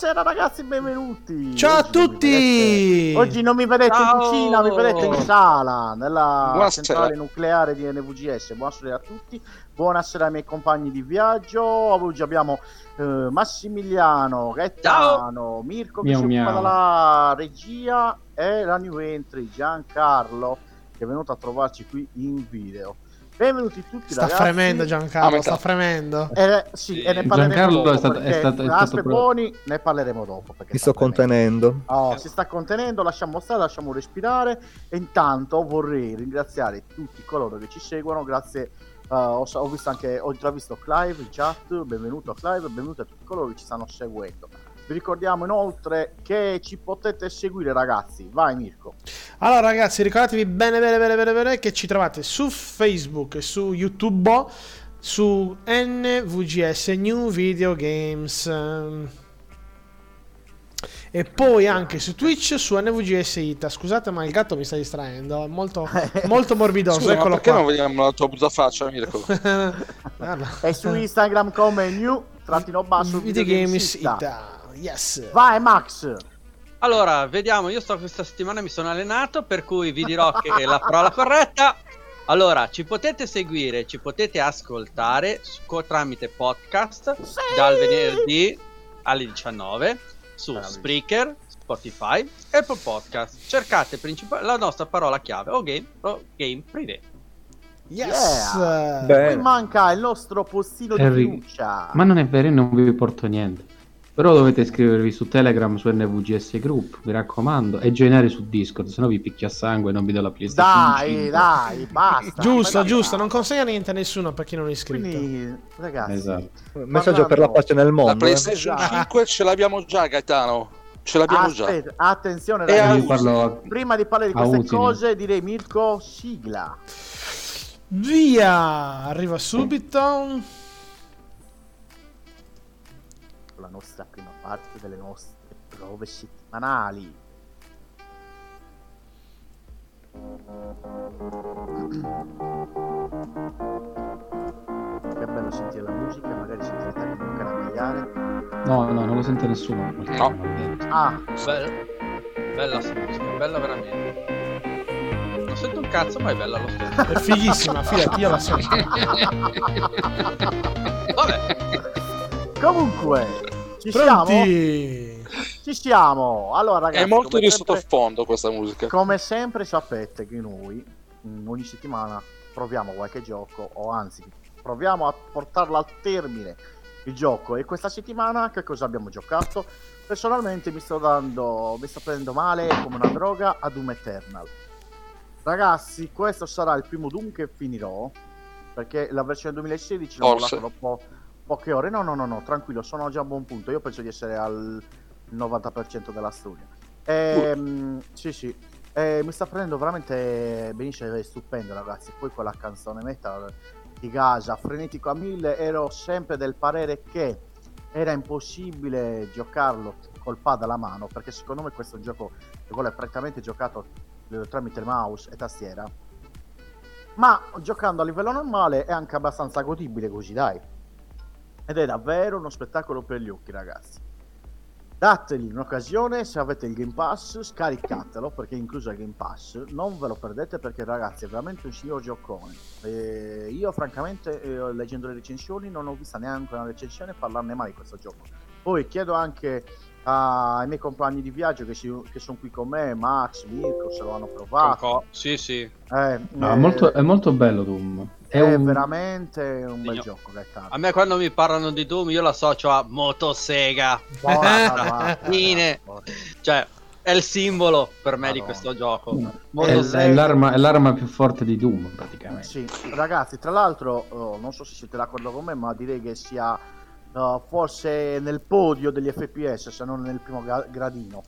Buonasera ragazzi, benvenuti. Ciao Oggi a tutti. Non Oggi non mi vedete Ciao. in cucina, mi vedete in sala, nella Buonasera. centrale nucleare di NVGS. Buonasera a tutti. Buonasera ai miei compagni di viaggio. Oggi abbiamo eh, Massimiliano, Gaetano, Mirko che Miau, si occupa miau. dalla regia e la new entry Giancarlo che è venuto a trovarci qui in video. Benvenuti tutti Sta ragazzi. fremendo Ah, Giancarlo, metà. sta fremendo. Eh, sì, e ne parleremo Giancarlo dopo, è stato- è stato- è stato Steponi ne parleremo dopo Mi sto contenendo. Oh, si sta contenendo, lasciamo stare, lasciamo respirare. E intanto vorrei ringraziare tutti coloro che ci seguono. Grazie, eh, ho, ho visto anche, ho intravisto Clive in chat. Benvenuto a Clive, benvenuti a tutti coloro che ci stanno seguendo. Vi ricordiamo inoltre che ci potete seguire, ragazzi. Vai, Mirko. Allora ragazzi, ricordatevi bene bene bene bene bene che ci trovate su Facebook e su YouTube su NVGS New Video Games. E poi anche su Twitch su NVGS Ita. Scusate, ma il gatto mi sta distraendo. È molto, molto morbidoso. Scusa, Eccolo perché qua. non vediamo la tua brutta faccia, Mirko? Guarda. E su Instagram come new trattino basso Video Games Ita. Ita. Yes. Vai, Max. Allora, vediamo, io sto questa settimana mi sono allenato, per cui vi dirò che è la parola corretta. Allora, ci potete seguire, ci potete ascoltare su- tramite podcast dal venerdì alle 19 su Bravissimo. Spreaker, Spotify, Apple Podcast. Cercate principal- la nostra parola chiave o game o game privé. Yes. Yeah. Qui manca il nostro postino di Harry. fiducia. Ma non è vero, io non vi porto niente. Però dovete iscrivervi su Telegram, su NVGS Group, mi raccomando, e joinare su Discord, se no vi picchio a sangue e non vi do la PlayStation Dai, 5. dai, basta. Giusto, Dai, giusto, dai. non consegna niente a nessuno per chi non è iscritto. Quindi, ragazzi, Esatto. Messaggio per la pace nel La mondo. eh. PlayStation Esatto. 5 ce l'abbiamo già, Gaetano. Ce l'abbiamo già. aspetta, attenzione, E ragazzi. Io parlo Prima di parlare di queste Utine. cose, direi Mirko, sigla. Via, arriva subito. Nostra prima parte delle nostre prove settimanali. Che bello sentire la musica, magari sentite anche un caramegliare. No, no, non lo sente nessuno. No. Ah, Bella, bella musica, bella veramente. Non sento un cazzo, ma è bella lo stesso. È fighissima, fidati, io la sento. Vabbè, comunque, ci siamo? Pronti? Ci siamo. Allora, ragazzi, È molto di sempre- sottofondo questa musica. Come sempre sapete che noi mm, ogni settimana proviamo qualche gioco o anzi proviamo a portarlo al termine il gioco e questa settimana che cosa abbiamo giocato? Personalmente mi sto dando mi sto prendendo male come una droga a Doom Eternal. Ragazzi, questo sarà il primo Doom che finirò perché la versione 2016 l'ho Forse. mollato dopo poche ore. No, no, no, no, tranquillo, sono già a buon punto. Io penso di essere al 90% della storia. Ehm, sì, sì. Eh, mi sta prendendo veramente benissimo, è stupendo ragazzi. Poi quella canzone metal di Gaza, frenetico a mille, ero sempre del parere che era impossibile giocarlo col pad alla mano, perché secondo me questo gioco che vuole prettamente giocato tramite mouse e tastiera. Ma giocando a livello normale è anche abbastanza godibile così, dai. Ed è davvero uno spettacolo per gli occhi, ragazzi. Dategli un'occasione, se avete il Game Pass, scaricatelo perché è incluso il Game Pass. Non ve lo perdete perché, ragazzi, è veramente un signor giocone. E io, francamente, eh, leggendo le recensioni, non ho vista neanche una recensione parlarne mai di questo gioco. Poi chiedo anche ai miei compagni di viaggio che, si- che sono qui con me, Max, Mirko, se lo hanno provato. Sì, sì. Eh, No, eh, è, molto, è molto bello Doom. È, è un... veramente un bel Io- gioco. A me quando mi parlano di Doom io l'associo a motosega. Fine. Cioè, è il simbolo per me di Madonna. questo gioco. È, Motosega. è l'arma, è l'arma più forte di Doom, praticamente. Sì, ragazzi, tra l'altro, oh, non so se siete d'accordo con me, ma direi che sia uh, forse nel podio degli FPS, se non nel primo gra- gradino.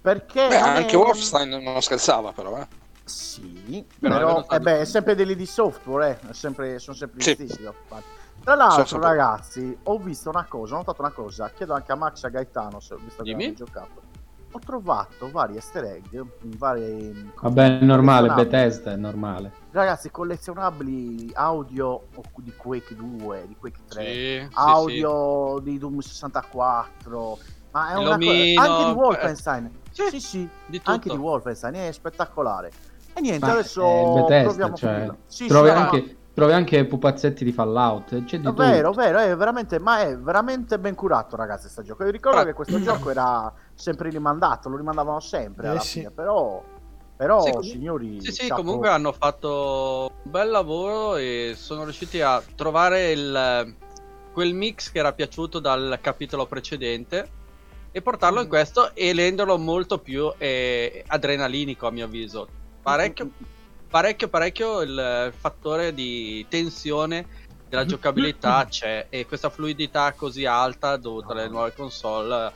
Perché Beh, anche Wolfenstein non scherzava, però. Eh. Sì, Però però, eh beh, è sempre degli di software, eh, sempre- sono sempre gli Sì. stessi. da fare. Tra l'altro, sempre- ragazzi, ho visto una cosa, ho notato una cosa, chiedo anche a Max e a Gaetano se ho visto che hanno giocato. Ho trovato vari easter egg, in vari... Vabbè, è normale. Bethesda è normale. Ragazzi, collezionabili audio di Quake 2, di Quake 3, Sì, sì, audio di Doom 64, Ma è una cosa... Anche di eh, Wolfenstein. sì, Sì, sì, di anche di Wolfenstein è spettacolare. E niente, Ma adesso è Bethesda, proviamo cioè. Sì, trovi, sì, no, anche, trovi anche pupazzetti di Fallout. C'è di È tutto. vero, vero, è veramente, ma è veramente ben curato, ragazzi, questo gioco. Io ricordo Ah. che questo gioco era sempre rimandato, lo rimandavano sempre Eh alla sì. fine, però, però Sì, com- signori... Sì, sì, chapeau. comunque hanno fatto un bel lavoro e sono riusciti a trovare il, quel mix che era piaciuto dal capitolo precedente e portarlo in Mm. questo e renderlo molto più eh, adrenalinico a mio avviso. Parecchio, parecchio, parecchio il fattore di tensione della giocabilità c'è e questa fluidità così alta dovuta alle nuove console eh,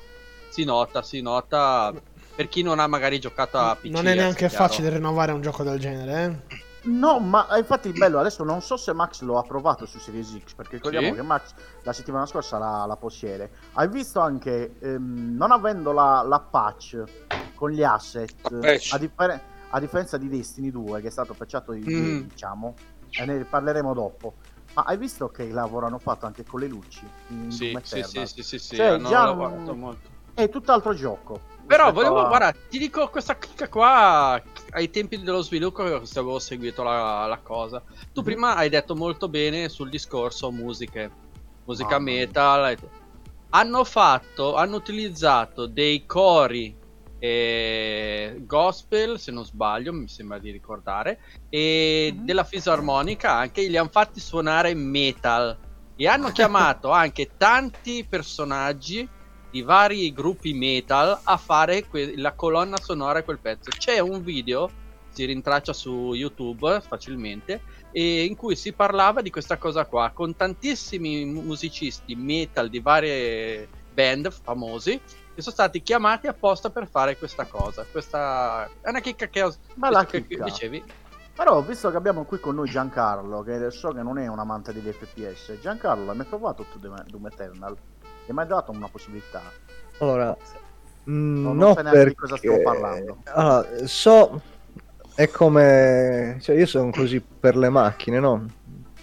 si nota, si nota per chi non ha magari giocato a PC. non è neanche chiaro. facile rinnovare un gioco del genere, eh? No, ma eh, infatti il bello adesso non so se Max lo ha provato su Series X, perché ricordiamo Sì. che Max la settimana scorsa la, la possiede. Hai visto anche, ehm, non avendo la, la patch con gli asset, patch. a, differ- a differenza di Destiny 2 che è stato patchato di Mm. diciamo, e ne parleremo dopo. Ma hai visto che lavoro hanno fatto anche con le luci? in Sì, Doom sì, sì, sì, sì, sì, Cioè, hanno già lavorato un- molto. È tutt'altro gioco. Però volevo, a- guarda, ti dico questa chicca qua ai tempi dello sviluppo se avevo seguito la, la cosa. Tu Mhm. prima hai detto molto bene sul discorso musiche, musica mia. metal. Hanno fatto, hanno utilizzato dei cori eh, gospel, se non sbaglio, mi sembra di ricordare, e Mhm. della fisarmonica anche, li hanno fatti suonare metal. E hanno chiamato anche tanti personaggi di vari gruppi metal a fare que- la colonna sonora di quel pezzo. C'è un video, si rintraccia su YouTube facilmente, in cui si parlava di questa cosa qua, con tantissimi mu- musicisti metal di varie band famosi che sono stati chiamati apposta per fare questa cosa. Questa è una chicca che ho Ma la che- che chicca. dicevi. Però, visto che abbiamo qui con noi Giancarlo, che so che non è un amante degli FPS, Giancarlo, hai mai provato tu Doom Doom Eternal? Ti hai mai dato una possibilità? Allora, mm, No, non no sai neanche perché... di cosa stiamo parlando. Allora, so... È come... Cioè, io sono così per le macchine, no?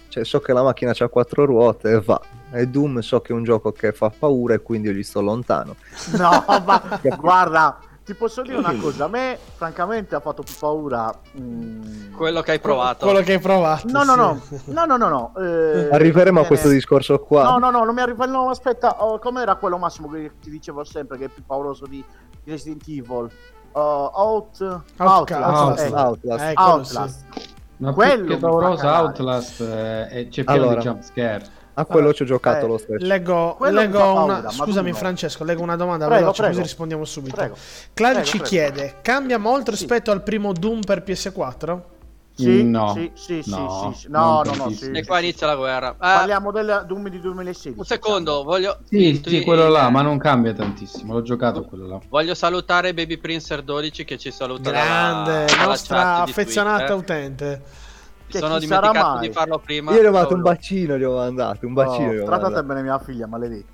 Cioè, so che la macchina ha quattro ruote e va. E Doom so che è un gioco che fa paura e quindi io gli sto lontano. No, ma guarda, ti posso dire una cosa, a me francamente ha fatto più paura... mm, Quello che hai provato. Quello che hai provato. No, no, sì. no, no, no, no, no. eh, Arriveremo a viene- questo discorso qua. No, no, no, non mi arriva. No, aspetta, oh, com'era quello massimo che ti dicevo sempre che è più pauroso di Resident Evil? Uh, Out... Outcast. Outlast. Outlast. Outlast. Eh, quello sì. Outlast. Ma Quello più cagare. Outlast eh, c'è pieno Allora. di jumpscare. A quello ci ho giocato Eh, lo stesso. Leggo, leggo una. paura, ma Scusami, tu no. Francesco, leggo una domanda Prego, veloce prego. così rispondiamo subito. Prego. Prego, ci prego. chiede: cambia molto Sì. rispetto al primo Doom per PS4? Sì, No. sì, sì, sì, No, sì, sì. No, no, no, sì, E qua sì, inizia sì. la guerra. Ah, Parliamo del Doom di 2016. un secondo, voglio. Sì, sì, twi- quello là, ma non cambia tantissimo. L'ho giocato quello là. Voglio salutare Baby Princer 12 che ci saluta Grande, dalla nostra affezionata Twitter. utente. Che sono chi sarà dimenticato mai? di farlo prima. Io gli ho mandato un bacino, gli ho mandato, un bacino Oh, trattate mandato. bene mia figlia, maledetti.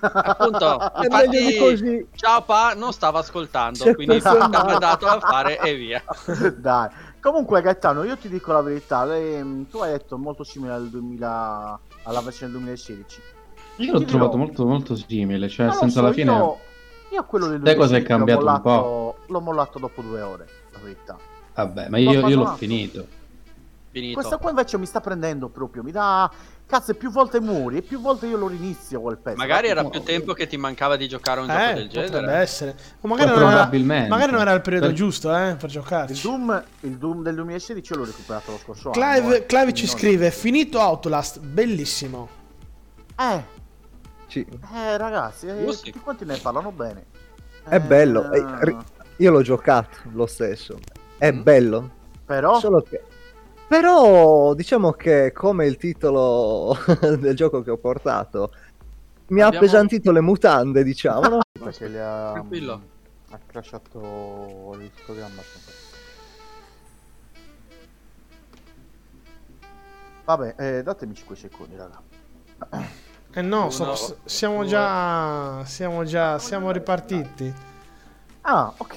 Appunto, È infatti, così. ciao pa, non stava ascoltando, C'è quindi questo ha male. dato da fare e via. Dai. Comunque Gaetano, io ti dico la verità, lei- tu hai detto molto simile al 2000 alla versione 2016. Io l'ho Ti trovato dirò- molto, molto simile. Cioè, senso, so, alla fine. Io, io quello del Sai cosa è 2016 l'ho cambiato un mollato- L'ho mollato dopo due ore, la verità. Vabbè, ma io, io l'ho finito. Finito. Questo qua invece mi sta prendendo proprio, mi dà... Cazzo, più volte muori, e più volte io lo rinizio quel pezzo. Magari era No, più tempo che ti mancava di giocare a un gioco Eh, del potrebbe genere. essere. O magari non, era, Probabilmente. magari non era il periodo Per- giusto, eh, per Il giocarci. Doom, il Doom del 2016 io l'ho recuperato lo scorso anno. Clive, eh, Clive ci non- scrive: Finito Outlast, bellissimo. Eh, Sì. eh ragazzi, eh, tutti quanti ne parlano bene. È bello, Eh, eh, Io l'ho giocato lo stesso. È Mm. bello. Però... Solo che... Però diciamo che come il titolo del gioco che ho portato mi ha Abbiamo- appesantito le mutande, diciamo. no? Perché le ha... Tranquillo. Ha crashato il programma. Vabbè, eh, datemi 5 secondi, raga. Eh no, Uno, so- s- siamo due. già. Siamo già. Siamo ripartiti. Ah, ok.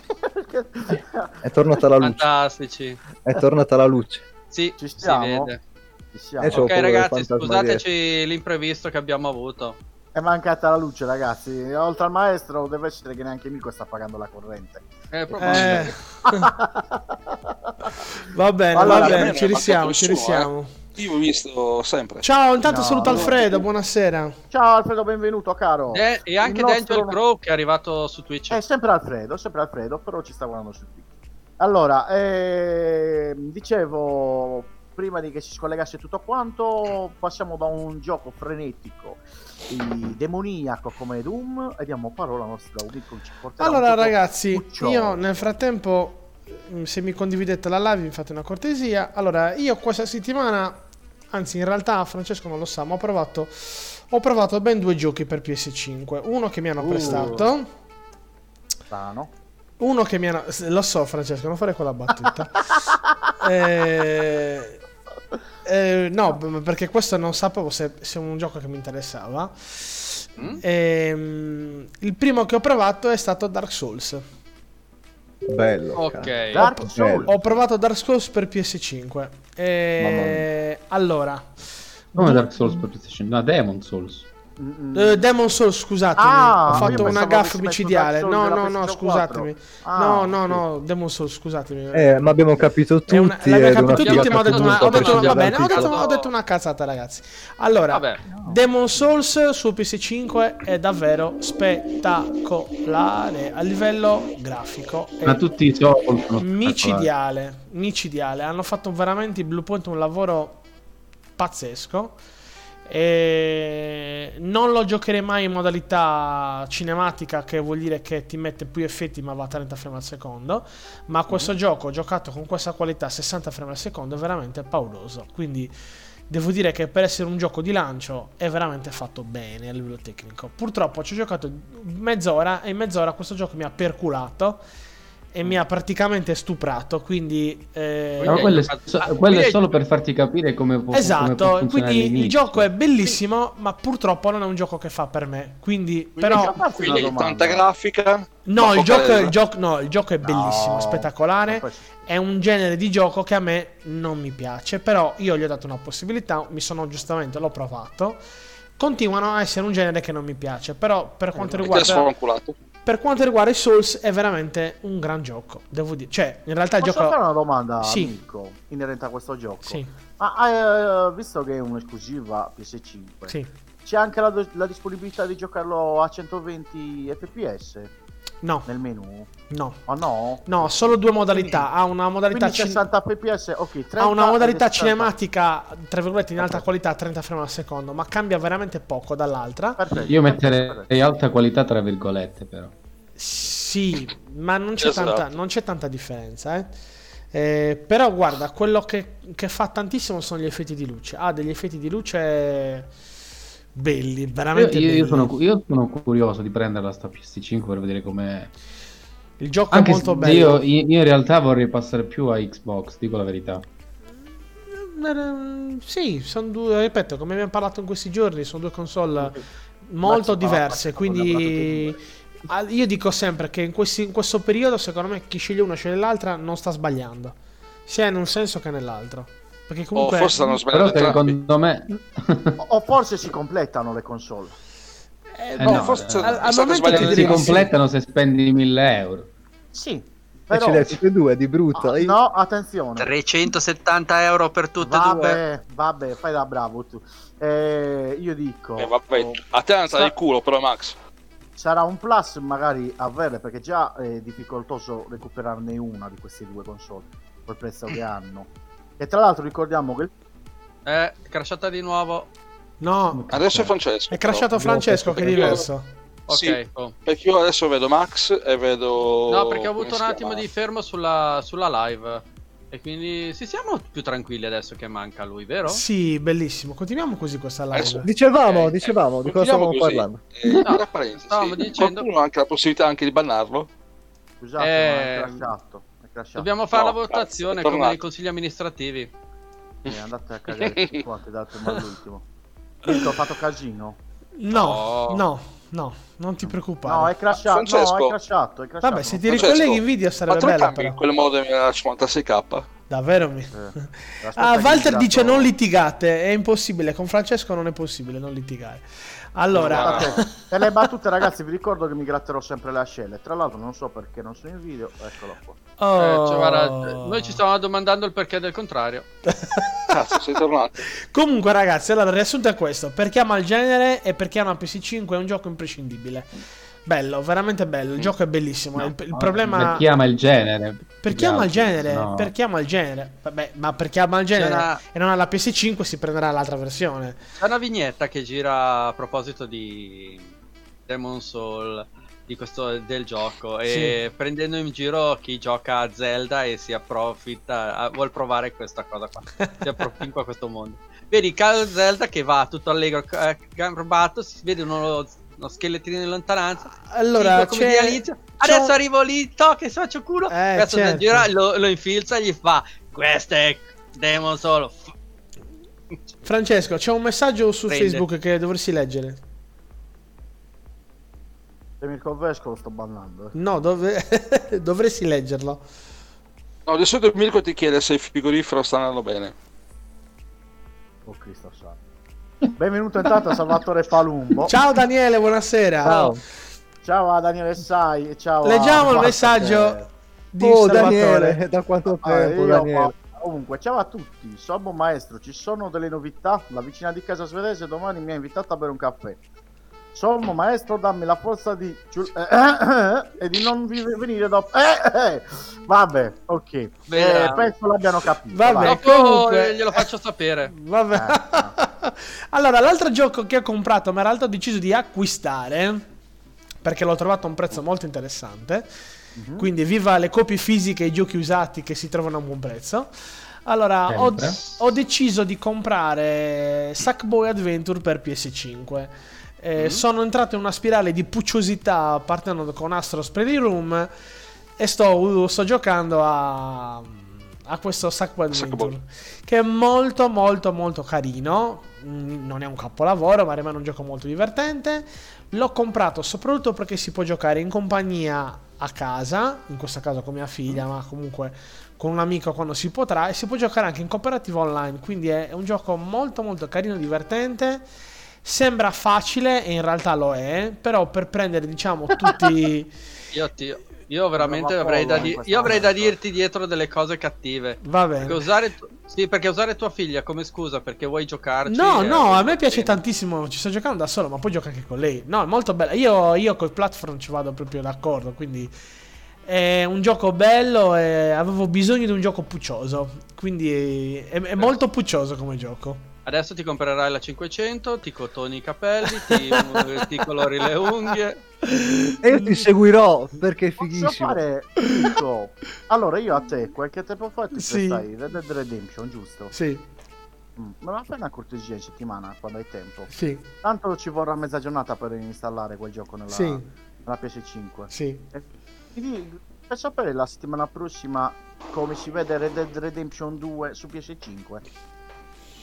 È tornata la luce. Fantastici. È tornata la luce. Sì, Ci si stiamo? vede. Ci siamo. Ok ragazzi, scusateci l'imprevisto che abbiamo avuto. È mancata la luce, ragazzi. Oltre al maestro, deve essere che neanche Mirko sta pagando la corrente. Eh, Eh, va bene, Allora, va bene, ci risiamo, ci nessuno, risiamo. Io ho visto sempre. Ciao, intanto No, saluto no. Alfredo, buonasera. Ciao Alfredo, benvenuto, caro. Eh, e anche Il nostro- Dangel Crow che è arrivato su Twitch. È sempre Alfredo, sempre Alfredo, però ci sta guardando su Twitch. Allora, ehm, dicevo, prima di che si scollegasse tutto quanto, passiamo da un gioco frenetico, e demoniaco come Doom, e diamo parola al nostro Mirko che ci porterà un Allora, ragazzi, cuccioso. io nel frattempo, mm, se mi condividete la live, mi fate una cortesia. Allora, io questa settimana, anzi, in realtà, Francesco non lo sa, ma ho provato. Ho provato ben due giochi per PS5. Uno che mi hanno Uh. prestato. Strano. Uno che mi hanno. Lo so, Francesco, non fare quella battuta. Eh, eh, no, perché questo non sapevo se, se è un gioco che mi interessava. Mm? Ehm, il primo che ho provato è stato Dark Souls. Bello. Ok. Dark Bello. Souls. Ho provato Dark Souls per PS5. E... Allora, Come Dark Souls per PlayStation? No, Demon Souls. Eh, Demon Souls, scusatemi, Ah, ho fatto una gaffa micidiale. No, no, no, scusatemi. 4. no, Ah, no, ok. no, Demon Souls, scusatemi. Eh, ma abbiamo capito tutti. Una- l'abbiamo capito tutti, ma ho detto, una, ho detto- va bene, ho detto, ho detto una cazzata, ragazzi. Allora, Vabbè. Demon Souls su PS5 è davvero spettacolare a livello grafico. Ma tutti i micidiale, micidiale. Hanno fatto veramente i Blue Point un lavoro pazzesco. E non lo giocherei mai in modalità cinematica, che vuol dire che ti mette più effetti ma va a 30 frame al secondo. Ma questo gioco giocato con questa qualità 60 frame al secondo è veramente pauroso. Quindi devo dire che per essere un gioco di lancio è veramente fatto bene a livello tecnico. Purtroppo ci ho giocato mezz'ora e in mezz'ora questo gioco mi ha perculato e mi ha praticamente stuprato. Quindi, eh, Ma quello è, Ah, so- quindi quello è solo per farti capire come può come può Esatto, funzionare quindi il gioco è bellissimo, ma purtroppo non è un gioco che fa per me. Quindi, però, parte una Quindi tanta grafica. no, il gioco, il, gioco, no, il gioco è bellissimo, No. spettacolare. È un genere di gioco che a me non mi piace, però io gli ho dato una possibilità, mi sono giustamente, l'ho provato. Continuano a essere un genere che non mi piace, però per quanto Ti ha riguarda. Per quanto riguarda i Souls è veramente un gran gioco, devo dire. Cioè, in realtà il Posso gioco... fare una domanda, Sì. amico, inerente a questo gioco? Sì, Ma eh, visto che è un'esclusiva PS5, sì. c'è anche la, la disponibilità di giocarlo a 120 fps No, nel menu? no. O no? No, solo due modalità. Ha una modalità cin- 60 fps, ok. 30 ha una modalità 60. cinematica, tra virgolette, in alta qualità, 30 frame al secondo, ma cambia veramente poco dall'altra. Perfetto. Io metterei alta qualità tra virgolette però. Sì, ma non c'è, Esatto. tanta, non c'è tanta differenza, eh. Eh, però guarda, quello che, che fa tantissimo sono gli effetti di luce. Ha degli effetti di luce belli, Io, veramente io- io belli. sono, io sono curioso di prenderla sta PS5 per vedere com'è. Il gioco Anche è molto bello. io, io in realtà vorrei passare più a Xbox, dico la verità. Eh, Sì, sono due, ripeto, come abbiamo parlato in questi giorni, sono due console molto diverse, quindi io dico sempre che in, questi- in questo periodo, secondo me, chi sceglie una sceglie l'altra non sta sbagliando, sia in un senso che nell'altro. Perché O comunque... forse stanno Però sbagliando entrambi. secondo me... O- O forse si completano le console. eh, Eh no, no, forse al, al momento ti si completano se spendi 1000 euro. Sì, E però... ce le hai tutte e due di brutto. Ah, Io- no, attenzione. 370 euro per tutte e due. Vabbè, fai da bravo tu. Eh, io dico... Eh, vabbè, oh, a te non Sa- il culo, però Max. sarà un plus magari averle perché già è difficoltoso recuperarne una di queste due console col prezzo che hanno e tra l'altro ricordiamo che Eh, crashata di nuovo. No, Adesso è Francesco. è crashato però. Francesco che è diverso. Ok. Sì. oh. Perché io adesso vedo Max e vedo... No, perché ho avuto un attimo di fermo sulla, sulla live. E quindi sì, siamo più tranquilli adesso che manca lui, vero? Sì, bellissimo. Continuiamo così questa Adesso- live. Dicevamo, Ok, dicevamo, di cosa stavamo così. parlando. Eh, No, parentesi, stavamo dicendo- Qualcuno ha anche la possibilità anche di bannarlo? scusate Eh, ma è è crashato. Dobbiamo fare No, la votazione come tornato. nei consigli amministrativi. Eh, andate a cagare quanti dal primo all'ultimo Mirko, ho fatto casino No, No. no, no, non ti preoccupare. no è crashato no Francesco. è crashato, è crashato Vabbè, se ti ricolleghi in video Ma sarebbe te lo bella cambi però. in quel modo nella 56k? Davvero mi... Eh, Ah, Walter dice non litigate, è impossibile, con Francesco non è possibile non litigare. Allora, Guardate, per le battute ragazzi vi ricordo che mi gratterò sempre le ascelle Tra l'altro non so perché non sono in video Eccolo qua oh. Eh, cioè, guarda, noi ci stavamo domandando il perché del contrario. Cazzo, sei tornato. Comunque ragazzi, allora il riassunto è questo, per chi ama il genere e per chi ama PS5 è un gioco imprescindibile. Bello, veramente bello, il gioco è bellissimo, il, il problema... Per chi ama il genere. Per chi ama il genere, No. per chi ama il genere, vabbè, ma per chi ama il genere una- e non ha la PS5 si prenderà l'altra versione. C'è una vignetta che gira a proposito di Demon Soul di questo, del gioco e prendendo in giro chi gioca a Zelda e si approfitta, vuol provare questa cosa qua, si approfitta a questo mondo. Vedi Carlo Zelda che va tutto allegro, eh, gambato, si vede uno, uno schelettino in lontananza. Allora, c'è... Adesso arrivo lì, to che faccio culo. Eh, Questo certo. gira, lo, lo infilza e gli fa. Questo è Demon Soul. F- Francesco, c'è un messaggio su Prende. Facebook che dovresti leggere. Se mi convesco lo sto bannando eh. No, dove... dovresti leggerlo. No, di solito Mirko ti chiede se il frigorifero sta andando bene. Oh Cristo Benvenuto intanto a Salvatore Palumbo Ciao Daniele, buonasera. Ciao. Ciao a Daniele Sai ciao a Leggiamo il messaggio di Oh Salvatore. Daniele, da quanto Ah, tempo io Daniele? qua- Comunque, ciao a tutti, sono maestro, ci sono delle novità? La vicina di casa svedese domani mi ha invitato a bere un caffè. Sommo maestro, dammi la forza di eh, eh, eh, e di non vi- venire dopo. Vabbè, ok. Eh, penso l'abbiano capito. Vabbè. vai. Dopo comunque- glielo faccio sapere. Vabbè. Eh, allora, l'altro gioco che ho comprato, ma in realtà ho deciso di acquistare perché l'ho trovato a un prezzo molto interessante. Mhm. Quindi, viva le copie fisiche e i giochi usati che si trovano a un buon prezzo. Allora, ho, ho deciso di comprare Sackboy Adventure per PS5. Eh, Sono entrato in una spirale di pucciosità partendo con Astros Playroom e sto, sto giocando a, a questo Sackboy Adventure che è molto molto molto carino. Mm, non è un capolavoro ma rimane un gioco molto divertente. L'ho comprato soprattutto perché si può giocare in compagnia a casa in questo caso con mia figlia ma comunque con un amico quando si potrà e si può giocare anche in cooperativa online quindi è un gioco molto molto carino divertente sembra facile e in realtà lo è però per prendere diciamo tutti Io, ti- io veramente avrei da, di- io avrei da dirti dietro delle cose cattive. va Perché bene usare, tu- sì, perché usare tua figlia come scusa perché vuoi giocarci. No, è- no, a me piace tantissimo. Ci sto giocando da solo, ma poi gioco anche con lei. No, è molto bello. Io, io col platform ci vado proprio d'accordo. Quindi è un gioco bello. E avevo bisogno di un gioco puccioso. Quindi è, è molto puccioso come gioco. Adesso ti comprerai la 500, ti cotoni i capelli, ti, ti colori le unghie. E io ti seguirò perché è fighissimo. fare tutto? Allora, io a te qualche tempo fa ti Sì. prestai Red Dead Redemption, giusto? Sì, Mm, Ma la fai una cortesia in settimana quando hai tempo? sì, Tanto ci vorrà mezza giornata per installare quel gioco nella, sì, nella PS5. sì. Quindi per sapere la settimana prossima come si vede Red Dead Redemption 2 su PS5.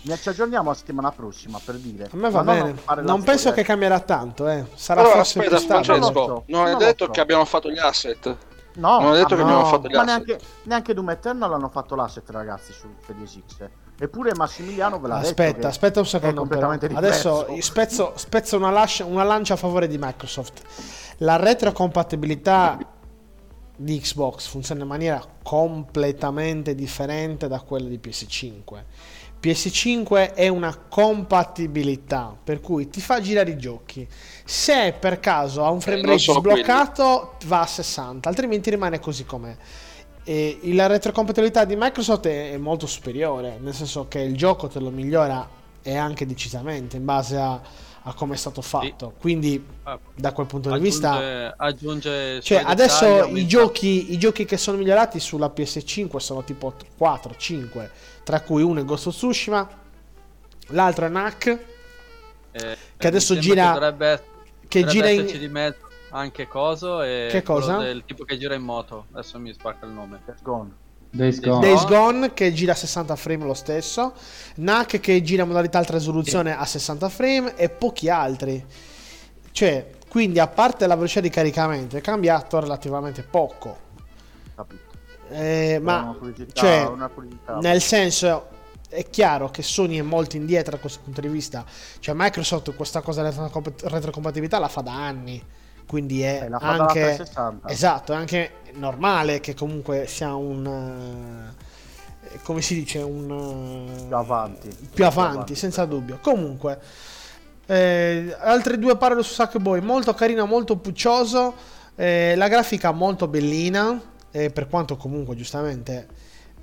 Ne ci aggiorniamo la settimana prossima per dire. A me Ma va non bene. la Non penso che cambierà tanto, eh. Sarà Allora, forse aspetta, più stabile. Non non hai non lo detto so. che abbiamo fatto gli asset. No, Non ho detto ah, che no. abbiamo fatto gli Ma asset. neanche, neanche Doom Eternal hanno fatto l'asset, ragazzi, su Series X. Eppure Massimiliano ve l'ha detto. Aspetta, aspetta un è secondo. però. Adesso spezzo, spezzo una, lascia- una lancia a favore di Microsoft. La retrocompatibilità di Xbox funziona in maniera completamente differente da quella di PS5. PS5 è una compatibilità per cui ti fa girare i giochi. Se per caso ha un frame Eh, non rate solo sbloccato, va a 60, altrimenti rimane così com'è. E la retrocompatibilità di Microsoft è, molto superiore, nel senso che il gioco te lo migliora e anche decisamente in base a, a come è stato fatto. Quindi, Ah, da quel punto di vista, Aggiunge, aggiunge cioè, adesso i giochi, i giochi che sono migliorati sulla PS5 sono tipo 4-5, tra cui uno è Ghost of Tsushima, l'altro è NAC, eh, che adesso gira- che dovrebbe, che dovrebbe gira in- di mezzo anche coso e Che cosa? del tipo che gira in moto adesso mi spacca il nome It's gone. Days Gone. Days Gone che gira a 60 frame lo stesso, NAC che gira a modalità alta risoluzione a 60 frame e pochi altri. Cioè, quindi a parte la velocità di caricamento è cambiato relativamente poco. Capito. Eh, ma fluidità- cioè, nel senso è chiaro che Sony è molto indietro da questo punto di vista. Cioè, Microsoft questa cosa della retrocompatibilità la fa da anni. Quindi è Eh, anche 360. esatto, è anche normale che comunque sia un eh, come si dice un eh, Più avanti. più avanti, senza dubbio. Comunque, eh, altre due parole su Sackboy, molto carino, molto puccioso, eh, la grafica molto bellina, eh, per quanto comunque giustamente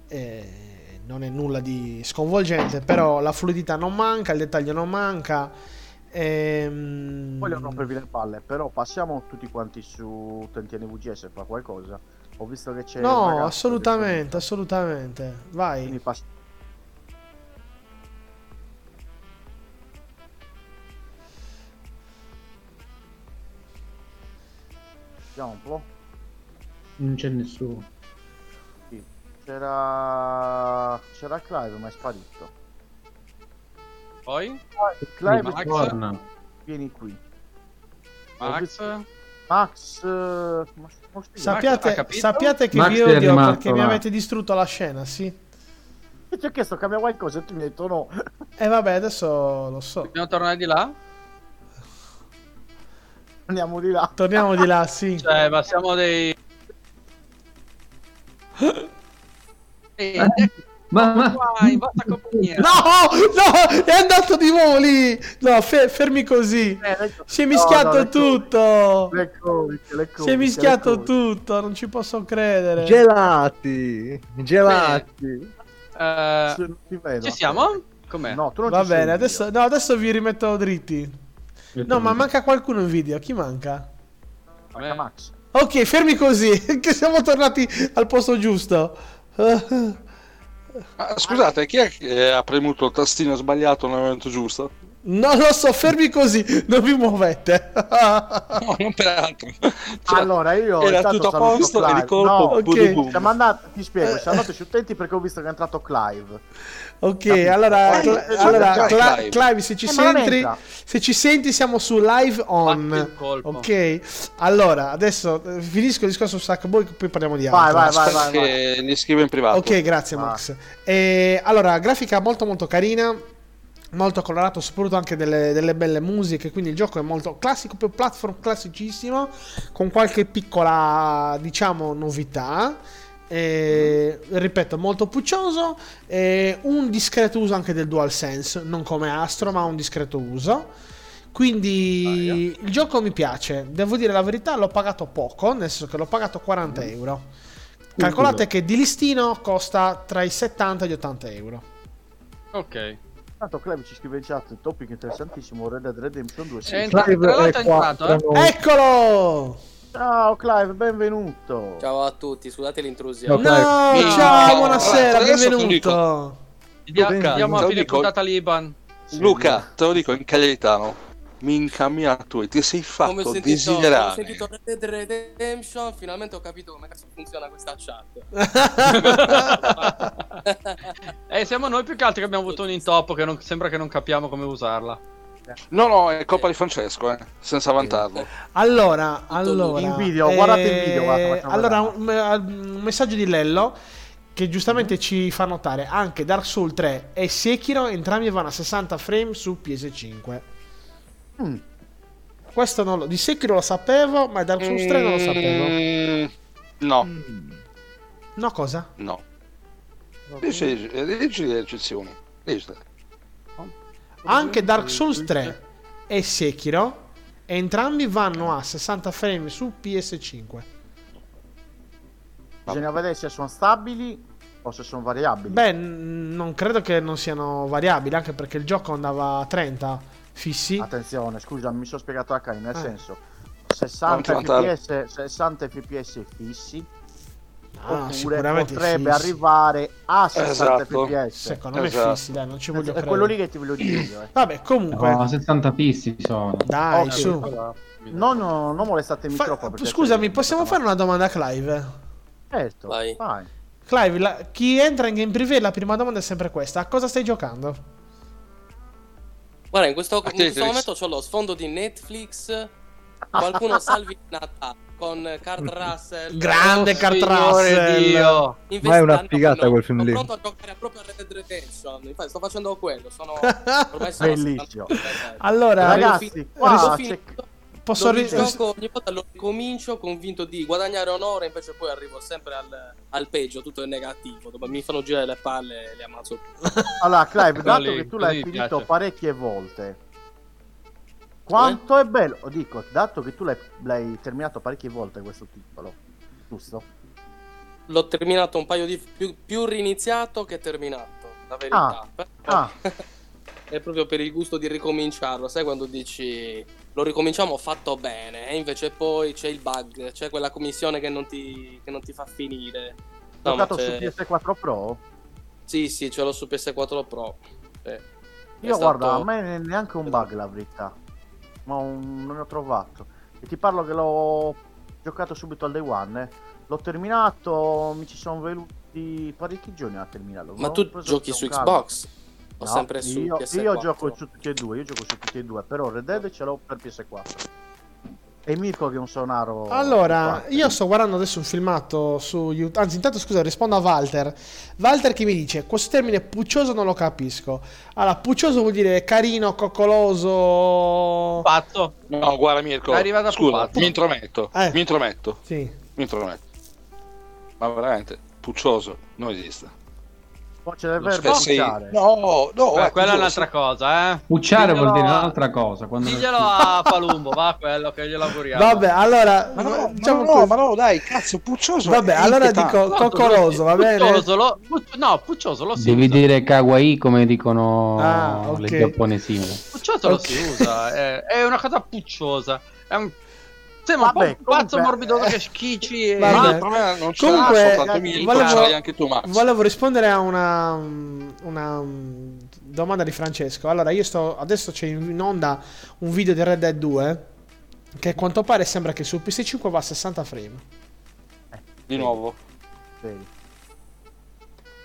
eh, non è nulla di sconvolgente, però la fluidità non manca, il dettaglio non manca. ehm, Voglio rompervi le palle, però passiamo tutti quanti su Tentiene VGS fa qualcosa. Ho visto che c'è No, assolutamente, che- assolutamente. Vai. Quindi pass- Vediamo un po'. Non c'è nessuno. Sì. C'era c'era Clive, ma è sparito. Poi? Clive, Max? Torna. vieni qui. Max? Max, eh, ma- ma Sappiate, capito? sappiate che Max vi odio rimasto perché mi là. avete distrutto la scena, sì. ti ho chiesto cambia qualcosa e tu mi hai detto no. E vabbè, adesso lo so. Dobbiamo tornare di là? Andiamo di là. Torniamo di là, sì. Cioè, ma siamo dei... Ma, ma... in vostra compagnia. No, no, è andato di voli. No, fe- fermi così. Si è mischiato No, no, tutto. Le Covid, le Covid, Si è mischiato tutto, non ci posso credere. Gelati, gelati. Eh, vedo. ci siamo? Com'è? No, tu non Va bene, adesso, no, adesso vi rimetto dritti. No, ma manca qualcuno in video. Chi manca? Manca Max. Ok, fermi così, che siamo tornati al posto giusto. Ah, scusate, chi è che ha premuto il tastino sbagliato nel momento giusto? Non lo so, fermi così, non vi muovete. No, non peraltro. Cioè, allora, io era tutto a posto e Clive. di colpo No, Ok. boom, boom. siamo andati, ti spiego, siamo andati su utenti perché ho visto che è entrato Clive. Ok, Capito? allora, Eh, Cl- eh, allora eh, Clive. Clive, se ci Eh, senti, se ci senti siamo su live on. Ok, allora adesso eh, finisco il discorso su Sackboy, poi parliamo di altro. Vai, vai, vai, vai, vai. che gli scrivo in privato. Ok, grazie Va. Max. Eh, allora, grafica molto molto carina, molto colorato, soprattutto anche delle, delle belle musiche, quindi il gioco è molto classico, più platform classicissimo, con qualche piccola, diciamo, novità. Eh, ripeto, molto puccioso. eh, un discreto uso anche del DualSense, non come Astro, ma un discreto uso. Quindi il gioco mi piace. Devo dire la verità, l'ho pagato poco, nel senso che l'ho pagato 40 euro. Calcolate che di listino costa tra i 70 e gli 80 euro. Ok. Tanto Clive ci scrive in chat, topic interessantissimo, Red Dead Redemption 2. Sì. Clive è entrato, eh. Eccolo! Ciao Clive, benvenuto. Ciao a tutti, scusate l'intrusione. No, No, ciao, Minchia. buonasera, Adesso benvenuto. Dia- Benvenuto. diamo a fine puntata l'Iban. Luca, te lo dico in cagliaritano. Minca mia tu, ti sei Come ho fatto come ho desiderare. sentito Red Dead Redemption, finalmente ho capito come cazzo funziona questa chat. eh, siamo noi più che altro che abbiamo avuto un intoppo che non- sembra che non capiamo come usarla. No, no, è colpa di Francesco, eh, senza vantarlo. Allora, allora In video, guardate il video, guarda, eh, allora, un, un messaggio di Lello che giustamente ci fa notare anche Dark Souls 3 e Sekiro entrambi vanno a 60 frame su PS5. Mm. Questo non lo, di Sekiro lo sapevo, ma Dark Souls 3 non lo sapevo. Mm, No, No, cosa? no. Leggi, le eccezioni. Anche Dark Souls 3 e Sekiro entrambi vanno a 60 frame su PS5. Bisogna vedere se sono stabili o se sono variabili. Beh, non credo che non siano variabili, anche perché il gioco andava a 30 fissi. Attenzione, scusa, mi sono spiegato a Kai, nel Eh. senso 60 Non ti vantare. fps, 60 fps fissi Ah, potrebbe fissi. arrivare a 60 Esatto. fps. Secondo me Esatto. fissi, dai, non ci voglio È credere. quello lì che ti voglio dire io. eh. Vabbè, comunque, No, 70 fissi sono. dai, Ok, su. Non, non molestatemi Fa- troppo. perché scusami, possiamo fare una domanda a Clive? Certo, Vai. vai. Clive, la- chi entra in game privé, la prima domanda è sempre questa: a cosa stai giocando? Guarda, in questo, in Tetris. questo momento ho lo sfondo di Netflix qualcuno salvi Natale con Kurt Russell. Grande Oh, Kurt Russell. Dio. Ma è una figata no, quel film sono lì. pronto a giocare proprio a Red Dead Redemption. Infatti, sto facendo quello. Sono ormai sono Bellissimo. 70. Allora, Ragazzi, qua c'è... finito. Posso Lo ri- rigioco, ogni volta lo ricomincio convinto di guadagnare onore, invece poi arrivo sempre al, al peggio, tutto è negativo. Dopo mi fanno girare le palle e li ammazzo. Allora, Clive, dato che tu l'hai finito piace. parecchie volte, quanto è bello, oh, dico, dato che tu l'hai, l'hai terminato parecchie volte questo titolo, giusto? L'ho terminato un paio di più, più riniziato che terminato, la verità. Però Ah, È proprio per il gusto di ricominciarlo, sai quando dici lo ricominciamo fatto bene e invece poi c'è il bug, c'è quella commissione che non ti, che non ti fa finire. No, giocato su c'è- PS4 Pro? Sì, sì, ce l'ho su PS4 Pro. È Io stato- guarda, a me ne- neanche un bug la verità, ma un- non ne ho trovato. E ti parlo che l'ho giocato subito al day one, eh. l'ho terminato, mi ci sono venuti parecchi giorni a terminarlo. Ma L'ho tu giochi su. Xbox? O No, sempre su io, PS4? io gioco su tutti e due, io gioco su tutti e due, però Red Dead ce l'ho per PS4. E Mirko che è un sonaro. Allora, io sto guardando adesso un filmato su YouTube. Anzi, intanto scusa, rispondo a Walter. Walter che mi dice: Questo termine puccioso non lo capisco. Allora, puccioso vuol dire carino, coccoloso. Pazzo. No, guarda Mirko, È arrivato a scusa, mi intrometto, Eh. mi intrometto, Sì. mi intrometto. Ma veramente, puccioso, non esiste. Poi c'è Lo verbo pucciare. No, no, Eh, eh, quella è un'altra cosa, eh. Pucciare vuol dire a- un'altra cosa. Quando Diglielo a Palumbo, va quello che glielo auguriamo. Vabbè, allora. Ma no, diciamo ma no, ma no, dai, cazzo, puccioso. Vabbè, allora dico coccoloso, va bene? Puccioso lo- no, puccioso lo si Devi usa. dire kawaii come dicono Ah, ok. le giapponesine. Puccioso lo Ok. si usa, è, è una cosa pucciosa. È un... Sembra Vabbè, un pazzo comunque- morbidoso che schicci e... Vabbè. Ma il problema non ce Comunque, Mirko, volevo- anche tu, Max. Volevo rispondere a una, una domanda di Francesco. Allora, io sto adesso c'è in onda un video di Red Dead 2 che a quanto pare sembra che su PS5 va a 60 frame. Di nuovo. Vedi.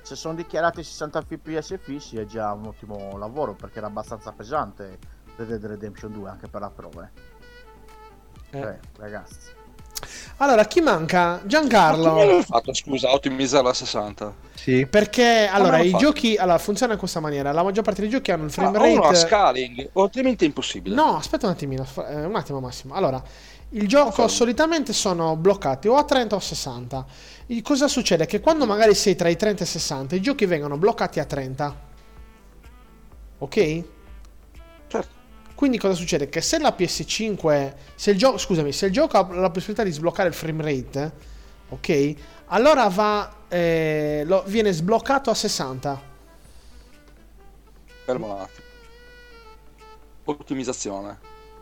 Se sono dichiarati 60 fps fissi è già un ottimo lavoro perché era abbastanza pesante Red Dead Redemption 2 anche per la prova. Eh. Cioè, ragazzi. Allora, chi manca? Ma Giancarlo. l'hai fatto, scusa, a ottimizzarla a 60? Sì. Perché allora i fatto? giochi allora, funziona in questa maniera. La maggior parte dei giochi hanno il Ah, frame o uno a rate. scaling, o altrimenti è impossibile. No, aspetta un attimino, eh, un attimo Massimo. Allora, il gioco Confermo. solitamente sono bloccati o a 30 o a 60. Il- cosa succede? Che quando magari sei tra i 30 e i 60, i giochi vengono bloccati a 30. Ok? Quindi cosa succede? Che se la PS5, se il gioco, scusami, se il gioco ha la possibilità di sbloccare il frame rate, ok? Allora va, eh, lo- viene sbloccato a 60. Fermo un attimo. Ottimizzazione.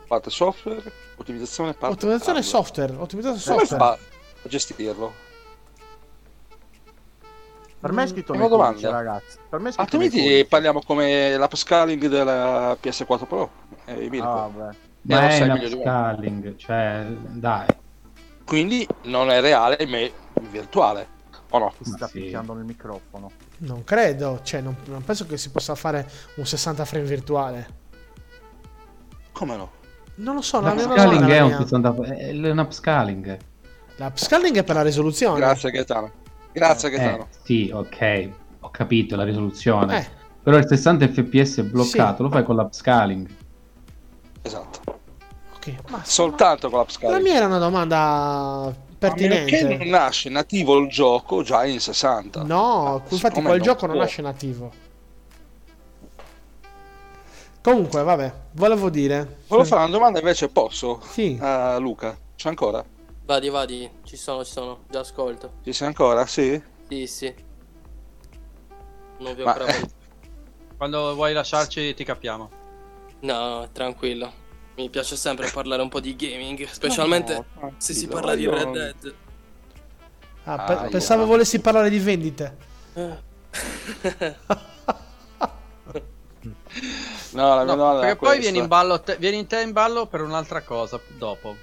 Parte software, ottimizzazione parte Ottimizzazione hardware. software, ottimizzazione Come software. fa a gestirlo? Per me è Mm, scritto codici, domanda. ragazzi. Per me è scritto nei Altrimenti parliamo come l'upscaling della PS4 Pro. Eh. Ah, beh. Ma lo è sai un meglio di me. upscaling, cioè, dai. Quindi non è reale, ma è virtuale. O no? Ma sta sì. picchiando nel microfono. Non credo, cioè non, non penso che si possa fare un 60 frame virtuale. Come no? Non lo so, mia L'upscaling è un mia. 60 è un upscaling. L'upscaling è per la risoluzione. Grazie Gaetano. Grazie Eh, Gaetano. sì, ok, ho capito la risoluzione. Eh, Però il 60 fps è bloccato, Sì. lo fai con l'upscaling. Esatto. ok. Ma Soltanto con la l'upscaling. mia era una domanda pertinente. Perché non nasce nativo il gioco già in 60? No, infatti siccome quel non gioco non può. nasce nativo. Comunque, vabbè, volevo dire. Volevo fare una domanda invece, posso? Sì. A Luca. C'è ancora? Vadi, vadi, ci sono, ci sono, già ascolto. Ci sei ancora? Sì? Sì, sì. Non vi ho Ma- ancora volto. Quando vuoi lasciarci ti capiamo. No, no, tranquillo. Mi piace sempre parlare un po' di gaming, specialmente No, se si parla di Red Dead. Ah, pe- Ah, pensavo io- volessi parlare di vendite. No, la mia No, domanda perché poi vieni, in ballo te- vieni in te in ballo per un'altra cosa dopo.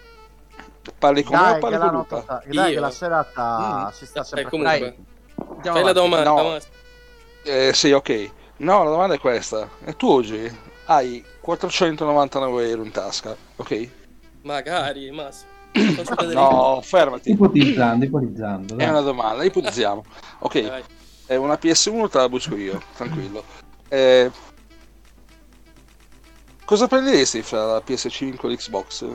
Parli con me o Dai, parli la, con Luca? notata- dai, che la serata Mm. si sta Eh, sempre comunque, Andiamo fai la avanti. domanda. No. Eh, sì, ok. No, la domanda è questa. E tu oggi hai 499 euro in tasca, ok? Magari, ma No, fermati. Ipotizzando, ipotizzando. È dai. una domanda, ipotizziamo. Ok, Vai. è una PS1 te la busco io, tranquillo. Eh, cosa prenderesti fra la PS5 e l'Xbox?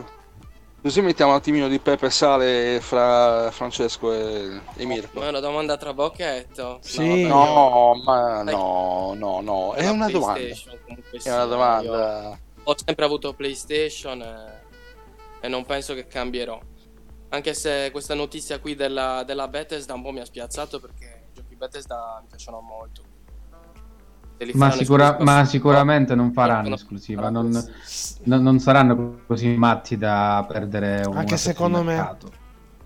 Così mettiamo un attimino di pepe e sale fra Francesco e, e Mirko. Ma è una domanda tra bocchetto. Sì. vabbè, No, ma no, no, no, è una domanda. È una domanda. Ho sempre avuto PlayStation e, e non penso che cambierò. Anche se questa notizia qui della, della Bethesda un po' mi ha spiazzato perché i giochi Bethesda mi piacciono molto. Ma, sicura- ma sicuramente non faranno no, esclusiva, non, non- non saranno così matti da perdere un Anche secondo me.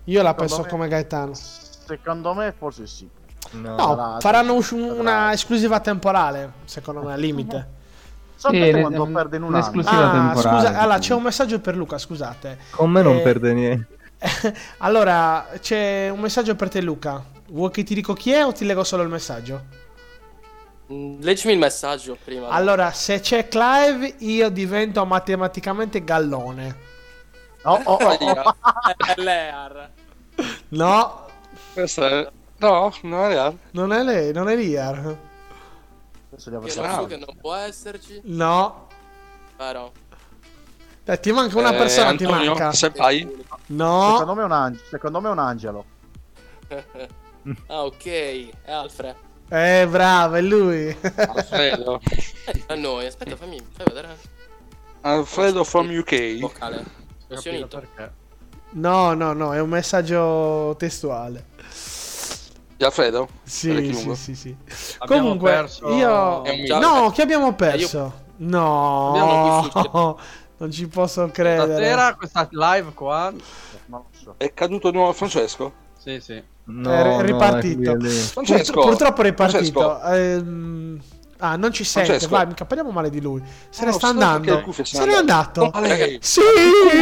Io la penso Secondo me- come Gaetano. Secondo me forse sì. No. No, faranno us- una esclusiva temporale, secondo me, al limite. Sapete Sì, quando le- perdono un le anno? esclusive- Ah, temporale, scusa, allora c'è un messaggio per Luca, scusate. Con me non Eh, perde niente. allora, c'è un messaggio per te Luca. Vuoi che ti dico chi è o ti leggo solo il messaggio? Mm, Leggimi il messaggio prima. Allora, se c'è Clive, io divento matematicamente gallone. Oh, oh, oh, oh. Eh, Lear. No, Questa è... No, non è reale. non è lei, non è Liar. Adesso devo so che non può esserci, No. però. Dai, ti manca una Eh, persona, ti Antonio, manca. Senpai? No. Secondo me è un, ang- secondo me è un angelo. ah, ok, è Alfred. Eh, bravo, è lui. Alfredo. Eh, a noi, aspetta, fammi, fai vedere. Alfredo from UK. Vocale. Unito. perché. no, no, no, è un messaggio testuale. Di Alfredo? Sì, sì, sì, sì. Abbiamo Comunque, perso- io... Già- No, che abbiamo perso? No, Abbiamo non ci posso credere. Stasera questa live qua. È caduto di nuovo Francesco? Sì, sì. No, È ri- no, ripartito. è. Francesco! Purtro- purtroppo è ripartito. Francesco! Ehm, Ah, non ci sente. Francesco. Vai, mica parliamo male di lui. Se No, ne sta andando. se n'è andato. Ma lei- Sì,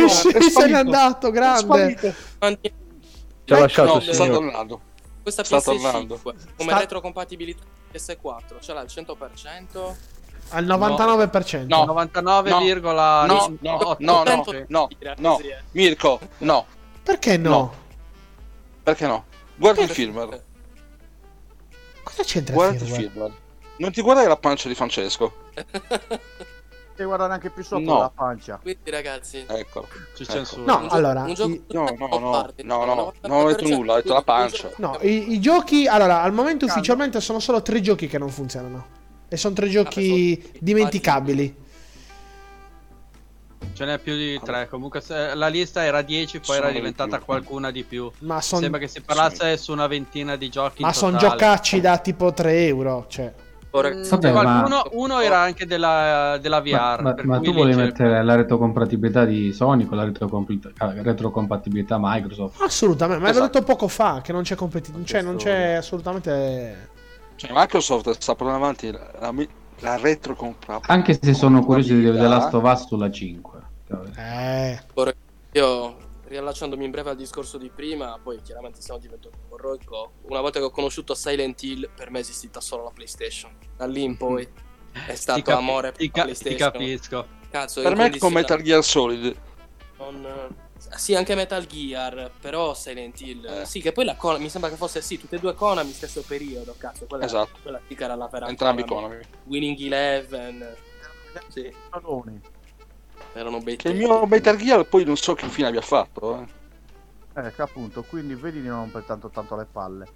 No, sì, è se n'è andato. Grande. Ci ha lasciato No, sta signore. tornando. Questa Sta PS5 tornando. come Sta- retrocompatibilità PS4 ce l'ha al 100%. Al 99%. No. 99,8 No, no, no, no, sì. no, no. così, eh. Mirko, no. Perché no? No. Perché no? Guarda il firmware. Cosa c'entra Guarda il firmware. Non ti guardare la pancia di Francesco. Devi guardare anche più sotto No. la pancia. Quindi ragazzi, Ecco. Ci Ecco. censura. No, allora, un gioco i- No, no, no, no, no, 99% non ho detto nulla, ho detto la pancia. No, i, i giochi. Allora, al momento Calma. ufficialmente sono solo tre giochi che non funzionano. E sono tre giochi dimenticabili. Ce n'è più di tre. Comunque la lista era 10, poi Sono era di diventata più. qualcuna di più. Ma sono. Sembra che si parlasse su una ventina di giochi. Ma sono giocacci da tipo 3 euro. Cioè. Mm, Vabbè, qualcuno, ma- uno era anche della, della VR. Ma, ma- per ma cui tu volevi c'è- mettere la retrocompatibilità di Sony con la retrocompatibilità, retrocompatibilità Microsoft? Assolutamente, ma l'ho Esatto. detto poco fa che non c'è competizione. Cioè, non c'è assolutamente. Cioè, Microsoft sta portando avanti la, la, la retrocompatibilità. Anche se sono curioso di vedere The Last of Us sulla 5. Eh. ora- Io, riallacciandomi in breve al discorso di prima, poi chiaramente stiamo diventando un po' roico. Una volta che ho conosciuto Silent Hill, per me è esistita solo la PlayStation. Da lì in poi è stato Ti capi- amore per ca- PlayStation. ti capisco. Cazzo, Per me è come. Metal Gear Solid. Non- Sì, anche Metal Gear, però Silent Hill. Eh. Sì, che poi la Konami, mi sembra che fosse sì, tutte e due Konami stesso periodo, cazzo. Quella, Esatto. quella sì che era la vera Entrambi Konami. Konami. Winning Eleven. Sì, Palloni. erano bei Che il mio Metal Gear poi non so che fine abbia fatto. Eh. Eh, che appunto, quindi vedi di non rompere tanto tanto le palle.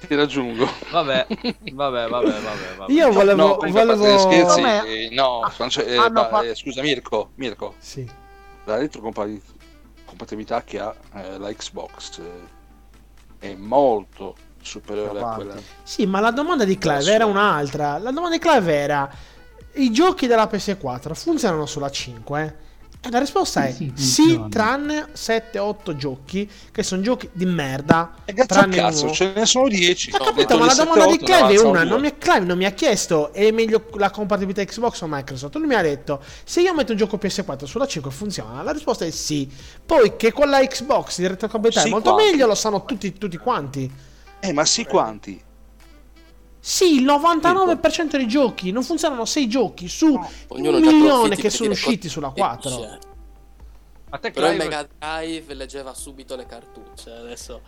Ti raggiungo. Vabbè, vabbè, vabbè, vabbè. vabbè. Io volevo. no, volevo... scherzi, no, France- eh, fa- eh, scusa Mirko, Mirko, Sì. La retrocompatibilità che ha eh, la Xbox eh, è molto superiore a quella. Sì, ma la domanda di Clive era un'altra. La domanda di Clive era: i giochi della PS4 funzionano sulla 5? E la risposta è Sì, sì, tranne 7-8 giochi che sono giochi di merda. E tranne cazzo, uno. ce ne sono 10. Ho capito, ma la domanda di Clive è una. Non mi, Clive non mi ha chiesto è meglio la compatibilità Xbox o Microsoft. Lui mi ha detto se io metto un gioco PS4 sulla 5 funziona. La risposta è sì. Poi che con la Xbox di retrocompatibilità Sì, è molto quanti? meglio, lo sanno tutti, tutti quanti. Eh, ma sì quanti? Sì, il 99% dei giochi non funzionano 6 giochi su Ognuno un milione che sono usciti sulla dice. 4. A te Però il Mega Drive leggeva subito le cartucce. Adesso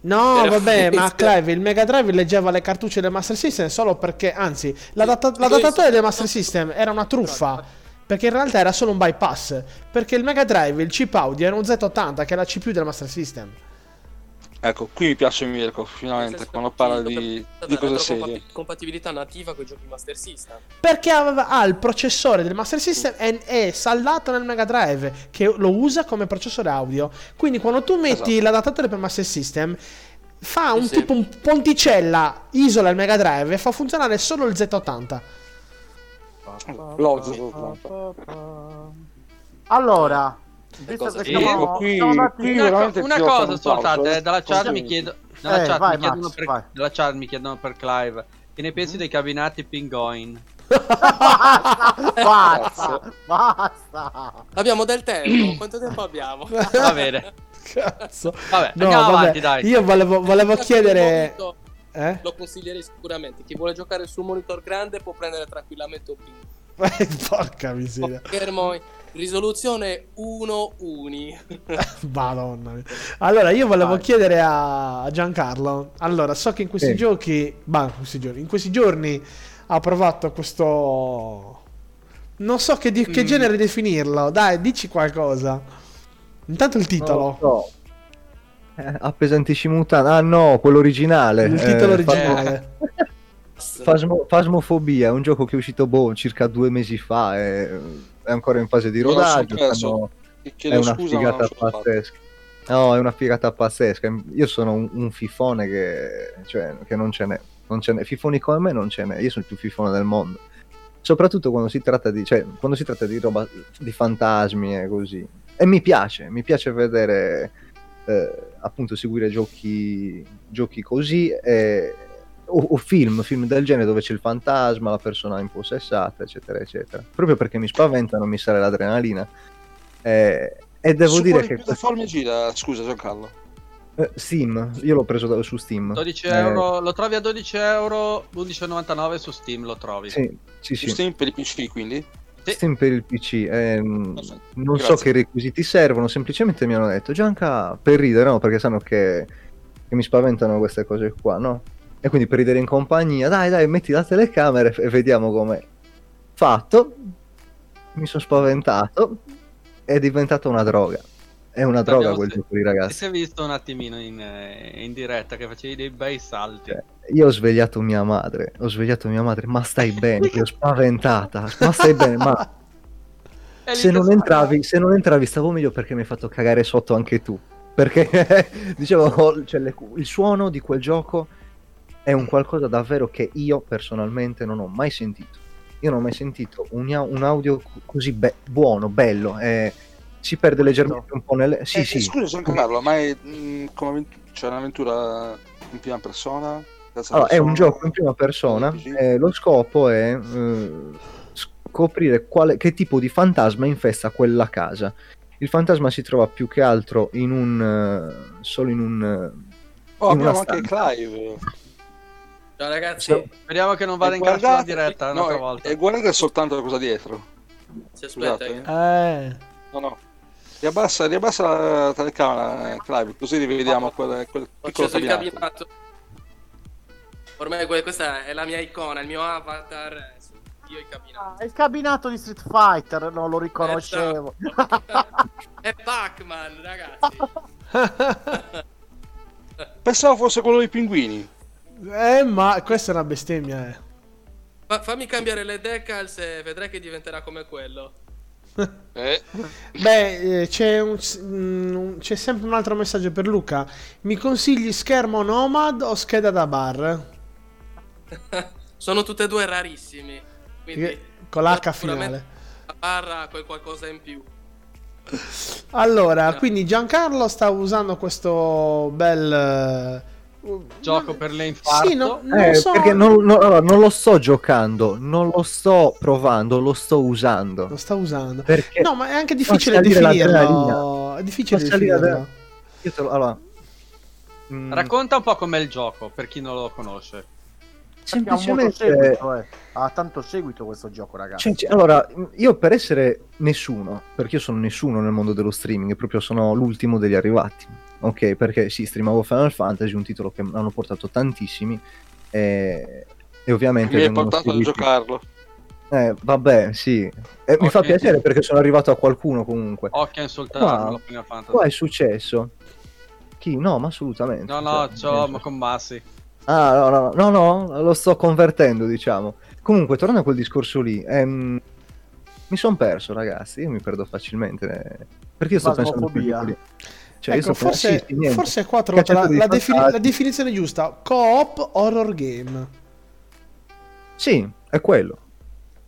No, Era vabbè, ma Clive, il Mega Drive leggeva le cartucce del Master System solo perché, anzi, l'adatta- l'adattatore del Master System era una truffa. Perché in realtà era solo un bypass. Perché il Mega Drive, il chip audio, era un Z80 che è la CPU del Master System. Ecco, qui mi piace Mirko, finalmente, quando parla lo di, di cose serie. compatibilità nativa con i giochi Master System. Perché aveva- ha il processore del Master System e è saldato nel Mega Drive, che lo usa come processore audio. Quindi quando tu metti Esatto. l'adattatore per Master System, fa un Sì, sì. tipo un ponticella, isola il Mega Drive e fa funzionare solo il Z80. L'ho Allora, visto cosa sì? siamo, Qui- siamo qui una, co- cosa eh, dalla chat mi chiedo, nella chat vai, mi chiedono per, Clive. Che ne pensi dei cabinati Pingoin? basta, basta. Abbiamo del tempo. Quanto tempo abbiamo? Va bene. Cazzo. Vabbè, No, andiamo vabbè, avanti, dai. Io volevo, volevo chiedere... monitor Eh? Lo consiglierei sicuramente. Chi vuole giocare su un monitor grande può prendere tranquillamente un ping. Porca miseria. Schermo risoluzione 1 uni. Madonna mia. Allora, io volevo Vai. chiedere a Giancarlo. Allora, so che in questi Sì. giochi, bah, in questi giorni, in questi giorni ha provato questo non so che, di- che Mm. genere definirlo. Dai, dici qualcosa. Intanto il titolo. Non lo so. Eh, appesantisci mutante. Ah no, quello originale. Il titolo Eh, originale. Fasmo- Fasmofobia è un gioco che è uscito boh, circa due mesi fa. È, è ancora in fase di rodaggio. stanno- È una scusa, figata pazzesca. No, è una figata pazzesca. Io sono un, un fifone che, cioè, che non ce n'è. Non ce n'è. Fifoni come me non ce n'è. Io sono il più fifone del mondo. Soprattutto quando si tratta di, cioè, quando si tratta di roba di fantasmi e così. E mi piace, mi piace vedere eh, appunto seguire giochi, giochi così e- o, o film, film del genere dove c'è il fantasma, la persona impossessata, eccetera, eccetera. Proprio perché mi spaventano, mi sale l'adrenalina. Eh, e devo Su dire che piattaforme gira? Scusa Giancarlo. eh, Steam, io l'ho preso da- su Steam. 12 Eh, euro, lo trovi a 12 euro, 11,99 su Steam lo trovi. sì, sì, Su sì. Steam per i PC quindi? Sì. Steam per il PC. ehm, Perfetto. non so Grazie. che requisiti servono, semplicemente mi hanno detto Gianca per ridere, no? Perché sanno che, che mi spaventano queste cose qua, no? E quindi per ridere in compagnia, dai, dai, metti la telecamera e vediamo com'è. Fatto, mi sono spaventato, è diventata una droga. È una droga Abbiamo quel se- gioco lì, ragazzi. sei visto un attimino in, eh, in diretta che facevi dei bei salti. Cioè, Io ho svegliato mia madre, ho svegliato mia madre, ma stai bene, ti ho spaventata, ma stai bene, ma se non, entravi, se non entravi stavo meglio perché mi hai fatto cagare sotto anche tu. Perché dicevo, cioè, le- il suono di quel gioco è un qualcosa davvero che io personalmente non ho mai sentito. Io non ho mai sentito un, un audio co- così be- buono, bello. eh, si perde leggermente un po' nelle... Sì, Eh, sì. Scusa Giancarlo, ma è mh, come avvent- c'è un'avventura in prima persona? Allora, è un gioco in prima persona. RPG? e lo scopo è eh, scoprire quale, che tipo di fantasma infesta quella casa. Il fantasma si trova più che altro in un. eh, solo in un. eh, Oh, in abbiamo anche. Clive. Ciao ragazzi, Speriamo che non vada E in cazzo la guardate- diretta no, un'altra e- volta. E guardate soltanto cosa dietro. si aspetta. Scusate. che- Eh. No, no. Riabbassa, riabbassa la telecamera, eh, Clive, così rivediamo quel, quel Ho piccolo acceso il cabinato. cabinato. Ormai que- questa è la mia icona, il mio avatar. eh, sì, Io il cabinato. Ah, il cabinato di Street Fighter, non lo riconoscevo. È Pac-Man, ragazzi. Pensavo fosse quello dei pinguini. Eh, ma questa è una bestemmia, eh. Fa- fammi cambiare le decals e vedrai che diventerà come quello. Eh, Beh, eh, c'è, un- mm, c'è sempre un altro messaggio per Luca. Mi consigli schermo Nomad o scheda da bar? Sono tutte e due rarissimi. Quindi Con l'H finale. La barra ha quel qualcosa in più. Allora, No. quindi Giancarlo sta usando questo bel... eh, Gioco per le infarto. Sì, no- non Eh, so... Perché non, no, allora, non lo sto giocando, non lo sto provando, lo sto usando. Lo sta usando. Perché No, ma è anche difficile salire definirlo. È difficile definirlo. lo- allora, mm, Racconta un po' com'è il gioco per chi non lo conosce. Perché ha semplicemente seguito, eh. Ha tanto seguito questo gioco, ragazzi. Cioè, allora, io per essere nessuno, perché io sono nessuno nel mondo dello streaming, proprio sono l'ultimo degli arrivati, ok? Perché sì, streamavo Final Fantasy, un titolo che mi hanno portato tantissimi, e, e ovviamente... Mi hai portato a seguiti- giocarlo. Eh, vabbè, sì. E mi fa piacere perché sono arrivato a qualcuno comunque. Occhio a insultarlo, Qua- la Final Fantasy. Qua è successo. Chi? No, ma assolutamente. No, no, Cioè, ciò, ma con Massi. Ah, no, no, no, no, lo sto convertendo, diciamo. Comunque, tornando a quel discorso lì, ehm, mi sono perso, ragazzi. Io mi perdo facilmente. eh, Perché io sto pensando a lì. Cioè, io ecco, forse, forse qua ho trovato la, la defini- la definizione giusta. Co-op horror game. Sì, è quello.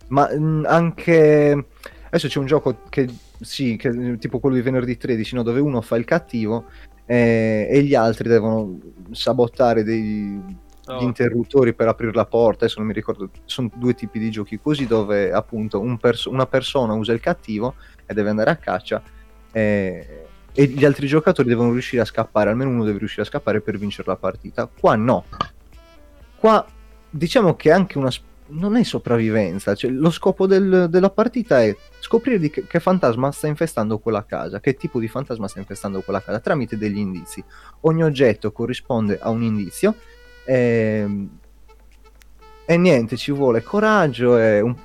Ma mh, anche adesso c'è un gioco che sì, che, tipo quello di venerdì 13, no, dove uno fa il cattivo eh, e gli altri devono sabotare dei Oh. gli interruttori per aprire la porta. Adesso non mi ricordo, sono due tipi di giochi così dove appunto un perso- una persona usa il cattivo e deve andare a caccia eh, e gli altri giocatori devono riuscire a scappare, almeno uno deve riuscire a scappare per vincere la partita. Qua no. Qua diciamo che è anche una non è sopravvivenza, cioè, lo scopo del- della partita è scoprire che, che fantasma sta infestando quella casa, che tipo di fantasma sta infestando quella casa tramite degli indizi. Ogni oggetto corrisponde a un indizio ehm, e, niente, ci vuole coraggio e un-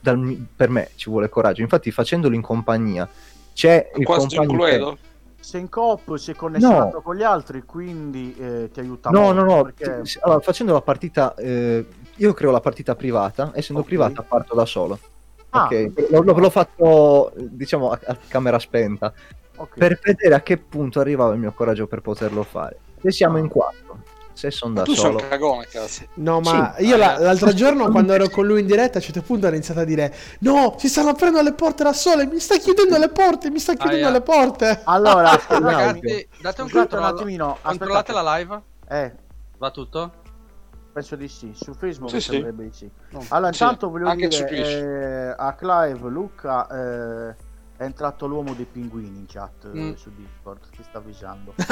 dal per me ci vuole coraggio. Infatti facendolo in compagnia c'è il Quasi un compagno. Sei in coop, sei connessato con gli altri, quindi eh, ti aiuta No, molto. no, no. Perché... allora, facendo la partita, eh, io creo la partita privata, essendo Ok. privata parto da solo. Ah, ok, l'ho, l'ho- l'ho fatto diciamo a, a camera spenta ok. per vedere a che punto arrivava il mio coraggio per poterlo fare. Se siamo in quattro, se sono da tu sei solo, un cagone, cazzo. No, ma Sì. io la- l'altro giorno quando ero con lui in diretta a un certo punto ho iniziato a dire No, si stanno aprendo le porte da sole, mi sta chiudendo le porte, mi sta chiudendo le porte. Allora, Ragazzi, date un Scusate un controllo. attimino, Controllate la live? Eh, Va tutto? penso di sì. Su Facebook Sì, sì. di sì. Allora, Sì, intanto voglio anche dire eh, a Clive, Luca, eh, è entrato l'uomo dei pinguini in chat eh, Mm. su Discord. Ti sta avvisando.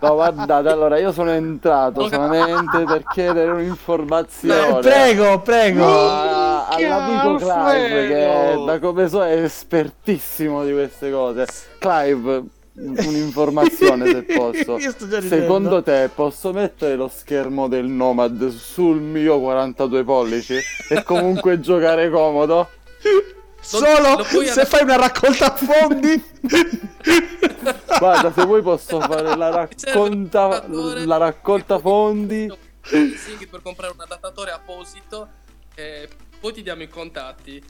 No, guardate, allora io sono entrato solamente per chiedere un'informazione. Eh, prego, prego. a- all'amico Clive che da come so è espertissimo di queste cose. Clive, un'informazione se posso. Secondo te posso mettere lo schermo del Nomad sul mio 42 pollici e comunque giocare comodo? Solo se fai una raccolta fondi. Guarda, se vuoi posso fare la, un raccolta, la raccolta fondi. sì, per comprare un adattatore apposito e poi ti diamo i contatti.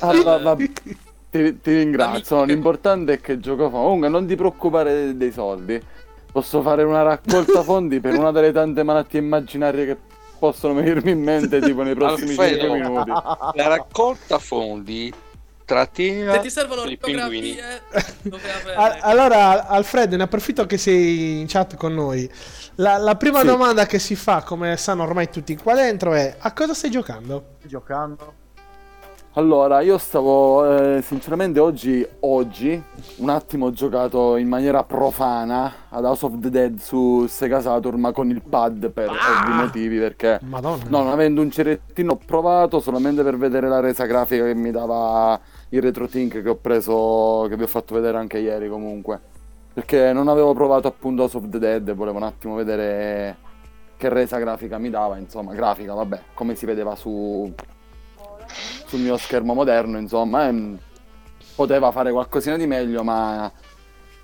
Ah, va- va- ti, ti ringrazio. Amico che- L'importante è che gioco fa. Comunque, non ti preoccupare dei, dei soldi. Posso fare una raccolta fondi per una delle tante malattie immaginarie che possono venirmi in mente, tipo nei prossimi Alfredo. 5 minuti. La raccolta fondi tratteneva Se ti servono dove avere. A- allora, Alfredo, ne approfitto che sei in chat con noi. La, la prima Sì. domanda che si fa, come sanno ormai tutti qua dentro, è: a cosa stai giocando? Giocando. Allora, io stavo eh, sinceramente oggi, oggi, un attimo ho giocato in maniera profana ad House of the Dead su Sega Saturn, ma con il pad per Ah! ovvi motivi, perché Madonna. no, non avendo un cerettino ho provato solamente per vedere la resa grafica che mi dava il RetroTink che ho preso, che vi ho fatto vedere anche ieri comunque. Perché non avevo provato appunto House of the Dead volevo un attimo vedere che resa grafica mi dava, insomma, grafica, vabbè, come si vedeva su sul mio schermo moderno, insomma, e, poteva fare qualcosina di meglio, ma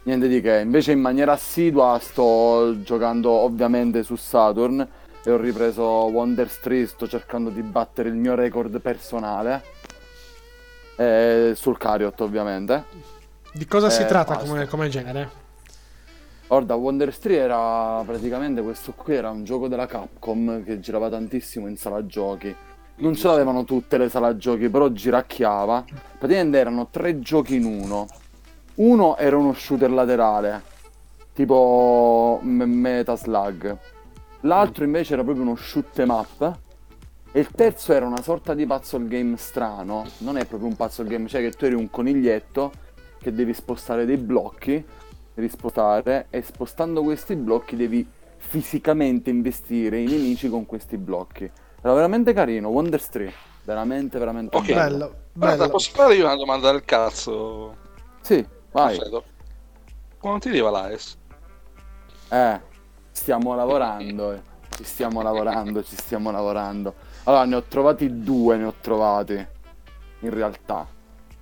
niente di che. Invece in maniera assidua sto giocando ovviamente su Saturn e ho ripreso Wonder Street, sto cercando di battere il mio record personale. E sul Cariot ovviamente. Di cosa si Eh, tratta basta. come, come genere? Guarda, Wonder Street era praticamente questo qui, era un gioco della Capcom che girava tantissimo in sala giochi. Non ce l'avevano tutte le sala giochi, però giracchiava. Praticamente erano tre giochi in uno. Uno era uno shooter laterale, tipo Meta Slug. L'altro invece era proprio uno shoot 'em up. E il terzo era una sorta di puzzle game strano. Non è proprio un puzzle game, cioè che tu eri un coniglietto che devi spostare dei blocchi, devi spostare e spostando questi blocchi devi fisicamente investire i nemici con questi blocchi. Era veramente carino, Wonders 3, veramente, veramente Ok. bello. Bello, Guarda, bello. posso fare io una domanda del cazzo? Sì, vai. Quando ti arriva l'AES? Eh, stiamo lavorando, eh. ci stiamo lavorando, ci stiamo lavorando. Allora, ne ho trovati due, ne ho trovati, in realtà.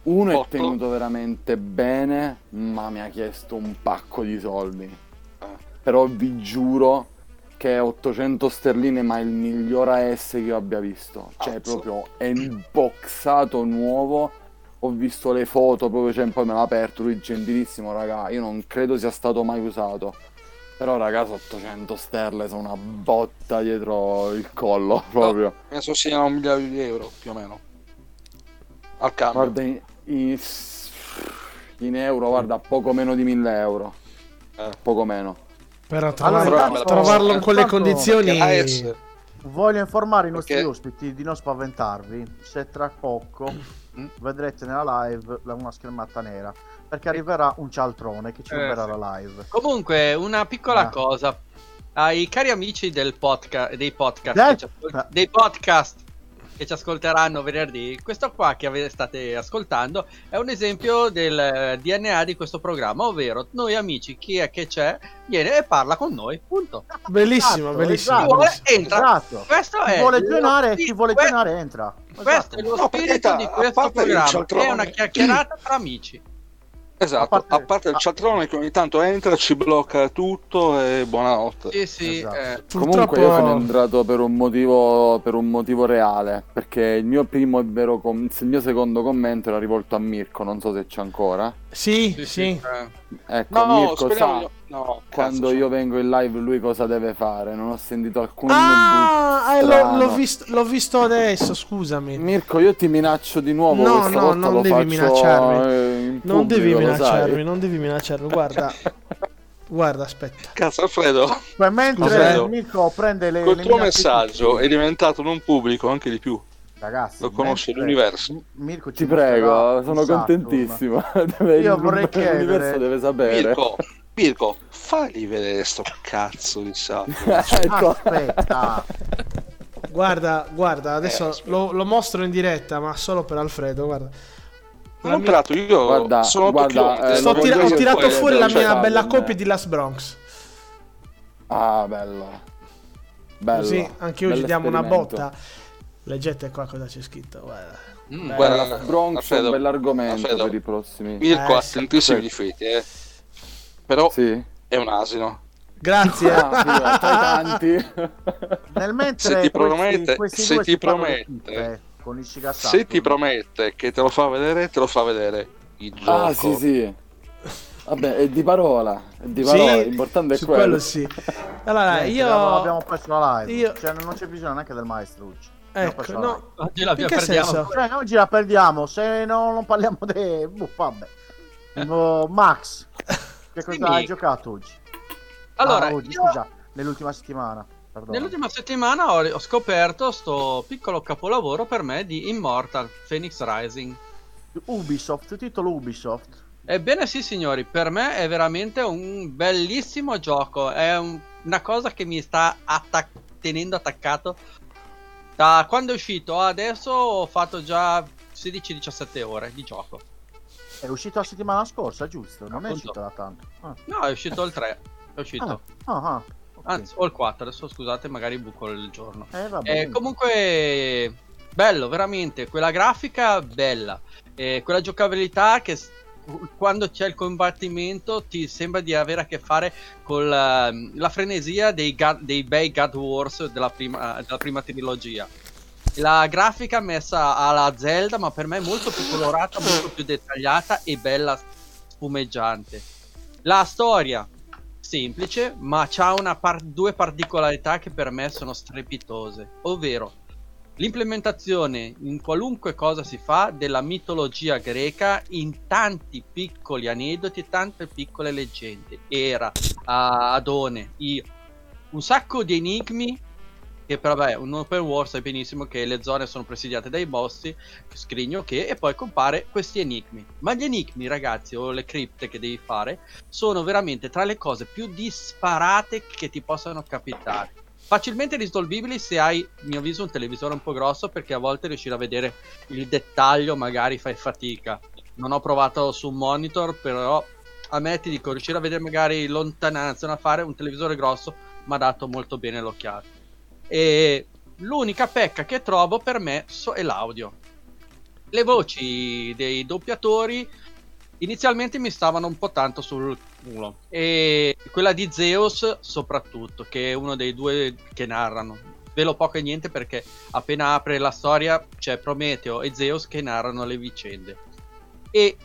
Uno è Otto? tenuto veramente bene, ma mi ha chiesto un pacco di soldi. Però vi giuro che è 800 sterline, ma è il miglior AS che io abbia visto. Cioè, Cazzo. proprio è boxato nuovo. Ho visto le foto, proprio, cioè, poi me l'ha aperto, lui gentilissimo, raga. Io non credo sia stato mai usato. Però, ragazzi, 800 sterle sono una botta dietro il collo, proprio. Penso siano un migliaio di euro, più o meno. Al cambio. Guarda, in, in- in euro, guarda, poco meno di 1000 euro. Eh. Poco meno. Però Allora, trovarlo, intanto- trovarlo in quelle intanto- condizioni... Voglio informare i nostri Perché- ospiti di non spaventarvi se tra poco Mm. vedrete nella live una schermata nera perché arriverà un cialtrone che ci Eh, ruberà sì. la live. Comunque, una piccola Ah. cosa. Ai cari amici del podcast, dei podcast, ci ascol- dei podcast che ci ascolteranno venerdì, questo qua che avete, state ascoltando è un esempio del eh, DNA di questo programma, ovvero noi amici, chi è che c'è, viene e parla con noi, punto. Bellissimo, Esatto, bellissimo. Chi vuole esatto. entra. Esatto. Questo Chi è vuole spi- chi vuole que- giocare entra. Questo Esatto. è lo spirito di questo programma, è una chiacchierata tra amici. Esatto, A parte- a parte il a- cialtrone che ogni tanto entra, ci blocca tutto e buonanotte. Sì, sì, Esatto. eh, Comunque io sono entrato per un motivo per un motivo reale, perché il mio primo e vero com- il mio secondo commento era rivolto a Mirko, non so se c'è ancora. Sì, sì, sì. sì, eh. Ecco, No, Mirko speriamo sa no, quando cazzo, io vengo in live lui cosa deve fare, non ho sentito alcun Ah, eh, input l'ho, visto, l'ho visto adesso, scusami. Mirko, io ti minaccio di nuovo, No, questa no, volta non lo devi faccio minacciarmi. eh, in Non devi pubblico, lo minacciarmi, non devi minacciarmi. Guarda, guarda, aspetta. Cazzo Alfredo, Poi mentre Alfredo, Mirko prende le, col le tuo messaggio è diventato non pubblico anche di più. ragazzi, Lo conosce mentre l'universo. Mirko ci Ti prego, sono contentissimo. Io vorrei l'universo chiedere- deve sapere. Mirko, Mirko, fagli vedere sto cazzo di sapo. ecco. Aspetta, Guarda, guarda, adesso Eh, lo, lo mostro in diretta, ma solo per Alfredo, guarda. Non mia- peraltro io Guarda, sono guarda, eh, Sto tira- ho tirato fuori la mia bella copia di Last Bronx. Ah, bello. Bello. Così anche oggi diamo una botta. Leggete qua cosa c'è scritto. Guarda. Mm, Guarda, Bronx è Alfredo, un bell'argomento Alfredo. per i prossimi. Mirko Eh, ha tantissimi Sì. difetti, eh. Però Sì. è un asino. Grazie. Ah, figo, tra i tanti. nel mentre Se ti questi- promette- questi se due ti promette- con il Se ti promette che te lo fa vedere, te lo fa vedere. Il gioco. ah, sì, sì. Vabbè, è di parola. È di Sì, parola. L'importante è su quello. quello sì. Allora, Niente, io... abbiamo, perso la live. io- Cioè, non c'è bisogno neanche del maestruccio. Ecco, no. Oggi la In che perdiamo. senso? Cioè, oggi la perdiamo, se no, non parliamo di... Boh, vabbè. Oh, Max, che cosa Sì, hai giocato oggi? Allora, Ah, oggi, io scusa, nell'ultima settimana. Perdono. nell'ultima settimana ho, ho scoperto sto piccolo capolavoro per me di Immortal Phoenix Rising. Ubisoft, titolo Ubisoft. Ebbene sì signori, per me è veramente un bellissimo gioco, è un- una cosa che mi sta attac- tenendo attaccato da quando è uscito adesso ho fatto già 16-17 ore di gioco. È uscito la settimana scorsa, giusto? Non è Appunto. uscito da tanto. Ah, No, è uscito il 3, è uscito. ah, ah, ok. Anzi, o il 4, adesso scusate, magari buco il giorno. Eh, Eh, comunque, bello, veramente. Quella grafica, bella. Eh, quella giocabilità che quando c'è il combattimento ti sembra di avere a che fare con la, la frenesia dei, ga- dei bei God Wars della prima, della prima trilogia. La grafica messa alla Zelda, ma per me molto più colorata, molto più dettagliata e bella spumeggiante. La storia semplice, ma ha par- due particolarità che per me sono strepitose, ovvero l'implementazione in qualunque cosa si fa della mitologia greca in tanti piccoli aneddoti e tante piccole leggende. Era Adone, io, un sacco di enigmi che però vabbè, un open world sai benissimo che le zone sono presidiate dai bossi, scrigno che, e poi compare questi enigmi. Ma gli enigmi, ragazzi, o le cripte che devi fare, sono veramente tra le cose più disparate che ti possano capitare. Facilmente risolvibili se hai, a mio avviso, un televisore un po' grosso, perché a volte riuscire a vedere il dettaglio magari fai fatica. Non ho provato su un monitor, però a me ti dico, riuscire a vedere magari lontananza, a fare un televisore grosso mi ha dato molto bene l'occhiato. E l'unica pecca che trovo per me è l'audio. Le voci dei doppiatori inizialmente mi stavano un po' tanto sul culo. E quella di Zeus soprattutto, che è uno dei due che narrano. Velo poco e niente perché appena apre la storia c'è Prometeo e Zeus che narrano le vicende. E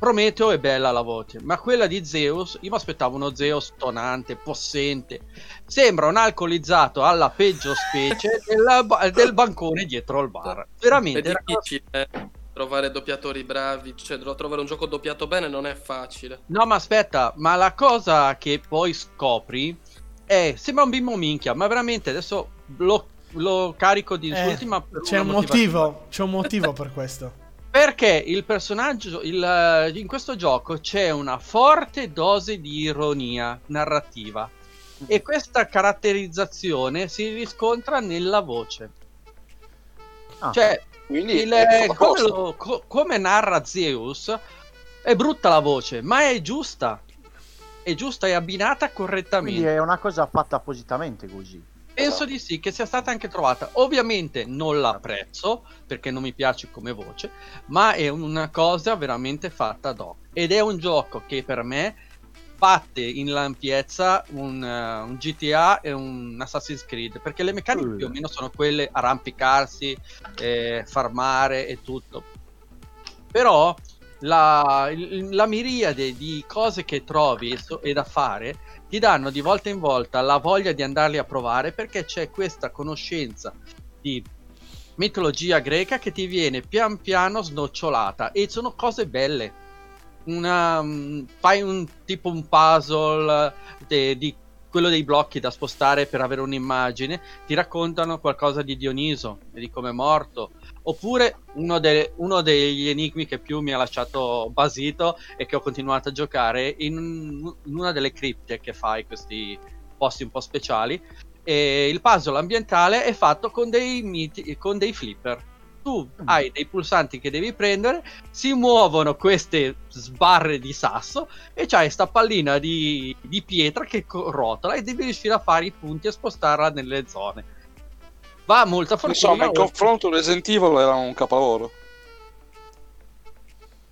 Prometeo è bella la voce, ma quella di Zeus, io mi aspettavo uno Zeus tonante, possente. Sembra un alcolizzato alla peggio specie del, del bancone dietro al bar. Veramente. È difficile trovare doppiatori bravi, cioè trovare un gioco doppiato bene non è facile. No, ma aspetta, ma la cosa che poi scopri è sembra un bimbo minchia, ma veramente adesso lo, lo carico di Eh, ultima c'è un motivo, c'è un motivo per questo. Perché il personaggio, il- in questo gioco c'è una forte dose di ironia narrativa e questa caratterizzazione si riscontra nella voce. Ah. Cioè, Quindi il- come, lo- co- come narra Zeus è brutta la voce, ma è giusta. È giusta e abbinata correttamente. Quindi è una cosa fatta appositamente così. Penso di sì, che sia stata anche trovata. Ovviamente non l'apprezzo perché non mi piace come voce, ma è una cosa veramente fatta ad hoc. Ed è un gioco che per me batte in lampiezza un, eh, un GTA e un Assassin's Creed perché le meccaniche Mm. più o meno sono quelle arrampicarsi, eh, farmare e tutto. Però la, la miriade di cose che trovi e da fare ti danno di volta in volta la voglia di andarli a provare perché c'è questa conoscenza di mitologia greca che ti viene pian piano snocciolata e sono cose belle. Una, mm, fai un tipo un puzzle de- di quello dei blocchi da spostare per avere un'immagine, ti raccontano qualcosa di Dioniso e di come è morto. Oppure uno, de- uno degli enigmi che più mi ha lasciato basito e che ho continuato a giocare in, in una delle cripte che fai questi posti un po' speciali. E il puzzle ambientale è fatto con dei, miti- con dei flipper. Tu hai dei pulsanti che devi prendere, si muovono queste sbarre di sasso e c'hai sta pallina di, di pietra che co- rotola e devi riuscire a fare i punti e spostarla nelle zone. Va molta fortuna. Insomma, in confronto Resident Evil era un capolavoro.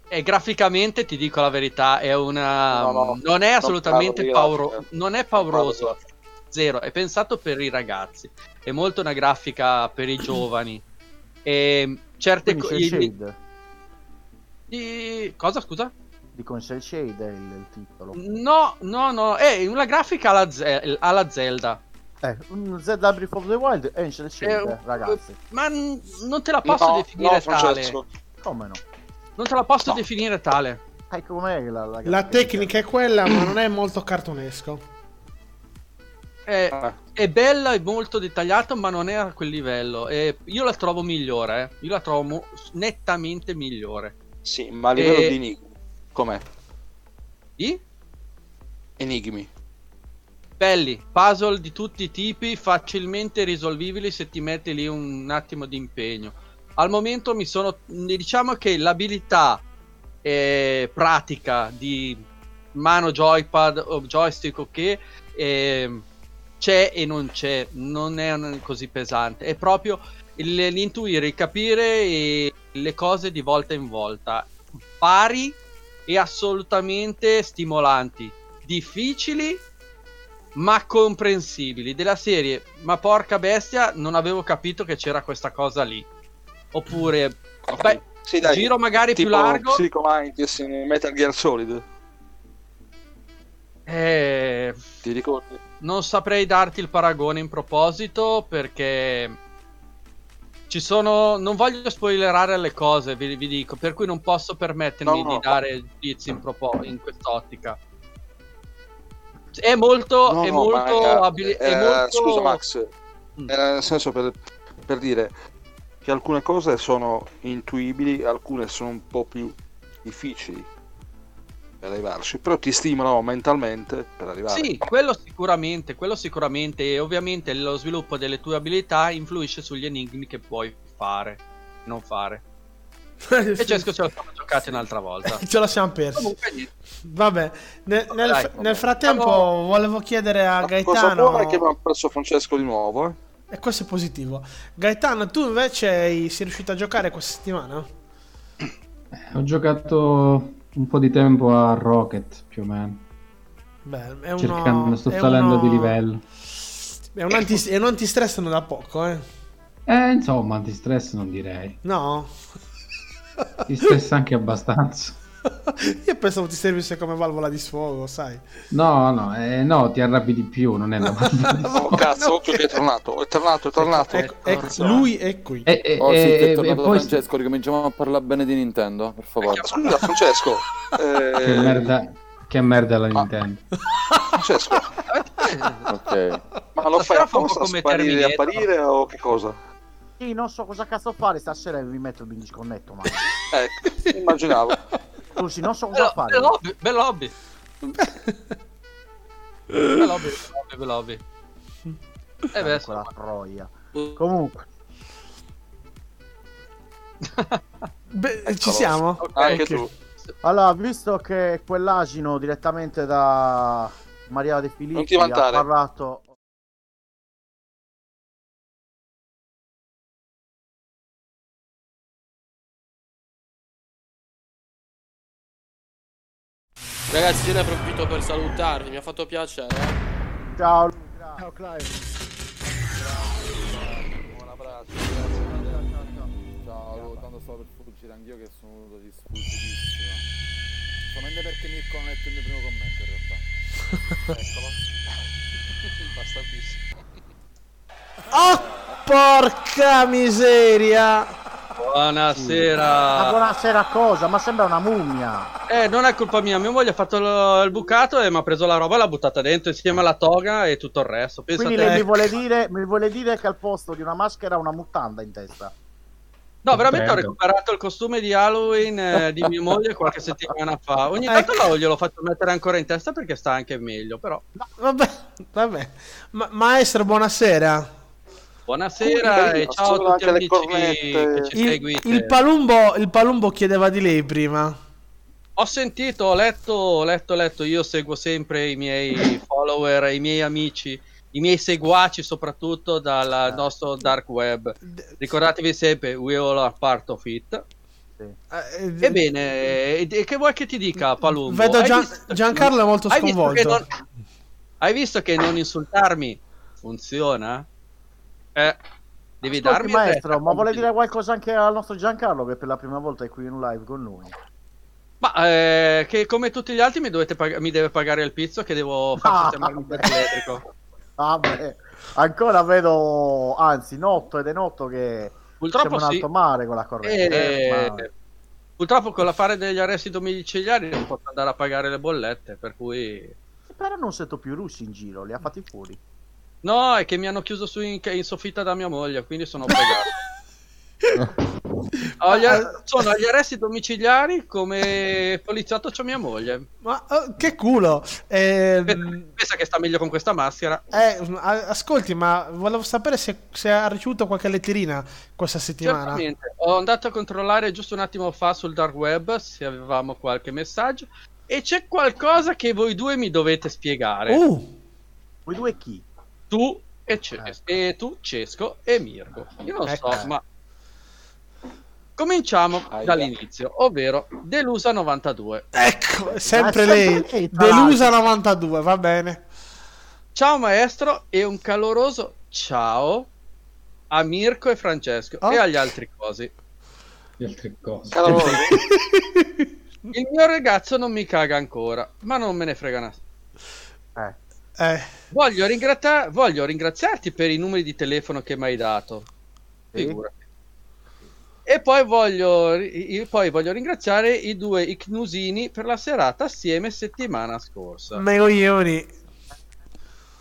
E graficamente ti dico la verità, è una. No, no, non è non assolutamente di pauro-. Non è Non pauroso. di Zero, è pensato per i ragazzi. È molto una grafica per i giovani. E certe Quindi co- c'è il i- Cosa scusa? C'è il shade è il, il titolo. No, no, no, è una grafica alla, Ze- alla Zelda. Eh, un Zelda Breath of the Wild e il shade, Eh, ragazzi. Ma n- non te la posso no, definire no, tale. Francesco. Come no? Non te la posso No. definire tale. Eh, com'è la, la, La tecnica è quella, ma non è molto cartonesco. È, è bella e molto dettagliata, ma non è a quel livello. E io la trovo migliore. eh. Io la trovo mo- nettamente migliore. sì, ma a livello E- di enigmi. Com'è? I Enigmi. Belli, puzzle di tutti i tipi, facilmente risolvibili se ti metti lì un attimo di impegno. Al momento mi sono. Diciamo che l'abilità eh, pratica di mano joypad o joystick ok ehm, c'è e non c'è, non è così pesante, è proprio l'intuire, il capire le cose di volta in volta, pari e assolutamente stimolanti, difficili ma comprensibili della serie, ma porca bestia, non avevo capito che c'era questa cosa lì. Oppure beh, Sì, dai. giro magari più largo. Psycho Mantis in Metal Gear Solid. Eh, Ti ricordi? non saprei darti il paragone in proposito perché ci sono. Non voglio spoilerare le cose, vi, vi dico, per cui non posso permettermi No, no. di dare giudizi in, propo- in quest'ottica. È molto. No, è molto. ma, abili- è eh, molto- Scusa Max, Era nel senso per, per dire che alcune cose sono intuibili, alcune sono un po' più difficili per arrivarci, però ti stimolano mentalmente per arrivare. Sì, quello sicuramente, quello sicuramente e ovviamente lo sviluppo delle tue abilità influisce sugli enigmi che puoi fare, non fare. E Cesco ce l'abbiamo giocati un'altra volta. Ce la siamo persi. Comunque. Vabbè, ne- nel, Dai, nel frattempo Siamo- volevo chiedere a La cosa Gaetano... buona che abbiamo perso Francesco di nuovo. eh. E questo è positivo. Gaetano, tu invece sei riuscito a giocare questa settimana? Ho giocato un po' di tempo a Rocket, più o meno. Beh, è uno... Cercando, sto è salendo uno- di livello. È un, anti- è un antistress non da poco, eh. Eh, insomma, di stress non direi. No? Ti stressa anche abbastanza. Io pensavo ti servisse come valvola di sfogo, sai. No, no, eh, no, ti arrabbi di più, non è la Oh cazzo, occhio che è tornato, è tornato, è tornato. Ecco, ecco, lui è qui. E, e- Oh, sì, e- è e tornato poi Francesco, ricominciamo a parlare bene di Nintendo, per favore. Scusa Francesco, eh, che merda, che merda la Nintendo. Francesco, Ok. ma lo fai apposta a come sparire e apparire o che cosa? Sì, non so cosa cazzo fare stasera vi metto il disconnetto, ma... Ecco, immaginavo. Scusi, non so cosa Bello, fare. bel hobby, bel hobby. Bel hobby, bel hobby. Eh beh, insomma. troia. Comunque, Beh, ci siamo? Ok. Anche Ok. tu. allora, visto che quell'asino direttamente da Maria De Filippi ha parlato... Ragazzi, io ne approfitto per salutarvi, mi ha fatto piacere. eh. Ciao, Ciao Clive. Un abbraccio, Ciao, tanto stavo per fuggire anch'io che sono venuto di sfuggitissimo. Solamente perché Mirko non ha letto il mio primo commento in realtà. Eccolo. Basta bis. Oh, porca miseria! Buonasera. ma buonasera cosa? Ma sembra una mummia. Eh, non è colpa mia, mia moglie ha fatto lo- il bucato e mi ha preso la roba e l'ha buttata dentro insieme alla toga e tutto il resto. Pensa Quindi te. lei mi vuole, dire, mi vuole dire che al posto di una maschera ha una mutanda in testa. No, veramente ho recuperato il costume di Halloween eh, di mia moglie qualche settimana fa. Ogni tanto Ecco. lo- glielo faccio mettere ancora in testa perché sta anche meglio, però. Vabbè, vabbè. Ma- maestro, buonasera. Buonasera e ciao a tutti amici che ci Il, seguite. il palumbo, il palumbo chiedeva di lei prima. Ho sentito, ho letto, ho letto, ho letto. Io seguo sempre i miei follower, i miei amici, i miei seguaci, soprattutto dal nostro dark web. Ricordatevi sempre, we all are part of it. Eh, Ebbene, e e che vuoi che ti dica, Palumbo? Vedo Gian- visto- Giancarlo è molto hai visto che sconvolto. non- Hai visto che non insultarmi funziona? Eh, devi Ascolti, darmi maestro, retta, ma vuole dire qualcosa anche al nostro Giancarlo che per la prima volta è qui in live con noi? Ma eh, che come tutti gli altri mi, dovete pag- mi deve pagare il pizzo che devo far Ah, un pezzo elettrico. Vabbè, ancora vedo, anzi, notto ed è notto che Purtroppo siamo in sì. alto mare con la corrente. E- eh, ma- Purtroppo con l'affare degli arresti domiciliari non posso andare a pagare le bollette, per cui... Però non sento più russi in giro, li ha fatti fuori. No, è che mi hanno chiuso su in, in soffitta da mia moglie, quindi sono fregato. Ho gli ar- sono agli arresti domiciliari come poliziotto c'ho mia moglie. Ma eh, che culo! Eh, Pensa che sta meglio con questa maschera. eh, ascolti, ma volevo sapere se, se ha ricevuto qualche letterina questa settimana. Certamente. Ho andato a controllare giusto un attimo fa sul dark web se avevamo qualche messaggio. E c'è qualcosa che voi due mi dovete spiegare. Uh, Voi due chi? Tu e, Ces- e tu, Cesco e Mirko. Io non Ecco. so, ma. Cominciamo Aia. dall'inizio, ovvero Delusa 92. ecco, sempre lei. lei, Delusa 92, va bene. Ciao maestro e un caloroso ciao a Mirko e Francesco Oh. e agli altri cosi. Altre cose. Caro, Il mio ragazzo non mi caga ancora, ma non me ne frega una. Eh, Eh, Voglio, ringrata- voglio ringraziarti per i numeri di telefono che mi hai dato. Figurati. E poi voglio, poi voglio ringraziare i due Icnusini per la serata assieme settimana scorsa. me coglioni.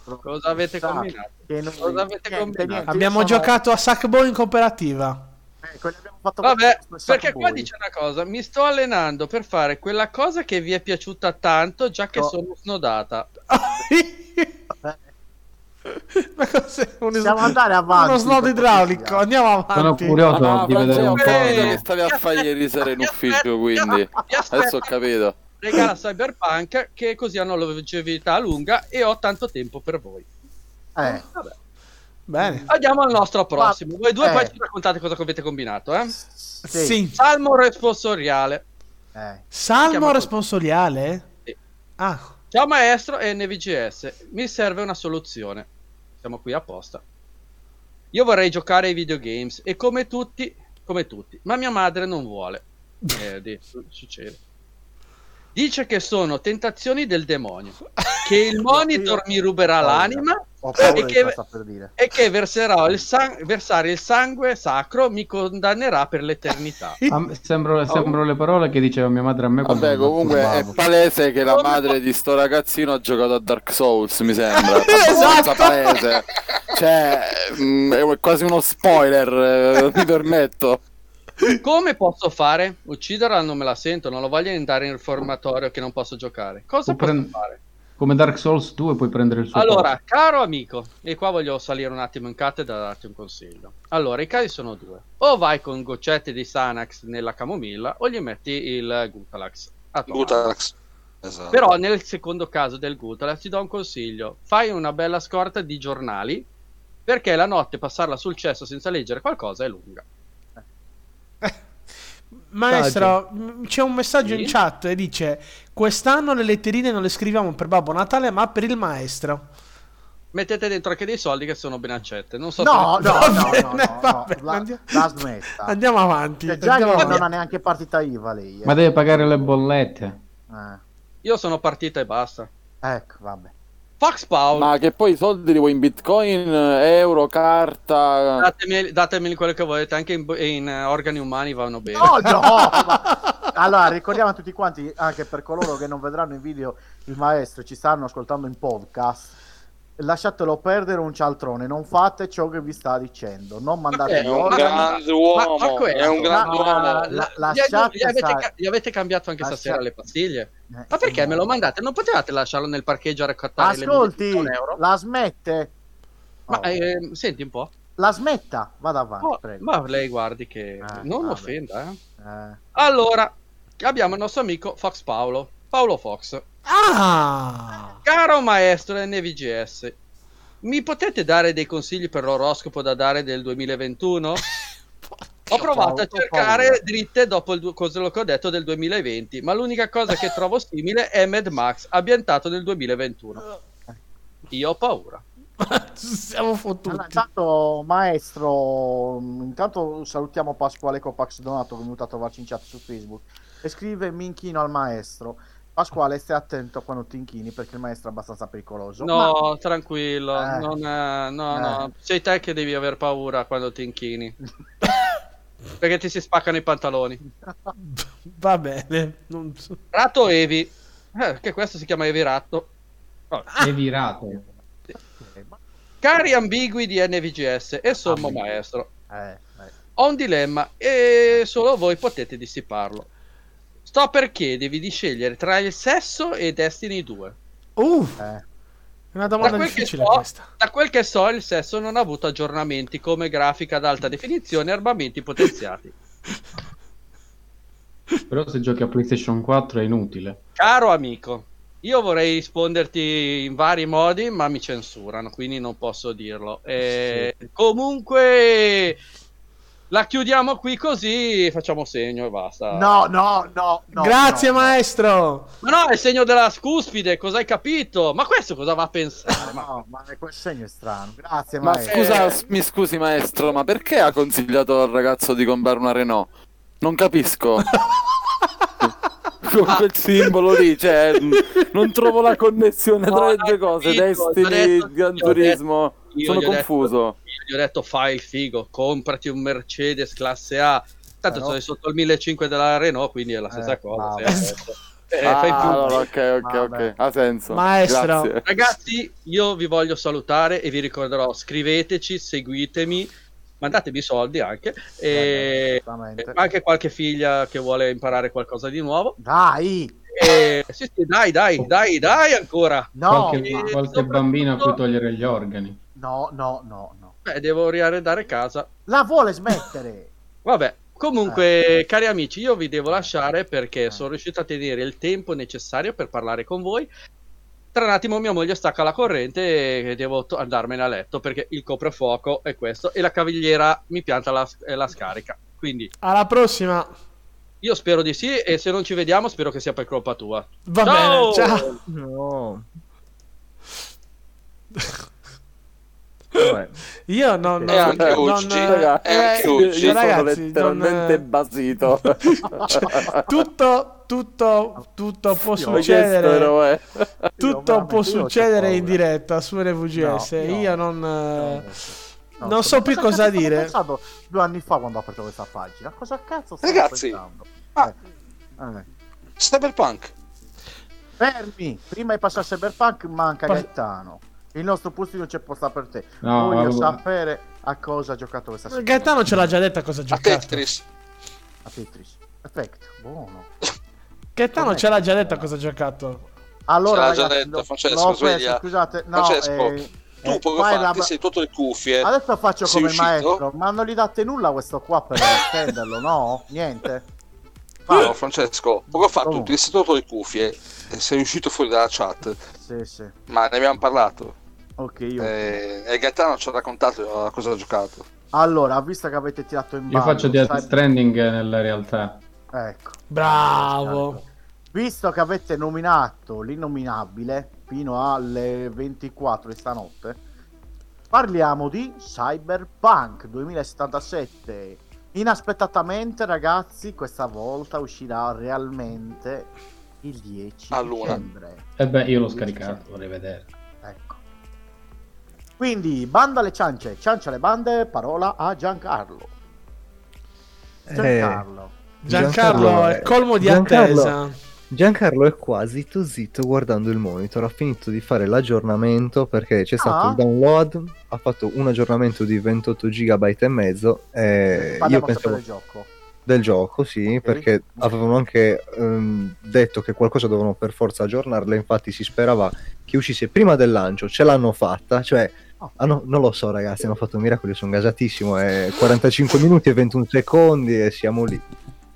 Cosa avete Sa combinato? Cosa avete niente, combinato? niente, Abbiamo giocato a Sackboy in cooperativa. Ecco, Vabbè, perché qua dice una cosa, mi sto allenando per fare quella cosa che vi è piaciuta tanto già che No. sono snodata. Ma cos'è? Un Possiamo andare avanti, Uno snodo per idraulico. Andiamo Sono avanti. curioso Ah, di vedere un po'. che stavi a fare ieri sera in ufficio, quindi. Adesso ho capito. Regala Cyberpunk che così hanno longevità lunga e ho tanto tempo per voi. Eh, Bene. Andiamo al nostro prossimo. Voi due eh. poi ci raccontate cosa avete combinato, eh? sì. Sì. Salmo responsoriale. Eh. Salmo responsoriale? Sì. Ah, Ciao maestro e NVGS, mi serve una soluzione. Siamo qui apposta. Io vorrei giocare ai videogames e come tutti, come tutti, ma mia madre non vuole. Eh, di- succede. Dice che sono tentazioni del demonio, che il monitor mi ruberà l'anima E di che- per dire. e che verserò il san- versare il sangue sacro mi condannerà per l'eternità. Sembrano, sembrano le parole che diceva mia madre a me Vabbè, comunque è palese che la madre di sto ragazzino ha giocato a Dark Souls, mi sembra. Esatto. Palese. Cioè, mh, è quasi uno spoiler, eh, mi permetto. Come posso fare? Ucciderla non me la sento, non lo voglio andare in riformatorio che non posso giocare. Cosa posso prend- fare? Come Dark Souls 2 puoi prendere il suo Allora, caro amico, e qua voglio salire un attimo in cattedra e darti un consiglio. Allora, i casi sono due. O vai con goccette di Sanax nella camomilla o gli metti il Gutalax. Gutalax. Esatto. Però nel secondo caso del Gutalax ti do un consiglio. Fai una bella scorta di giornali perché la notte passarla sul cesso senza leggere qualcosa è lunga. Maestro, c'è un messaggio Sì? in chat e dice: Quest'anno le letterine non le scriviamo per Babbo Natale, ma per il maestro. Mettete dentro anche dei soldi che sono ben accette. Non so No, se- no, Va no, no, no, va no, andiamo- la smetta. Andiamo avanti. Cioè, già andiamo avanti. non ha neanche partita IVA lei. eh. Ma deve pagare le bollette. Eh, Io sono partita e basta. Ecco, vabbè. Fox Paul, Ma che poi i soldi li vuoi in bitcoin, euro, carta. datemi, datemi quello che volete, anche in, in, eh, organi umani vanno bene. No, no! ma- Allora, ricordiamo a tutti quanti, anche per coloro che non vedranno in video il maestro, ci stanno ascoltando in podcast. Lasciatelo perdere un cialtrone, non fate ciò che vi sta dicendo. Non mandate È un Ma- grande Ma- uomo. ma questo- È un grande ma- uomo. la- La- gli, avete, stare. ca- gli avete cambiato anche Lascia- stasera le pastiglie? Eh, Ma perché sì, me no. lo mandate? Non potevate lasciarlo nel parcheggio a raccattare le Ascolti, un euro? la smette. Ma Oh, ehm, senti un po'. La smetta, vada avanti, Oh, prego. ma lei guardi che Ah, non vabbè. offenda. eh. Eh, Allora, abbiamo il nostro amico Fox Paolo. Paolo Fox. Ah, Caro maestro NVGS, mi potete dare dei consigli per l'oroscopo da dare del 2021? Ho provato a paura, ho cercare paura. dritte dopo il du- quello che ho detto del 2020, ma l'unica cosa che trovo simile è Mad Max ambientato nel 2021. Io ho paura. siamo fottuti. Allora, intanto, maestro, intanto salutiamo Pasquale Copax Donato venuto a trovarci in chat su Facebook e scrive: Mi inchino al maestro. Pasquale, stai attento quando ti inchini perché il maestro è abbastanza pericoloso. No, tranquillo, Eh. non è- no, Eh. no, sei te che devi aver paura quando ti inchini. Perché ti si spaccano i pantaloni. Va bene. non so- Ratto Evi, eh, che questo si chiama Evi Ratto. È virato. Cari ambigui di NVGS e sommo maestro, Eh, eh. ho un dilemma e solo voi potete dissiparlo. Sto per chiedervi di scegliere tra il sesso e Destiny 2. Uh, eh. è una domanda Da quel, che difficile so, questa. da quel che so, il sesso non ha avuto aggiornamenti come grafica ad alta definizione e armamenti potenziati. Però se giochi a PlayStation 4 è inutile. Caro amico, io vorrei risponderti in vari modi, ma mi censurano, quindi non posso dirlo. E Comunque, la chiudiamo qui così facciamo segno e basta. No, no, no, no. Grazie, no, maestro. Ma no, è il segno della scuspide, cosa hai capito? Ma questo cosa va a pensare? Ma... No, ma quel segno è strano. Grazie, Ma maestro. scusa, s- mi scusi maestro, ma perché ha consigliato al ragazzo di comprare una Renault? Non capisco. Con quel simbolo lì, cioè, non trovo la connessione No, tra le due cose, Destiny, detto- Gran Turismo. Sono ho detto- confuso. Io gli ho detto fai il figo, comprati un Mercedes classe A. Tanto Però- sei sotto il 1500 della Renault, quindi è la stessa Eh, cosa. posto. Eh, Ah, fai punti. allora, ok, ok, Vabbè. ok. Ha senso. Maestro. Grazie. Ragazzi, io vi voglio salutare e vi ricorderò, scriveteci, seguitemi, mandatemi soldi anche, e Assolutamente. e anche qualche figlia che vuole imparare qualcosa di nuovo. Dai! E, sì, sì, dai, dai, dai, dai ancora. No, qualche, qualche bambino a cui togliere gli organi. no, no, no, no. Beh, devo riarredare casa. La vuole smettere! Vabbè, comunque, Eh. cari amici, io vi devo lasciare perché sono riuscito a tenere il tempo necessario per parlare con voi. Tra un attimo mia moglie stacca la corrente e devo to- andarmene a letto perché il coprifuoco è questo e la cavigliera mi pianta la, la scarica. Quindi Alla prossima. io spero di sì e se non ci vediamo spero che sia per colpa tua. Va Ciao! bene, ciao. No. Vabbè. Io non... E anche non- oggi, non- e anche eh, oggi. Io sono ragazzi, letteralmente non- basito. cioè, tutto, tutto, tutto può Io- succedere. eroe. Tutto può succedere in diretta su NVGS. No, no, io non... No, eh, no, non so più cosa cosa dire. pensando due anni fa quando ho aperto questa pagina. Cosa cazzo stavo Ragazzi, pensando? ma- Eh, eh. Cyberpunk. Fermi! Prima di passare a Cyberpunk manca Pa- Gaetano. Il nostro postino c'è posta per te. No, Voglio vabbè. sapere a cosa ha giocato questa settimana. Gaetano ce l'ha già detta cosa ha A giocato. Tetris. A Tetris. Effect, buono. Gaetano ce l'ha già detta cosa ha giocato. Allora, Ce l'ha già ragazzi, detto, l'ho- Francesco, preso, sveglia. scusate, no, Francesco, eh, Tu eh, poco fa la- ti sei tolto le cuffie. Adesso faccio Sei come uscito? maestro, ma non gli date nulla a questo qua per stenderlo, no? Niente. No, Francesco, poco fa tu ti sei tolto le cuffie e sei uscito fuori dalla chat. Sì, sì. Ma ne abbiamo parlato. Ok, io. Eh, e Gaetano ci ha raccontato a cosa ha giocato. Allora, visto che avete tirato in Io ballo, faccio Death sai- Stranding nella realtà. Ecco. Bravo. Visto che avete nominato l'innominabile fino alle 24 di stanotte, parliamo di Cyberpunk 2077. Inaspettatamente, ragazzi, questa volta uscirà realmente il 10 A luna. dicembre. E beh, io l'ho scaricato, vorrei vedere. Quindi, banda alle ciance, ciancia alle bande, parola a Giancarlo. Eh, Giancarlo. Giancarlo Giancarlo, è colmo di Giancarlo- attesa. Giancarlo è qua zitto zitto guardando il monitor, ha finito di fare l'aggiornamento perché c'è stato Ah. il download, ha fatto un aggiornamento di 28 GB e mezzo e io Parliamo pensavo sempre del gioco. del gioco, sì, Ok. perché avevano anche ehm, detto che qualcosa dovevano per forza aggiornarle, infatti si sperava che uscisse prima del lancio, ce l'hanno fatta, cioè Oh. hanno- non lo so ragazzi, hanno fatto un miracolo, io sono gasatissimo, è 45 minuti e 21 secondi e siamo lì.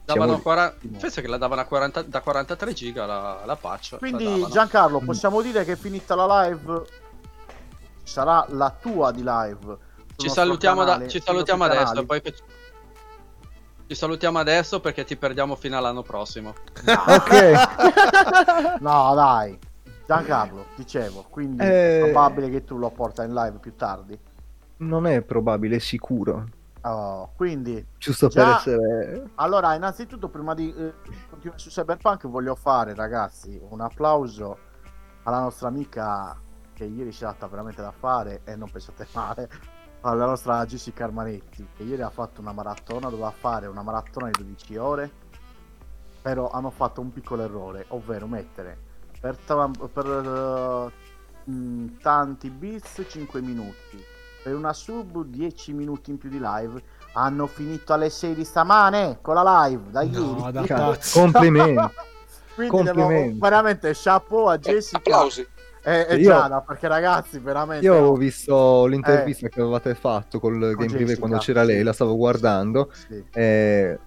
Siamo Davano lì. 40... Penso che la davano a 40... da 43 giga la, la patch. la Quindi davano. Giancarlo, Mm. possiamo dire che finita la live sarà la tua di live. ci salutiamo, da- canale, ci sui salutiamo adesso. Poi... Ci salutiamo adesso perché ti perdiamo fino all'anno prossimo. Ok, No, dai. Giancarlo, dicevo, quindi Eh. è probabile che tu lo porta in live più tardi. non è probabile, è sicuro, Oh, quindi, giusto Già- per essere... allora, innanzitutto, prima di eh, continuare su Cyberpunk, voglio fare, ragazzi, un applauso alla nostra amica che ieri ci è data veramente da fare e non pensate male, alla nostra Jessica Armanetti, che ieri ha fatto una maratona, doveva fare una maratona di 12 ore, però hanno fatto un piccolo errore, ovvero mettere per, per eh, mh, tanti bits 5 minuti, per una sub 10 minuti in più di live, hanno finito alle 6 di stamane con la live da No, ieri. da Cazzo. Complimenti. Quindi devo- complimenti. veramente chapeau a Jessica Applausi. e, e Io- Giada perché ragazzi veramente Io avevo visto l'intervista che avevate fatto col Game Privé Jessica, quando c'era lei, sì. la stavo guardando. Sì, e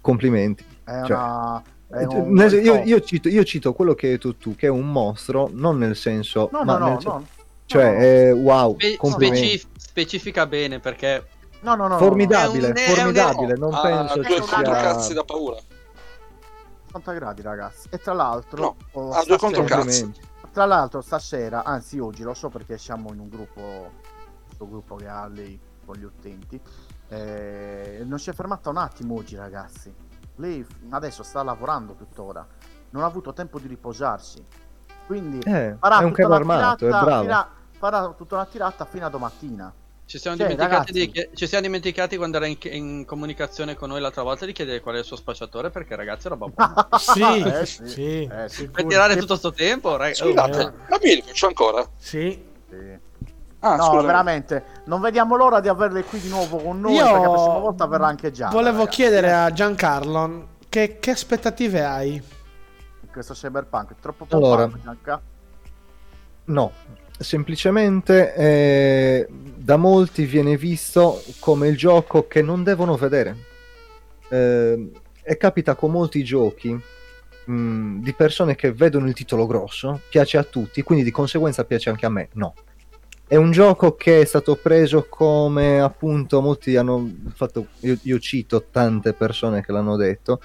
Complimenti. è Cioè, una Eh, un nel- bel io, io cito, io cito quello che hai detto tu, che è un mostro, non nel senso... no ma no no, nel sen- no Cioè, no, no. eh, wow, Spe- specifica bene perché no no no, no, Formidabile, È un- un- formidabile, non Ha penso controcazzi sia... da paura. no, 90 gradi ragazzi. E tra l'altro No, oh, ha due controcazzi. Tra l'altro stasera anzi oggi lo so perché siamo in un gruppo questo gruppo che ha lei con gli utenti eh, non si è fermata un attimo oggi ragazzi lei adesso sta lavorando tuttora non ha avuto tempo di riposarsi quindi Eh, farà è un tutta armato, è tirata a- farà tutta una tirata fino a domattina Ci siamo, Cioè, dimenticati ragazzi. di ci siamo dimenticati quando era in, in comunicazione con noi l'altra volta di chiedere qual è il suo spacciatore perché ragazzi roba buona. Sì, Eh, sì, sì. Eh, per tirare tutto sto tempo, ragazzi. Scusate, eh. ma Mirko c'è ancora? Sì. Sì. Ah, no, scusa. veramente, non vediamo l'ora di averle qui di nuovo con noi Io perché la prossima volta verrà anche già. Volevo chiedere a Giancarlo che, che aspettative hai? questo Cyberpunk è troppo Allora. pompato, Gianca. No, semplicemente eh, da molti viene visto come il gioco che non devono vedere. Eh, e capita con molti giochi mh, di persone che vedono il titolo grosso, piace a tutti, quindi di conseguenza piace anche a me. No. È un gioco che è stato preso come appunto molti hanno fatto, io, io cito tante persone che l'hanno detto,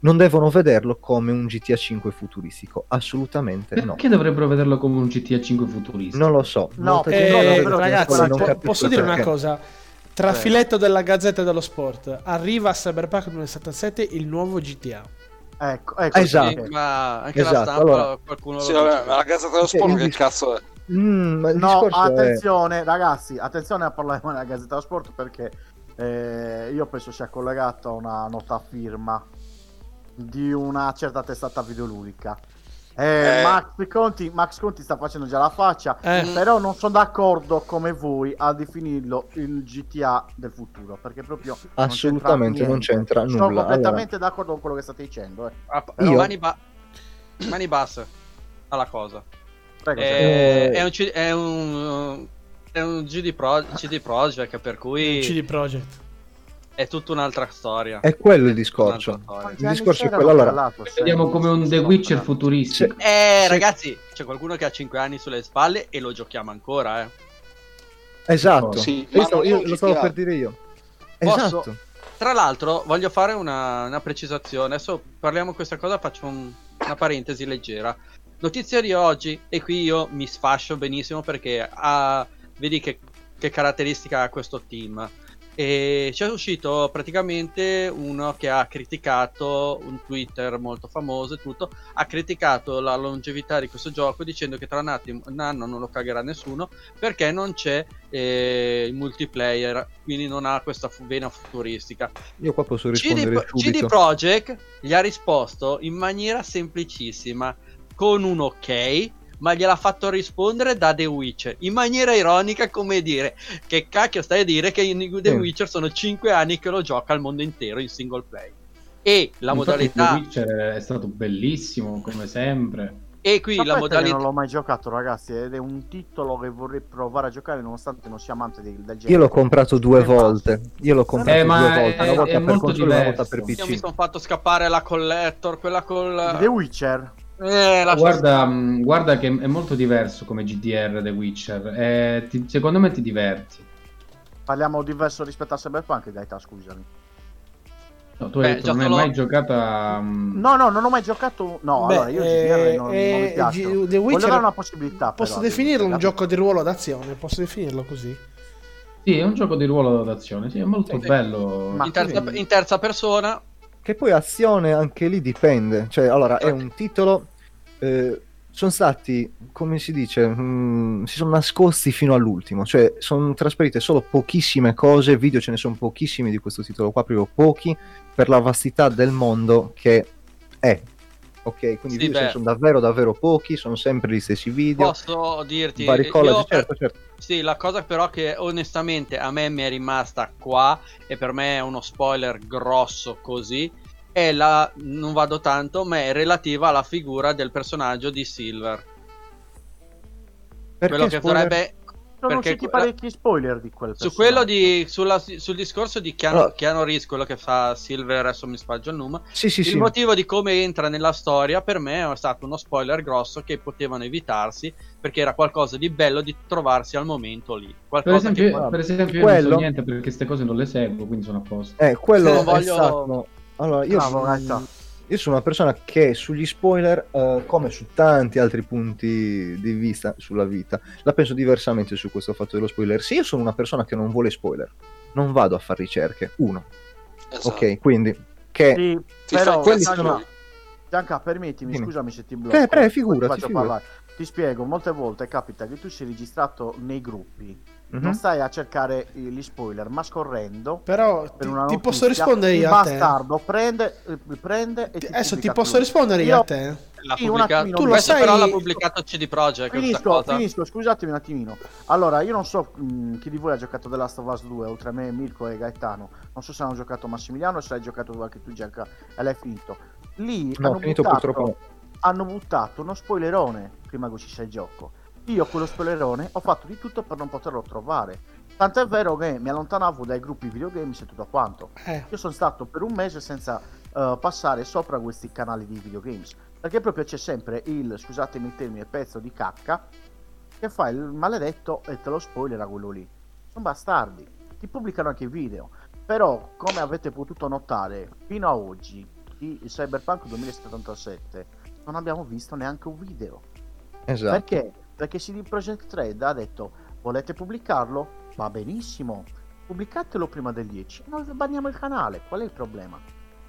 non devono vederlo come un GTA 5 futuristico, assolutamente no. Perché dovrebbero vederlo come un GTA 5 futurista? Non lo so. No, perché no, Eh, vede però come ragazzi, po- posso dire una perché. cosa? Eh. Trafiletto della Gazzetta dello Sport. Arriva a Cyberpunk 2077 il nuovo GTA. Ecco, ecco Esatto. sì. ma anche la Esatto, stampa allora- qualcuno Sì, lo vabbè, la Gazzetta dello Sport che cazzo è? Mm, ma il No, discorso è... attenzione, ragazzi, attenzione a parlare della Gazzetta dello Sport perché eh, io penso sia collegato a una nota firma di una certa testata videoludica. Eh, Eh. Max, Conti, Max Conti sta facendo già la faccia, Eh. però non sono d'accordo come voi a definirlo il GTA del futuro perché proprio non Assolutamente c'entra non c'entra Sono nulla. completamente d'accordo con quello che state dicendo. Eh. Ah, Io- mani, ba- mani basse alla cosa. Prego, Eh, Eh. è, un, è un è un GD, Pro, CD Projekt per cui CD Projekt. è tutta un'altra storia. È quello il discorso. Il discorso è quello, allora, Vediamo come un The Witcher futuristico. Eh, ragazzi, c'è qualcuno che ha 5 anni sulle spalle e lo giochiamo ancora, eh. Esatto. Sì, io sto- è io lo stavo per dire io. Posso? Esatto. Tra l'altro, voglio fare una, una precisazione. Adesso parliamo di questa cosa, faccio un- una parentesi leggera. Notizia di oggi, e qui io mi sfascio benissimo perché ha, vedi che, che caratteristica ha questo team. E c'è uscito praticamente uno che ha criticato un Twitter molto famoso e tutto. Ha criticato la longevità di questo gioco dicendo che tra un, attimo, un anno non lo cagherà nessuno perché non c'è eh, il multiplayer, quindi non ha questa vena futuristica. Io qua posso CD, rispondere CD subito. Projekt gli ha risposto in maniera semplicissima con un ok, ma gliel'ha fatto rispondere da The Witcher in maniera ironica, come dire che cacchio stai a dire che in The Sì. Witcher sono 5 anni che lo gioca al mondo intero in single play. E la Infatti, modalità The Witcher è stato bellissimo, come sempre. e qui la Sapete che modalità non l'ho mai giocato, ragazzi, ed è un titolo che vorrei provare a giocare nonostante non sia amante del, del genere. Io l'ho comprato due Eh, volte. Io l'ho comprato Eh, due volte. è- Una volta è per molto console e una volta per io mi PC. sono fatto scappare la collector, quella col The Witcher. Eh, Guarda, mh, guarda che è molto diverso come GDR The Witcher. Eh, ti- secondo me ti diverti. Parliamo diverso rispetto a Cyberpunk, dai, ta, scusami. No, tu hai Beh, detto già non hai solo- mai giocato a... mh, No, no, non ho mai giocato. No, Beh, allora io eh, GDR non, non eh, mi piace. G- The Voglio Witcher- dare una possibilità. Posso però, definirlo un gioco di ruolo d'azione? Posso definirlo così? Sì, è un gioco di ruolo d'azione, sì, è molto Sì. bello. Ma- in, terza, in terza persona Che poi azione anche lì dipende. Cioè, allora, è un titolo. Eh, sono stati, come si dice, mm, si sono nascosti fino all'ultimo. Cioè, sono trasferite solo pochissime cose. Video ce ne sono pochissimi di questo titolo qua, proprio pochi, per la vastità del mondo che è. Ok, quindi Sì, video ce ne beh. sono davvero, davvero pochi. Sono sempre gli stessi video. posso dirti vari collage, io- certo, certo. Sì, la cosa però che onestamente a me mi è rimasta qua e per me è uno spoiler grosso così è la non vado tanto, ma è relativa alla figura del personaggio di Silver. Perché quello che spoiler? dovrebbe Sono perché usciti parecchi spoiler di quel su quello di sulla- sul discorso di Keanu, Allora- Keanu Reeves, quello che fa Silver, adesso mi sbaglio il nome. Sì, sì, il sì. motivo di come entra nella storia per me è stato uno spoiler grosso che potevano evitarsi perché era qualcosa di bello di trovarsi al momento lì. Per Qualcosa che esempio, per esempio io non Quello- so niente perché queste cose non le seguo, quindi sono a posto. Eh, quello Non è voglio- stato... Allora, io, Bravo, Gaeta. io sono una persona che sugli spoiler, eh, come su tanti altri punti di vista sulla vita, la penso diversamente su questo fatto dello spoiler. Se io sono una persona che non vuole spoiler, non vado a fare ricerche. Uno, Esatto. ok, quindi che... Sì, Ti però, quelli sono-. Gianca, permettimi, Dimmi. scusami se ti blocco. Eh, pre, poi ti figurati, figurati. ti spiego, molte volte capita che tu sei registrato nei gruppi, Mhm. non stai a cercare gli spoiler, ma scorrendo Però per ti, una ti notizia, posso rispondere io a te. bastardo prende, eh, prende e ti Adesso ti pubblica posso lui. rispondere io Io- a te. L'ha Sì, attimino, Tu lo questo sai- però l'ha pubblicato CD Projekt Finisco, finisco, scusatemi un attimino. Allora, io non so mh, chi di voi ha giocato The Last of Us 2, oltre a me, Mirko e Gaetano. Non so se hanno giocato Massimiliano o se hai giocato tu anche tu, Gianca, e l'hai finito. Lì No, hanno, finito buttato, purtroppo no. hanno buttato uno spoilerone prima che uscisse il gioco. Io quello spoilerone ho fatto di tutto per non poterlo trovare. Tant'è vero che mi allontanavo dai gruppi videogames e tutto quanto. Eh, Io sono stato per un mese senza eh, passare sopra questi canali di videogames. Perché proprio c'è sempre il, scusatemi il termine, pezzo di cacca che fa il maledetto e te lo spoilera quello lì. Sono bastardi. Ti pubblicano anche i video. Però, come avete potuto notare, fino a oggi, di Cyberpunk 2077, non abbiamo visto neanche un video. Esatto. Perché? Perché CD Projekt Red ha detto volete pubblicarlo? Va benissimo, pubblicatelo prima del 10 noi banniamo il canale, qual è il problema?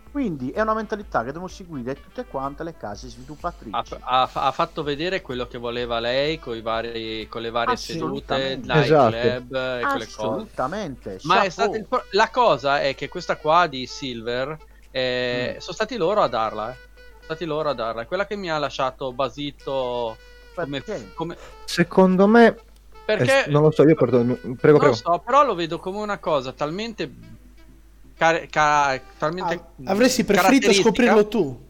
Quindi è una mentalità che devono seguire tutte quante le case sviluppatrici. Ha, ha- ha fatto vedere quello che voleva lei con, i vari, con le varie sedute. Night Esatto. Club e quelle cose. Assolutamente. Ma il la cosa è che questa qua di Silver eh, Mm. sono stati loro a darla. Eh. Sono stati loro a darla. È quella che mi ha lasciato basito come, come- Secondo me, perché eh, non lo so, io perdono, prego, prego. lo so, però lo vedo come una cosa talmente car- ca- talmente Ah, avresti preferito caratteristica- scoprirlo tu.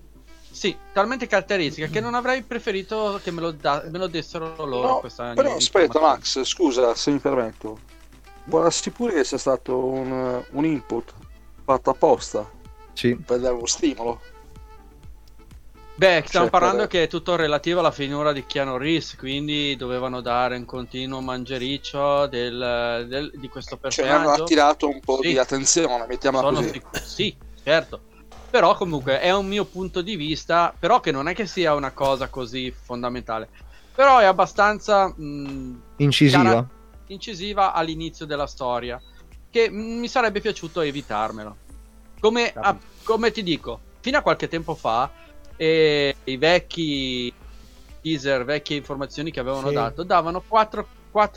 Sì, talmente caratteristica che non avrei preferito che me lo, da- me lo dessero loro No, questa però aspetta. Max, scusa se mi permetto. Può darsi pure che sia stato un, un input fatto apposta Sì. per dare uno stimolo. Beh, stiamo Cioè, parlando che è tutto relativo alla finura di Keanu Reeves, quindi dovevano dare un continuo mangericcio del- del- di questo Cioè hanno personaggio. attirato un po' Sì. di attenzione, mettiamola Sono così. sic- sì, certo. Però comunque è un mio punto di vista, però che non è che sia una cosa così fondamentale. Però è abbastanza mh, Incisiva. Cara- incisiva all'inizio della storia, che mh, mi sarebbe piaciuto evitarmelo. Come, Capito. ah, come ti dico, fino a qualche tempo fa eh, i vecchi teaser, vecchie informazioni che avevano Sì. dato, davano 4,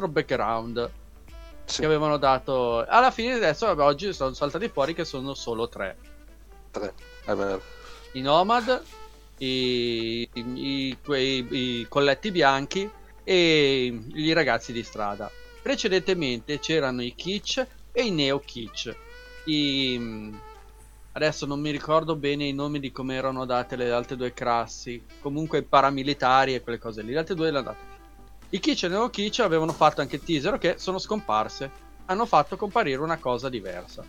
background Sì, che avevano dato. Alla fine adesso vabbè, oggi sono saltati fuori che sono solo tre. tre, è vero. I Nomad, i, i- quei, i colletti bianchi e i ragazzi di strada. Precedentemente c'erano i Kitsch e i Neo Kitsch. I, adesso non mi ricordo bene i nomi di come erano date le altre due classi. Comunque paramilitari e quelle cose lì. Le altre due le hanno date. I Kitsch e Neo Kitsch avevano fatto anche teaser che sono scomparse. Hanno fatto comparire una cosa diversa.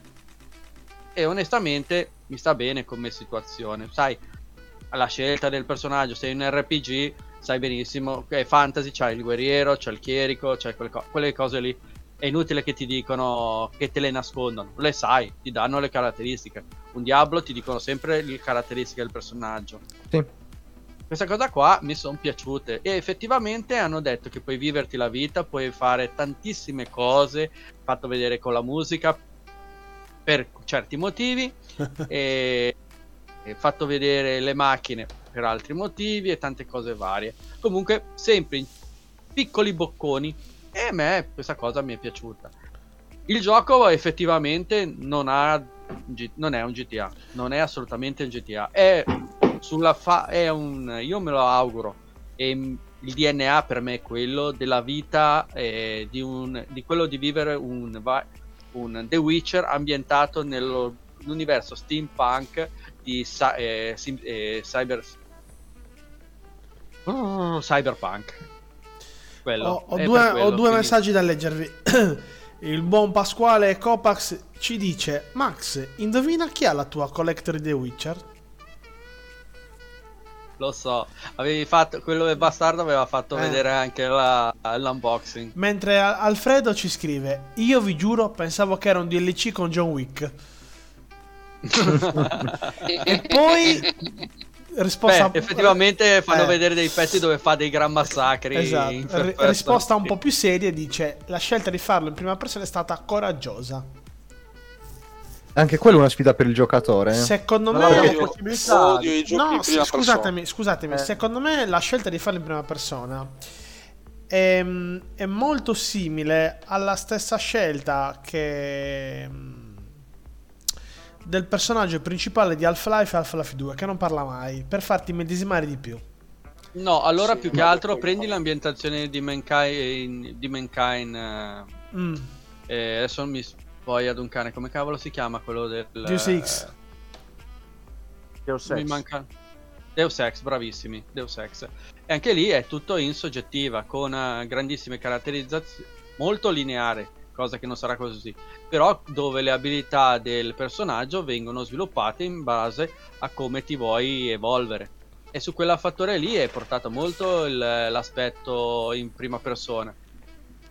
E onestamente mi sta bene come situazione. Sai, la scelta del personaggio, sei un RPG, sai benissimo che fantasy, c'hai il guerriero, c'è il chierico, c'è co- quelle cose lì. È inutile che ti dicono che te le nascondono, le sai, ti danno le caratteristiche. Un Diablo ti dicono sempre le caratteristiche del personaggio. Sì. Questa cosa qua mi sono piaciute e effettivamente hanno detto che puoi viverti la vita, puoi fare tantissime cose, fatto vedere con la musica per certi motivi e, e fatto vedere le macchine per altri motivi e tante cose varie. Comunque sempre in piccoli bocconi e a me questa cosa mi è piaciuta. Il gioco effettivamente non, ha, non è un GTA, non è assolutamente un GTA, è fa- è un io me lo auguro e il DNA per me è quello della vita eh, di, un, di quello di vivere un, un The Witcher ambientato nell'universo steampunk di eh, sim- eh, cyber Oh, cyberpunk quello Ho, ho è due, per ho quello, due quindi- messaggi da leggervi. Il buon Pasquale Copax ci dice: Max, indovina chi ha la tua collector di The Witcher? Lo so, avevi fatto quello del bastardo aveva fatto Eh. vedere anche la- l'unboxing. Mentre Al- Alfredo ci scrive: Io vi giuro, pensavo che era un DLC con John Wick. E poi risposta Beh, effettivamente fanno eh. vedere dei pezzi dove fa dei gran massacri. Esatto. person. risposta un po' più seria dice: La scelta di farlo in prima persona è stata coraggiosa. Anche quella è una sfida per il giocatore. eh. Secondo me... Odio, possibilità odio i giochi No, prima scusatemi, persona. scusatemi. Eh. Secondo me la scelta di farlo in prima persona è, è molto simile alla stessa scelta che del personaggio principale di Half-Life e Half-Life 2, che non parla mai, per farti medesimare di più. No, allora Sì, più che altro prendi l'ambientazione di Mankind, di Mankind eh, Mm. e adesso non mi poi ad un cane, come cavolo si chiama quello del... Deus Ex. Deus Mi Ex. manca... Deus Ex, bravissimi, Deus Ex. E anche lì è tutto in soggettiva, con eh, grandissime caratterizzazioni, molto lineare, cosa che non sarà così, però dove le abilità del personaggio vengono sviluppate in base a come ti vuoi evolvere. E su quella fattore lì è portato molto il- l'aspetto in prima persona.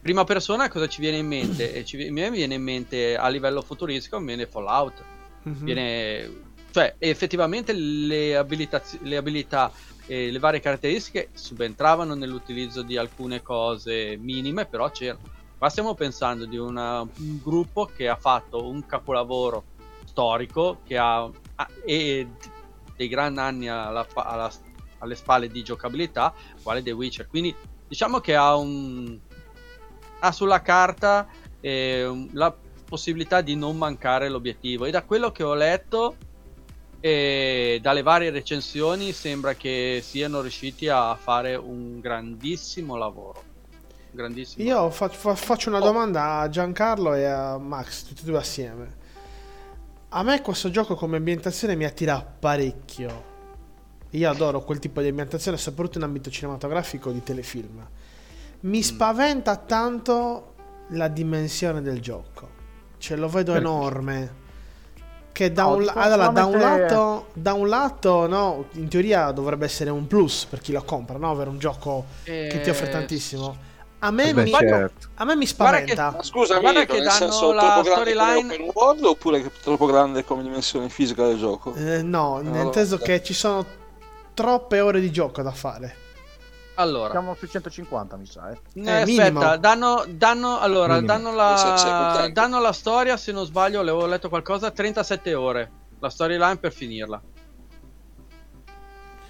Prima persona cosa ci viene in mente? E ci, mi viene in mente a livello futuristico, mi viene Fallout Mhm. viene cioè effettivamente le, abilitaz- le abilità e le varie caratteristiche subentravano nell'utilizzo di alcune cose minime però c'erano qua stiamo pensando di una- un gruppo che ha fatto un capolavoro storico che ha, e dei grandi anni alla alla- alle spalle di giocabilità quale The Witcher. Quindi diciamo che ha un ha sulla carta eh, la possibilità di non mancare l'obiettivo. E da quello che ho letto e dalle varie recensioni sembra che siano riusciti a fare un grandissimo lavoro grandissimo Io fa- fa- faccio una domanda a Giancarlo e a Max, tutti e due assieme. A me questo gioco come ambientazione mi attira parecchio. Io adoro quel tipo di ambientazione, soprattutto in ambito cinematografico di telefilm. Mi spaventa tanto la dimensione del gioco. Cioè lo vedo Perché? enorme. Che da No, un, allora, da un lato, da un lato, no, in teoria dovrebbe essere un plus per chi lo compra, no? Avere un gioco che ti offre Eh, tantissimo. A me, Eh beh, mi, certo. a me mi Guarda che- spaventa. Ma scusa, Guarda Mirko, che nel danno senso la troppo grande come storyline- open world oppure che è troppo grande come dimensione fisica del gioco? Eh, no, nel Allora, senso eh. che ci sono troppe ore di gioco da fare. allora Siamo sui 150, mi sa. Eh. Eh, Eh, aspetta, danno, danno, allora, danno, Nel senso, la, danno la storia, se non sbaglio, avevo letto qualcosa, 37 ore. La storyline per finirla.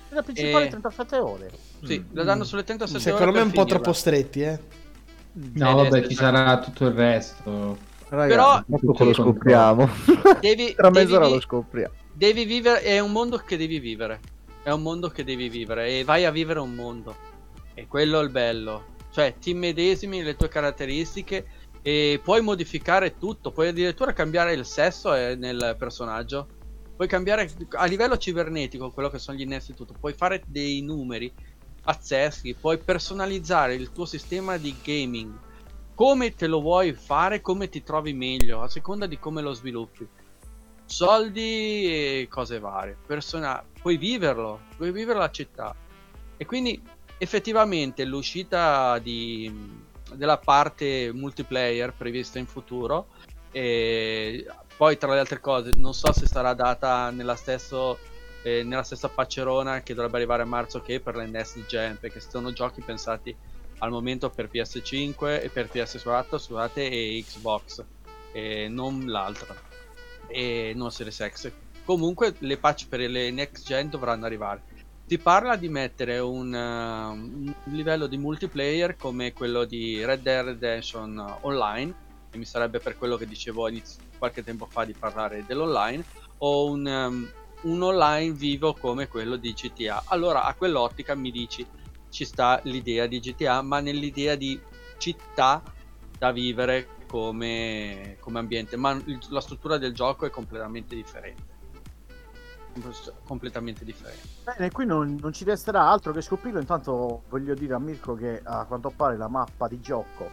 La principale Eh. 37 ore. Sì, Mm. la danno sulle 37 Secondo ore. me è un po' finirla. troppo stretti, eh. No, Eh, vabbè, ci sarà tutto il resto. Ragazzi, Però- tra poco lo scopriamo. Devi, Tra devi mezz'ora vi- lo scopriamo. devi vivere, è un mondo che devi vivere. È un mondo che devi vivere e vai a vivere un mondo. E quello è il bello. Cioè, ti medesimi le tue caratteristiche e puoi modificare tutto. Puoi addirittura cambiare il sesso eh, nel personaggio. Puoi cambiare a livello cibernetico quello che sono gli innessi e tutto. Puoi fare dei numeri pazzeschi. Puoi personalizzare il tuo sistema di gaming. Come te lo vuoi fare, come ti trovi meglio, a seconda di come lo sviluppi soldi e cose varie. Persona- puoi viverlo, puoi vivere la città. E quindi effettivamente l'uscita di- della parte multiplayer prevista in futuro, e poi tra le altre cose, non so se sarà data nella, stesso, eh, nella stessa paccerona che dovrebbe arrivare a marzo che per le next gen, perché sono giochi pensati al momento per PS5 e per PS4 scusate, e Xbox, e non l'altra e non Series X. Comunque le patch per le next gen dovranno arrivare. Si parla di mettere un, uh, un livello di multiplayer come quello di Red Dead Redemption Online, e mi sarebbe per quello che dicevo qualche tempo fa di parlare dell'online, o un, um, un online vivo come quello di GTA. Allora a quell'ottica mi dici ci sta l'idea di GTA, ma nell'idea di città da vivere come, come ambiente, ma la struttura del gioco è completamente differente. Completamente differente. Bene, qui non, non ci resterà altro che scoprirlo. Intanto voglio dire a Mirko che a quanto pare la mappa di gioco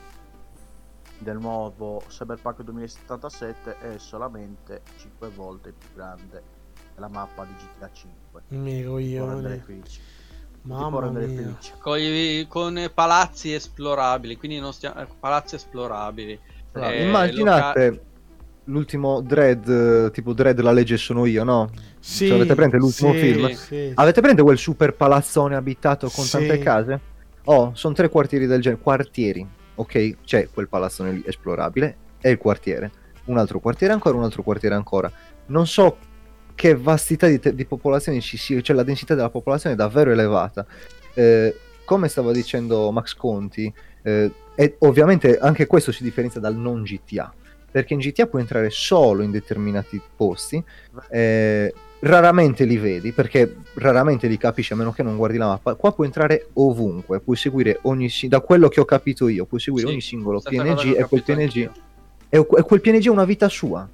del nuovo Cyberpunk 2077 è solamente 5 volte più grande della mappa di GTA 5. Amico Ti può rendere io. Ti può Mamma rendere mia. felice. Con, i- con palazzi esplorabili, quindi non stiamo, eh, palazzi esplorabili. Allora, Eh, immaginate l'ultimo Dread, tipo Dread la legge sono io, no? Sì, Cioè, avete presente l'ultimo sì, film? sì. Avete presente quel super palazzone abitato con Sì. tante case? Oh, sono tre quartieri del genere. Quartieri, ok? C'è quel palazzone lì esplorabile, è il quartiere. un altro quartiere ancora, un altro quartiere ancora. Non so che vastità di, te- di popolazione ci sia, cioè la densità della popolazione è davvero elevata. Eh, come stava dicendo Max Conti, eh, e ovviamente anche questo si differenzia dal non GTA, perché in GTA puoi entrare solo in determinati posti, eh, raramente li vedi, perché raramente li capisci a meno che non guardi la mappa. Qua puoi entrare ovunque, puoi seguire ogni, da quello che ho capito io, puoi seguire Sì, ogni singolo PNG e quel PNG e, quel PNG ha una vita sua.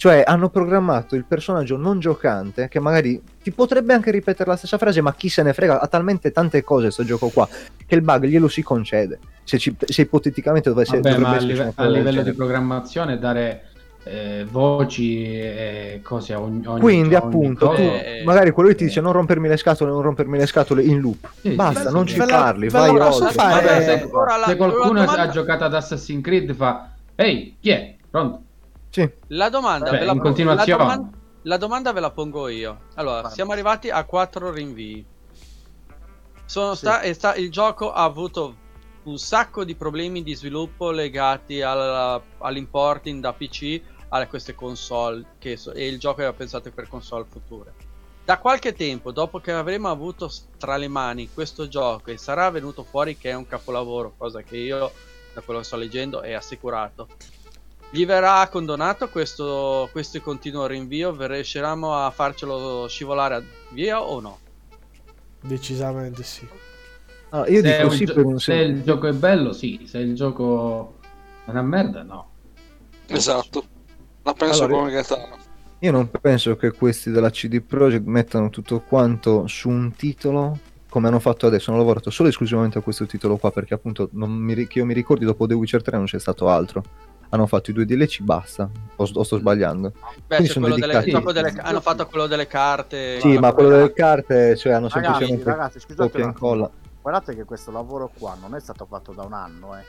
Cioè, hanno programmato il personaggio non giocante che magari ti potrebbe anche ripetere la stessa frase, ma chi se ne frega, ha talmente tante cose questo gioco qua che il bug glielo si concede. Se, ci- se ipoteticamente dovesse Vabbè, dovrebbe ma a, live- a livello di programmazione dare eh, voci e cose a ogni, ogni Quindi, ogni appunto, cosa. tu, Eh, magari quello lì ti dice non rompermi le scatole, non rompermi le scatole in loop. Sì, Basta, sì, non sì. ci parli, la vai oltre. fare? Vabbè, se, la- se qualcuno la domanda- ha giocato ad Assassin's Creed fa ehi chi è? pronto? Sì. La domanda, ve la continuazione. La domanda, la domanda ve la pongo io. Allora, Vai. siamo arrivati a quattro rinvii. Sono Sì. sta- e sta- il gioco ha avuto un sacco di problemi di sviluppo legati alla- all'importing da PC a queste console che so- e il gioco era pensato per console future. Da qualche tempo, dopo che avremo avuto tra le mani questo gioco e sarà venuto fuori che è un capolavoro, cosa che io da quello che sto leggendo è assicurato. Gli verrà condonato questo, questo continuo rinvio? Riusciremo a farcelo scivolare via o no? Decisamente sì. Ah, io Se, dico sì gio- per un se il gioco è bello sì, se il gioco è una merda no. Esatto. La penso Allora, come Gaetano. Io non penso che questi della CD Projekt mettano tutto quanto su un titolo come hanno fatto adesso. Hanno lavorato solo e esclusivamente a questo titolo qua perché appunto non mi, che io mi ricordi dopo The Witcher 3 non c'è stato altro. Hanno fatto i due DLC, basta. O, o sto sbagliando? Beh, delle, proprio delle- hanno fatto quello delle carte. Sì, ma quello delle carte, cioè hanno Ragazzi, semplicemente ragazzi, scusate incolla. Guardate che questo lavoro qua non è stato fatto da un anno, eh.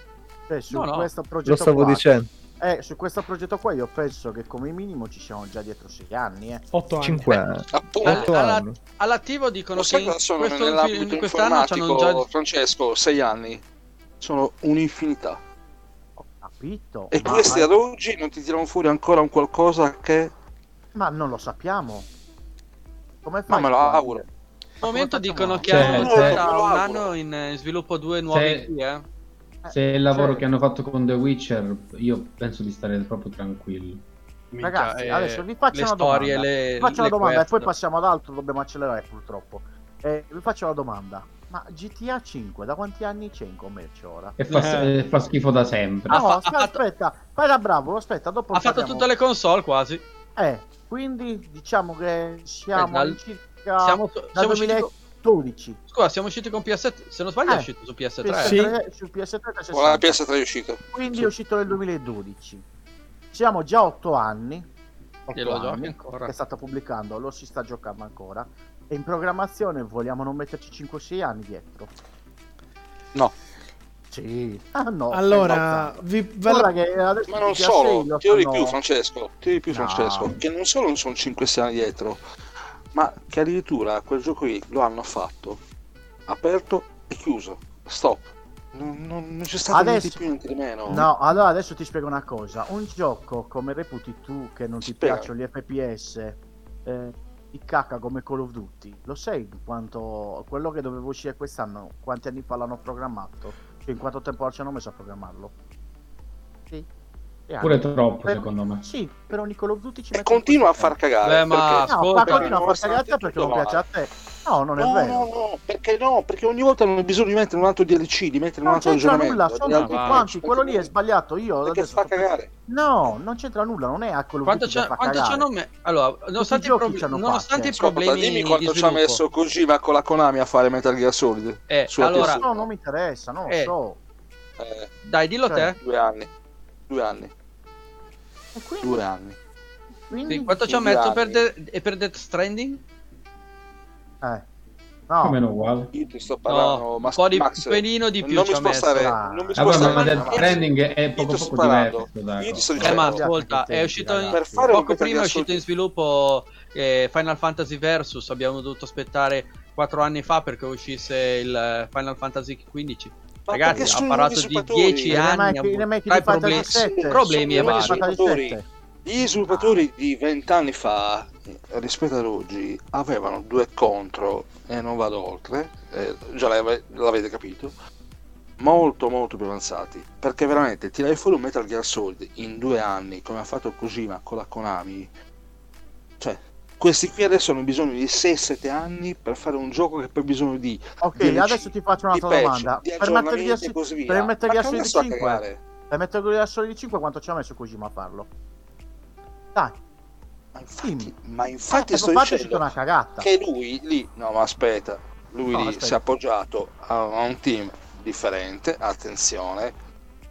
Cioè, su No, no. questo progetto Lo stavo qua, dicendo. eh, su questo progetto qua io penso che come minimo ci siamo già dietro sei anni, eh. 8 anni. 5 anni. Appunto. Otto alla- anni. All'attivo dicono che in sono questo nell'ambito in quest'anno c'hanno informatico, già Francesco? Sei anni. Sono un'infinità. Capito. E ma- questi ad oggi non ti tirano fuori ancora un qualcosa che... Ma non lo sappiamo. Come Ma fai? me lo auguro. Al momento dicono che Cioè, hanno se- un anno in eh, sviluppo due nuovi Se- IP, eh. Se il lavoro certo. che hanno fatto con The Witcher, io penso di stare proprio tranquillo. Minchia, Ragazzi, eh, adesso vi faccio le una storie, domanda. le, Vi faccio una domanda quest. e poi passiamo ad altro, dobbiamo accelerare purtroppo. Eh, vi faccio una domanda. Ma GTA 5 da quanti anni c'è in commercio ora? E fa, Eh. fa schifo da sempre. No, fa- aspetta, fatto- fai da bravo, aspetta, dopo Ha fatto parliamo. tutte le console quasi. Eh, quindi diciamo che siamo Eh, dal- all'incirca Siamo, da siamo usciti con, 2012. scusa, siamo usciti con PS3. Se non sbaglio, Eh. è uscito su PS3. PS3, su PS3 360. Con la PS3 è uscito. Quindi Sì. è uscito nel 2012. Siamo già 8 anni. otto E lo giochi anni ancora. che è stato pubblicando, lo si sta giocando ancora. E in programmazione vogliamo non metterci 5-6 anni dietro. No. Sì. Ah no. Allora, vi, Guarda che adesso Ma non solo, 6 lo ti dirò di più Francesco, ti dirò di più No. Francesco, che non solo non sono 5-6 anni dietro, ma che addirittura quel gioco lì lo hanno fatto, aperto e chiuso, stop. Non, non- non c'è stato Adesso- niente più niente di meno. No, allora adesso ti spiego una cosa. Un gioco come reputi tu che non ti piacciono gli FPS, eh, di cacca come Call of Duty, lo sai quanto quello che doveva uscire quest'anno, quanti anni fa l'hanno programmato? Cioè, in quanto tempo ci hanno messo a programmarlo? Sì. Pure troppo, Per- secondo me. Sì, per ogni Call of Duty ci E mettono continua a far cagare. Beh, ma- perché- No, Ascolta, ma continua a far cagare perché non piace a te. No, non è No, vero. no, no, perché no? Perché ogni volta hanno bisogno di mettere un altro DLC, di mettere un Non altro c'entra aggiornamento. nulla, sono tutti quanti. Quello lì è sbagliato. Io Perché adesso fa cagare. No, non c'entra nulla, non è a of Quanto, che fa quanto cagare. c'hanno me- Allora, nonostante, i, c'hanno nonostante i. Ascolta, problemi dimmi quanto di ci ha messo Kojima con la Konami a fare Metal Gear Solid. Eh, allora- PS1. No, non mi interessa, non lo Eh. so. Eh, dai, dillo Cioè, te. due anni. Due anni. E quindi, Due anni. quindi- quanto ci ha messo per. De- e per Death Stranding? Eh. No, Come no uguale. Io ti sto parlando, No, ma un po' di Max, un pelino di più non mi spostare, Ah. non mi Ah, Vabbè, spostare ma Max. Stranding è poco poco diverso Io ti sto cosa. Eh, ma dicendo. ascolta, è uscito in- Per fare poco prima è uscito in sviluppo eh, Final Fantasy Versus. Abbiamo dovuto aspettare 4 anni fa perché uscisse il eh, Final Fantasy XV. Ma Ragazzi, ha parlato di sviluppatori. 10 I anni. remake- i avuto- remake di i problemi, Fantasy VII. problemi e Sono Gli sviluppatori di vent'anni fa, rispetto ad oggi, avevano due contro, e non vado oltre, eh, già l'ave- l'avete capito, molto molto più avanzati. Perché veramente tirare fuori un Metal Gear Solid in due anni, come ha fatto Kojima con la Konami, cioè, questi qui adesso hanno bisogno di 6-7 anni per fare un gioco che poi ha bisogno di Ok, 10, adesso ti faccio di un'altra patch, domanda. di Per Metal Gear, Solid ne so a 5, cagare? per Metal Gear Solid 5 quanto ci ha messo Kojima a farlo? Dai, Ma infatti, ma infatti eh, sto dicendo una cagata. che lui lì, no ma aspetta, lui No, lì aspetta. si è appoggiato a, un team differente, attenzione,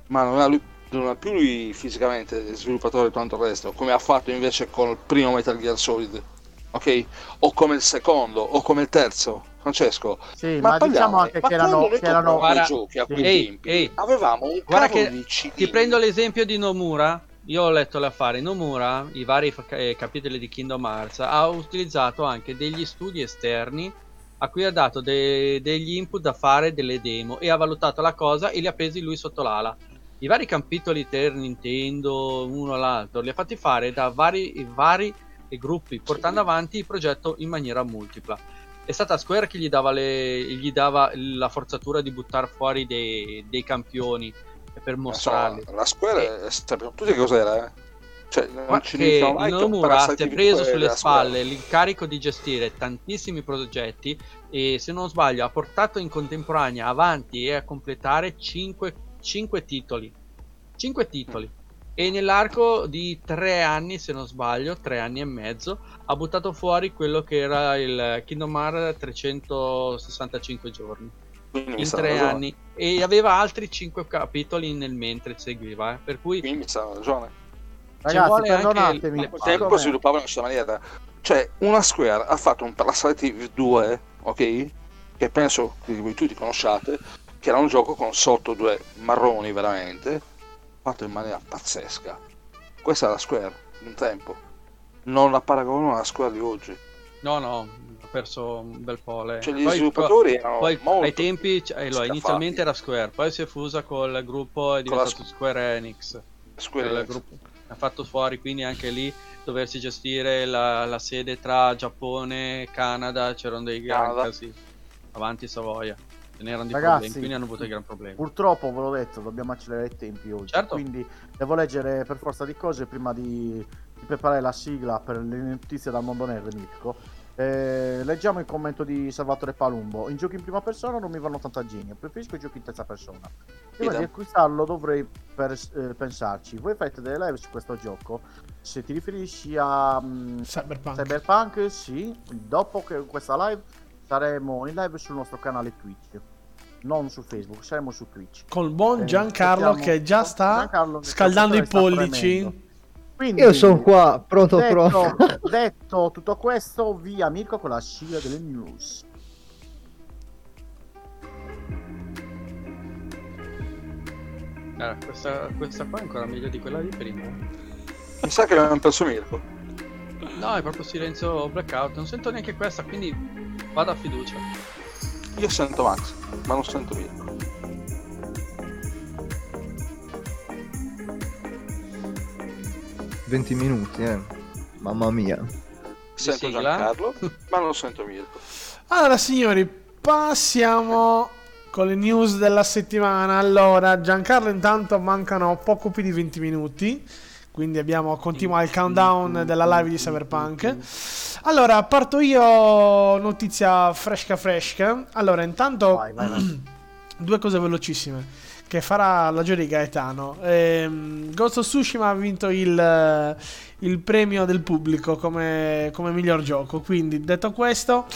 ma non ha, lui, non ha più lui fisicamente sviluppatore tanto il resto, come ha fatto invece con il primo Metal Gear Solid, ok? O come il secondo, o come il terzo, Francesco. Sì, ma, parliamo- diciamo anche ma che erano, che erano Guarda- i giochi a quei Ehi, tempi, ehi. avevamo un Guarda cavolo che di CD. Ti prendo l'esempio di Nomura. Io ho letto l'affare. Nomura, i vari eh, capitoli di Kingdom Hearts, ha utilizzato anche degli studi esterni a cui ha dato de- degli input da fare delle demo e ha valutato la cosa e li ha presi lui sotto l'ala. I vari capitoli per Nintendo, uno all'altro, li ha fatti fare da vari, vari gruppi, portando avanti il progetto in maniera multipla. È stata Square che gli dava, le- gli dava la forzatura di buttare fuori dei, dei campioni per mostrarli. Insomma, la Square eh, sappiamo tutti che cos'era, eh? Cioè, non ci che Nomura si è preso è sulle spalle l'incarico di gestire tantissimi progetti e se non sbaglio ha portato in contemporanea avanti e a completare 5, titoli. 5 titoli. E nell'arco di 3 anni, se non sbaglio, 3 anni e mezzo, ha buttato fuori quello che era il Kingdom Hearts 365 giorni. Quindi In 3 ragione. anni. E aveva altri 5 capitoli nel mentre seguiva. eh. Per cui Quindi mi sa ragione. Ragazzi, vuole anche perdonatemi. il- tempo sviluppavano in questa maniera. Cioè, una Square ha fatto un Parasite Eve 2, ok? Che penso che voi tutti conosciate, che era un gioco con sotto due marroni veramente, fatto in maniera pazzesca. Questa è la Square di un tempo. Non la paragono alla Square di oggi. No, no, perso un bel po'. le- Cioè, gli Poi- sviluppatori erano Poi molto ai tempi, allora, scaffati. inizialmente era Square, poi si è fusa col gruppo e è Con la diventato Square Enix. Square Enix. gruppo ha fatto fuori quindi anche lì doversi gestire la, la sede tra Giappone e Canada, c'erano dei gran Canada. casi avanti Savoia. Ce n'erano di Ragazzi, problemi, quindi hanno avuto dei gran problemi. Purtroppo, ve l'ho detto, dobbiamo accelerare i tempi oggi. Certo. Quindi devo leggere per forza di cose prima di, di preparare la sigla per le notizie dal mondo nerd, Mirko. Eh, leggiamo il commento di Salvatore Palumbo. In giochi in prima persona non mi vanno genio, preferisco i giochi in terza persona. Prima di acquistarlo dovrei per- eh, pensarci. Voi fate delle live su questo gioco? Se ti riferisci a mm, Cyberpunk. Cyberpunk, sì. Dopo che questa live saremo in live sul nostro canale Twitch. Non su Facebook, saremo su Twitch. Col buon Eh, Giancarlo aspettiamo- che già sta Giancarlo scaldando i sta pollici. premendo. Quindi, Io sono qua, pronto, pronto. detto, detto tutto questo, via Mirko con la sigla delle news. Eh, questa, questa qua è ancora meglio di quella di prima. Mi sa che abbiamo perso Mirko. No, è proprio silenzio blackout, non sento neanche questa, quindi vado a fiducia. Io sento Max, ma non sento Mirko. 20 minuti, eh. Mamma mia. Sento sigla? Giancarlo, ma non sento Mirko. Allora, signori, passiamo con le news della settimana. Allora, Giancarlo, intanto mancano poco più di 20 minuti. Quindi abbiamo continua il countdown della live di Cyberpunk. Allora, parto io. Notizia fresca fresca. Allora, intanto Vai, vai, vai. due cose velocissime che farà la gioia di Gaetano. Ehm, Ghost of Tsushima ha vinto il, il premio del pubblico come, come miglior gioco. Quindi, detto questo,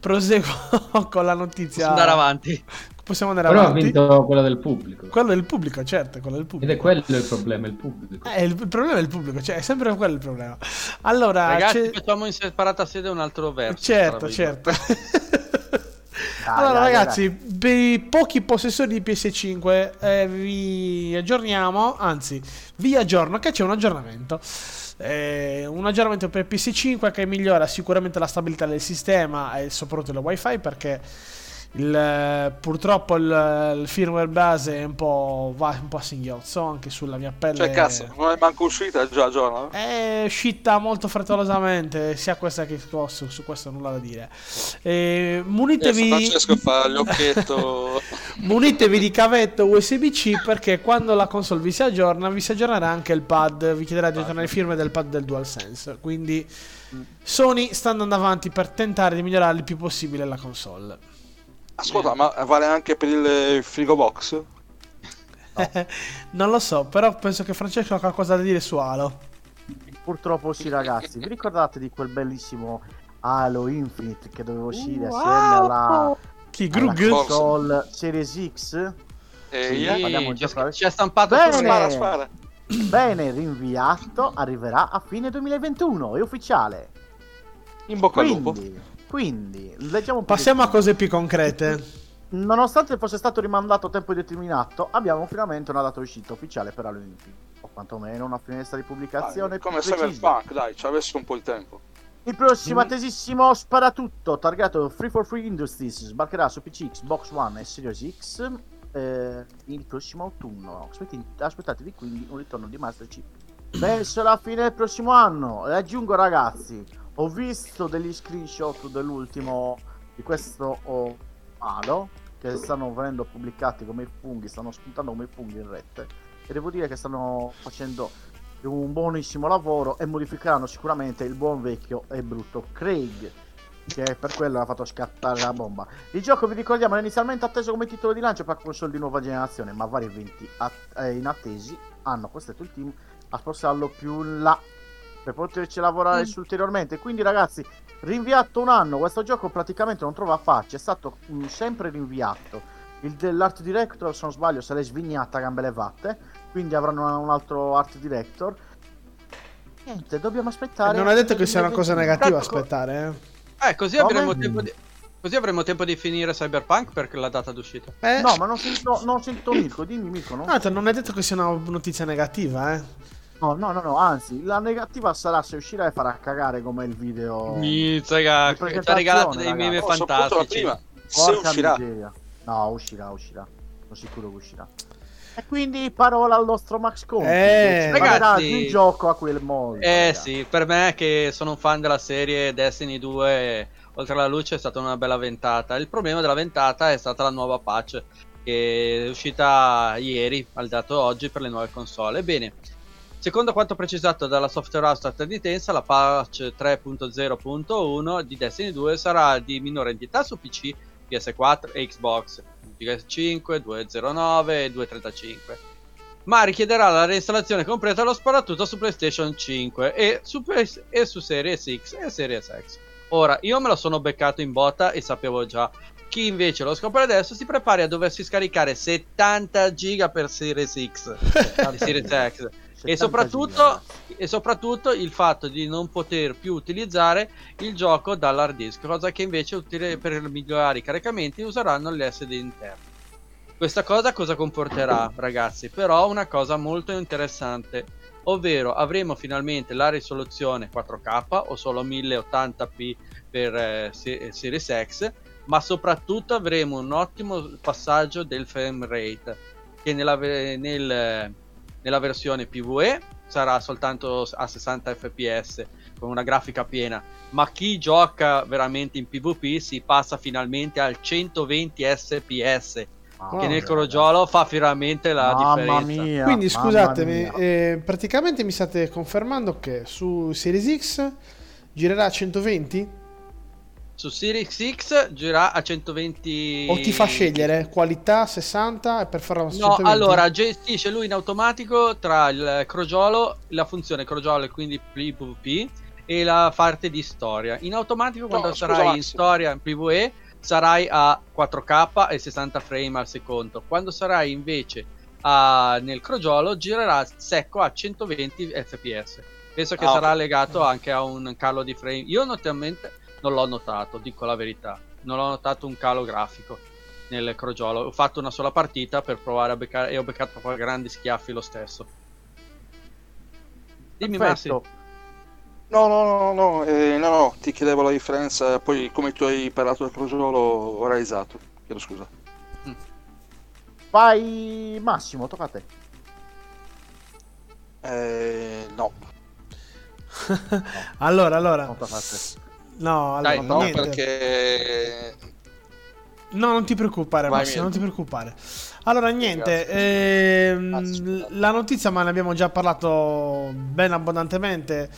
proseguo con la notizia. Posso andare avanti. Possiamo andare Però ha avanti. vinto quella del pubblico. Quello del pubblico, certo, quello del Ed pubblico. è quello il problema, il pubblico. Eh, il, il problema è il pubblico, cioè è sempre quello il problema. Allora, Ragazzi, c'è- facciamo in separata sede un altro verso. certo, certo. Dai, allora, dai, ragazzi, per i pochi possessori di PS5 eh, vi aggiorniamo, anzi, vi aggiorno che c'è un aggiornamento. Eh, un aggiornamento per PS5 che migliora sicuramente la stabilità del sistema e soprattutto il wifi perché Il, eh, purtroppo il, il firmware base è un po', va un po' a singhiozzo anche sulla mia pelle. Cioè, cazzo, non è manco uscita già, giorno? È uscita molto frettolosamente, sia questa che questo, su questo nulla da dire. E, munitevi, Francesco fa l'occhietto. munitevi di cavetto USB-C perché quando la console vi si aggiorna, vi si aggiornerà anche il pad, vi chiederà di aggiornare il firmware del pad del DualSense. Quindi Sony sta andando avanti per tentare di migliorare il più possibile la console. Ascolta, ma vale anche per il frigo box? non lo so, però penso che Francesco ha qualcosa da dire su Halo. Purtroppo sì, ragazzi. Vi ricordate di quel bellissimo Halo Infinite che doveva uscire Wow. assieme alla, Chi alla console Series X? E Sì, Ci già- è, ci è stampato Bene. Spara, spara. Bene, rinviato, arriverà a fine 2021, è ufficiale. In bocca al lupo. Quindi, leggiamo un po' Passiamo a di- cose più concrete. Nonostante fosse stato rimandato a tempo indeterminato, abbiamo finalmente una data uscita ufficiale per Infinite, o quantomeno una finestra di pubblicazione Dai, come. Cyberpunk, dai, ci avessi un po' di tempo. Il prossimo Mm. attesissimo sparatutto, targato Free for Free Industries, sbarcherà su PC, Xbox One e Series X eh, il prossimo autunno. Aspettatevi quindi un ritorno di Master Chief verso la fine del prossimo anno. E aggiungo ragazzi, ho visto degli screenshot dell'ultimo di questo Halo che stanno venendo pubblicati come i funghi, stanno spuntando come i funghi in rete e devo dire che stanno facendo un buonissimo lavoro e modificheranno sicuramente il buon vecchio e brutto Craig che per quello ha fatto scattare la bomba. Il gioco vi ricordiamo era inizialmente atteso come titolo di lancio per console di nuova generazione, ma vari eventi at- eh, inattesi hanno costretto il team a spostarlo più là per poterci lavorare su ulteriormente. Quindi ragazzi, rinviato un anno, questo gioco praticamente non trova faccia, è stato mm, sempre rinviato. Il dell'art director, se non sbaglio, se l'è svignata a gambe levate, quindi avranno un altro art director. Niente, dobbiamo aspettare. non è detto che sia una cosa negativa aspettare. Eh, così Come? avremo tempo di... Così avremo tempo di finire Cyberpunk perché la data d'uscita. Eh, No, ma non sento, non sento Mirko, dimmi Mirko. Non... Tanto non è detto che sia una notizia negativa, eh. No, no, no, no, anzi, la negativa sarà se uscirà e farà cagare come il video. Mizzaga, Di ci ha regalato dei meme ragazzi. Oh, soprattutto la fantastici. prima. Se uscirà. miseria. No, uscirà, uscirà. Sono sicuro che uscirà. E quindi parola al nostro Max Conti. Eh, ragazzi. un gioco a quel modo. Eh sì, per me che sono un fan della serie Destiny 2, oltre alla luce è stata una bella ventata. Il problema della ventata è stata la nuova patch che è uscita ieri, al dato oggi per le nuove console. Ebbene, secondo quanto precisato dalla software house statunitense, la patch 3.0.1 di Destiny 2 sarà di minore entità su PC, PS4 e Xbox, PS5, 209 e 235 ma richiederà la reinstallazione completa dello sparatutto su PlayStation 5 e su, PS e su Series X e Series X. Ora, io me lo sono beccato in botta e sapevo già. Chi invece lo scopre adesso si prepari a doversi scaricare 70 giga per Series X Series X. 70 E soprattutto, e soprattutto il fatto di non poter più utilizzare il gioco dall'hard disk, cosa che invece utile per migliorare i caricamenti useranno l'SD interno. Questa cosa cosa comporterà, ragazzi? Però una cosa molto interessante, ovvero avremo finalmente la risoluzione 4K o solo 1080p per eh, Se- Series X, ma soprattutto avremo un ottimo passaggio del frame rate che nella, nel- nella versione PvE sarà soltanto a 60 fps con una grafica piena, ma chi gioca veramente in PvP si passa finalmente al 120 fps Mamma che nel crogiolo fa veramente la mamma differenza. Mia, Quindi scusatemi, eh, praticamente mi state confermando che su Series X girerà a 120 Su Series X gira a 120 o ti fa scegliere qualità 60 e per farlo a No, 120? allora gestisce lui in automatico tra il crogiolo, la funzione crogiolo e quindi PvP e la parte di storia. In automatico quando scusa, sarai in storia in PvE sarai a 4K e 60 frame al secondo. Quando sarai invece a- nel crogiolo girerà secco a 120 fps. Penso che Ah, sarà ok. legato anche a un calo di frame. Io notevolmente non l'ho notato, dico la verità. Non ho notato un calo grafico nel crogiolo. Ho fatto una sola partita per provare a beccare e ho beccato poi grandi schiaffi lo stesso. Dimmi Massi. Perfetto. No, no, no, no, eh, no, no, ti chiedevo la differenza, poi come tu hai parlato del crogiolo ho realizzato. Chiedo scusa. Vai Massimo, tocca a te. Eh, no, allora, allora. No, allora, Dai, no niente. perché No, non ti preoccupare, Vai, Massimo, non ti preoccupare. Allora, niente, ehm, Grazie. la notizia, ma ne abbiamo già parlato ben abbondantemente.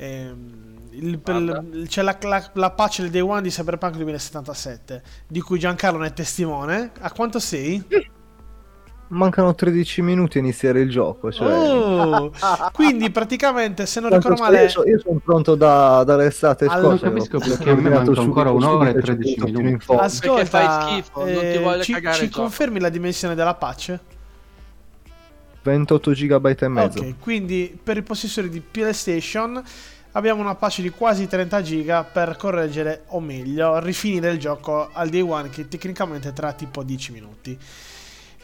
ehm, il- il- c'è la, la, la patch del Day One di Cyberpunk 2077, di cui Giancarlo ne è testimone. A quanto sei? Mancano 13 minuti a iniziare il gioco. Cioè... Oh, quindi praticamente, se non ricordo male, io, io sono pronto da, dall'estate Allora, scorsa. non capisco perché a me manca ancora un'ora e subito, 13 ci ho buttato minuti. in fondo. ascolta, Perché fai schifo, non ti eh, voglio ci, cagare ci confermi la dimensione della patch? 28 GB e mezzo. Ok, quindi per i possessori di PlayStation abbiamo una patch di quasi 30 giga per correggere, o meglio, rifinire il gioco al day one che tecnicamente tra tipo 10 minuti.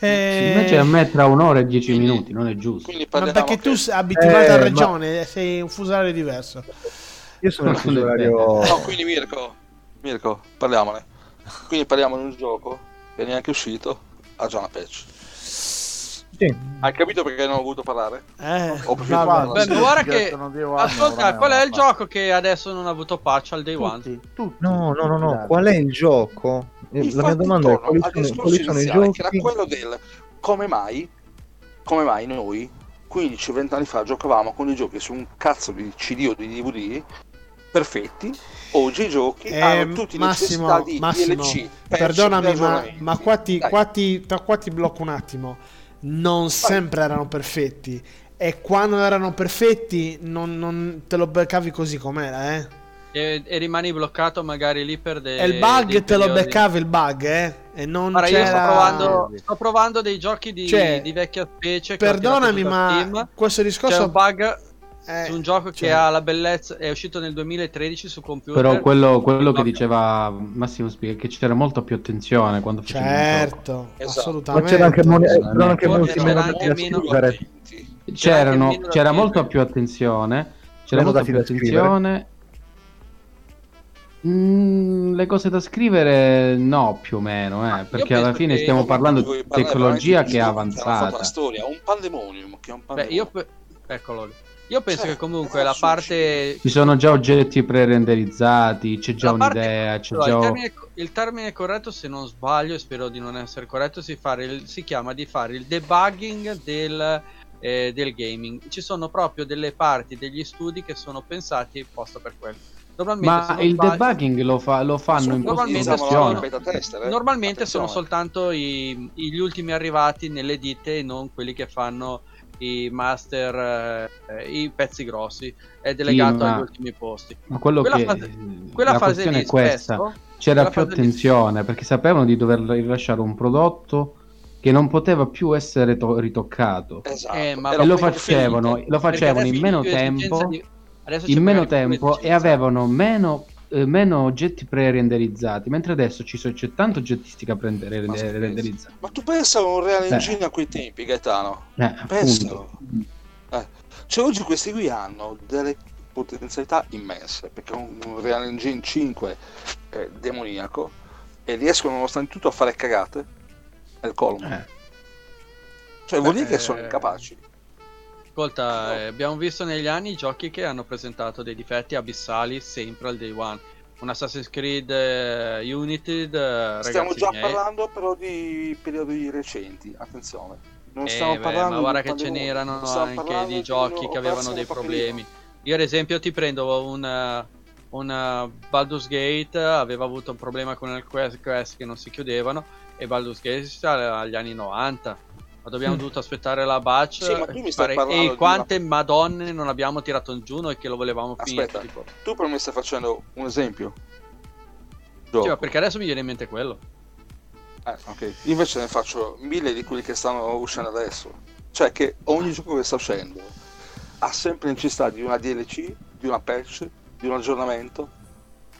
Eh, invece a me tra un'ora e 10 Quindi- minuti, non è giusto. quindi ma parliamo perché tu che- sei abiti in un'altra Eh, ma- regione, sei un fuso orario diverso. Io sono il Non fuso è orario. No, quindi Mirko, Mirko, parliamone. Quindi parliamo di un gioco che è neanche uscito, ha già una patch. Sì. Hai capito perché non ho voluto parlare? Eh, Ho preferito parlare. Beh, Sì, guarda che- Day One, Ascolta, qual è il gioco che adesso non ha avuto patch al day one? Tutti, tutti. No, no, no, no. Tutti, Qual è il gioco? Eh, Il La mia domanda è quali al sono, discorso quali sono i iniziale, giochi? che era quello del come mai, come mai noi 15-20 anni fa giocavamo con i giochi su un cazzo di CD o di DVD perfetti. Oggi i giochi Eh, hanno tutti Massimo, necessità di Massimo, DLC. Perdonami, ma, ma qua, ti, qua, ti, qua ti blocco un attimo. Non sempre erano perfetti. E quando erano perfetti, non, non te lo beccavi così com'era, eh. E, e rimani bloccato magari lì per dei e il bug dei te lo beccavi il bug, eh. E non Guarda, io sto c'era. provando, sto provando dei giochi di, Cioè, di vecchia specie. Perdonami, ma questo C'è discorso. un bug eh, su un gioco che cioè- ha la bellezza. È uscito nel 2013 su computer. Però quello, quello che diceva Massimo spiega che c'era molta più attenzione quando gioco. Certo, Esatto. Ma assolutamente. c'era anche, c'erano anche molti c'era meno anche da meno- scrivere. C'erano, c'era scrivere. molta più attenzione. C'era Meno molta dati più attenzione. Mm, le cose da scrivere no, più o meno, eh, perché alla fine che- stiamo parlando di tecnologia che è avanzata. la storia, un pandemonium che è un Beh, pandemonium. io, pe- eccolo lì. Io penso Cioè, che comunque era la parte. Ci sono già oggetti pre-renderizzati, c'è già parte- un'idea, c'è Allora, già... il, termine, il termine corretto, se non sbaglio, e spero di non essere corretto, si, fare il- si chiama di fare il debugging del, eh, del gaming. Ci sono proprio delle parti degli studi che sono pensati apposta per quello. Ma il sbaglio- debugging lo, fa- lo fanno in Normalmente sono- tester, eh. Normalmente sono soltanto i- gli ultimi arrivati nelle ditte e non quelli che fanno i master, eh, i pezzi grossi. È delegato ma- agli ultimi posti. Ma quello Quella che fase- Quella la fase questione lì è questa. spesso- C'era più fase lì- attenzione perché sapevano di dover rilasciare un prodotto che non poteva più essere to- ritoccato. Esatto. Eh, E lo facevano, lo facevano in meno tempo, di- in meno tempo e avevano meno, eh, meno oggetti pre-renderizzati, mentre adesso ci so- c'è tanta oggettistica pre-renderizzata. Ma tu pensa a un Real Eh. Engine a quei tempi, Gaetano? Eh, appunto. Pensa. Eh. Cioè oggi questi qui hanno delle potenzialità immense, perché un, un Real Engine 5 è demoniaco e riescono nonostante tutto a fare cagate nel colmo. Eh. Cioè vuol dire Eh, che sono incapaci. Ascolta, eh, abbiamo visto negli anni giochi che hanno presentato dei difetti abissali sempre al day one. Un Assassin's Creed eh, Unity, eh, Stiamo già miei. parlando però di periodi recenti, attenzione. Non Eh, stiamo beh, parlando ma guarda che ce n'erano anche di giochi che avevano dei problemi. Io ad esempio ti prendo un, eh, un eh, Baldur's Gate, aveva avuto un problema con il quest, quest che non si chiudevano e Baldur's Gate sta agli anni 90. Ma dobbiamo dovuto aspettare la batch Sì, ma tu mi stai e quante madonne non abbiamo tirato in giù noi che lo volevamo finire. Aspetta, tipo. tu per me stai facendo un esempio? Sì, Gioco. ma perché adesso mi viene in mente quello. Eh, ok. Invece ne faccio mille di quelli che stanno uscendo adesso. Cioè che ogni gioco che sta uscendo ha sempre necessità di una DLC, di una patch, di un aggiornamento.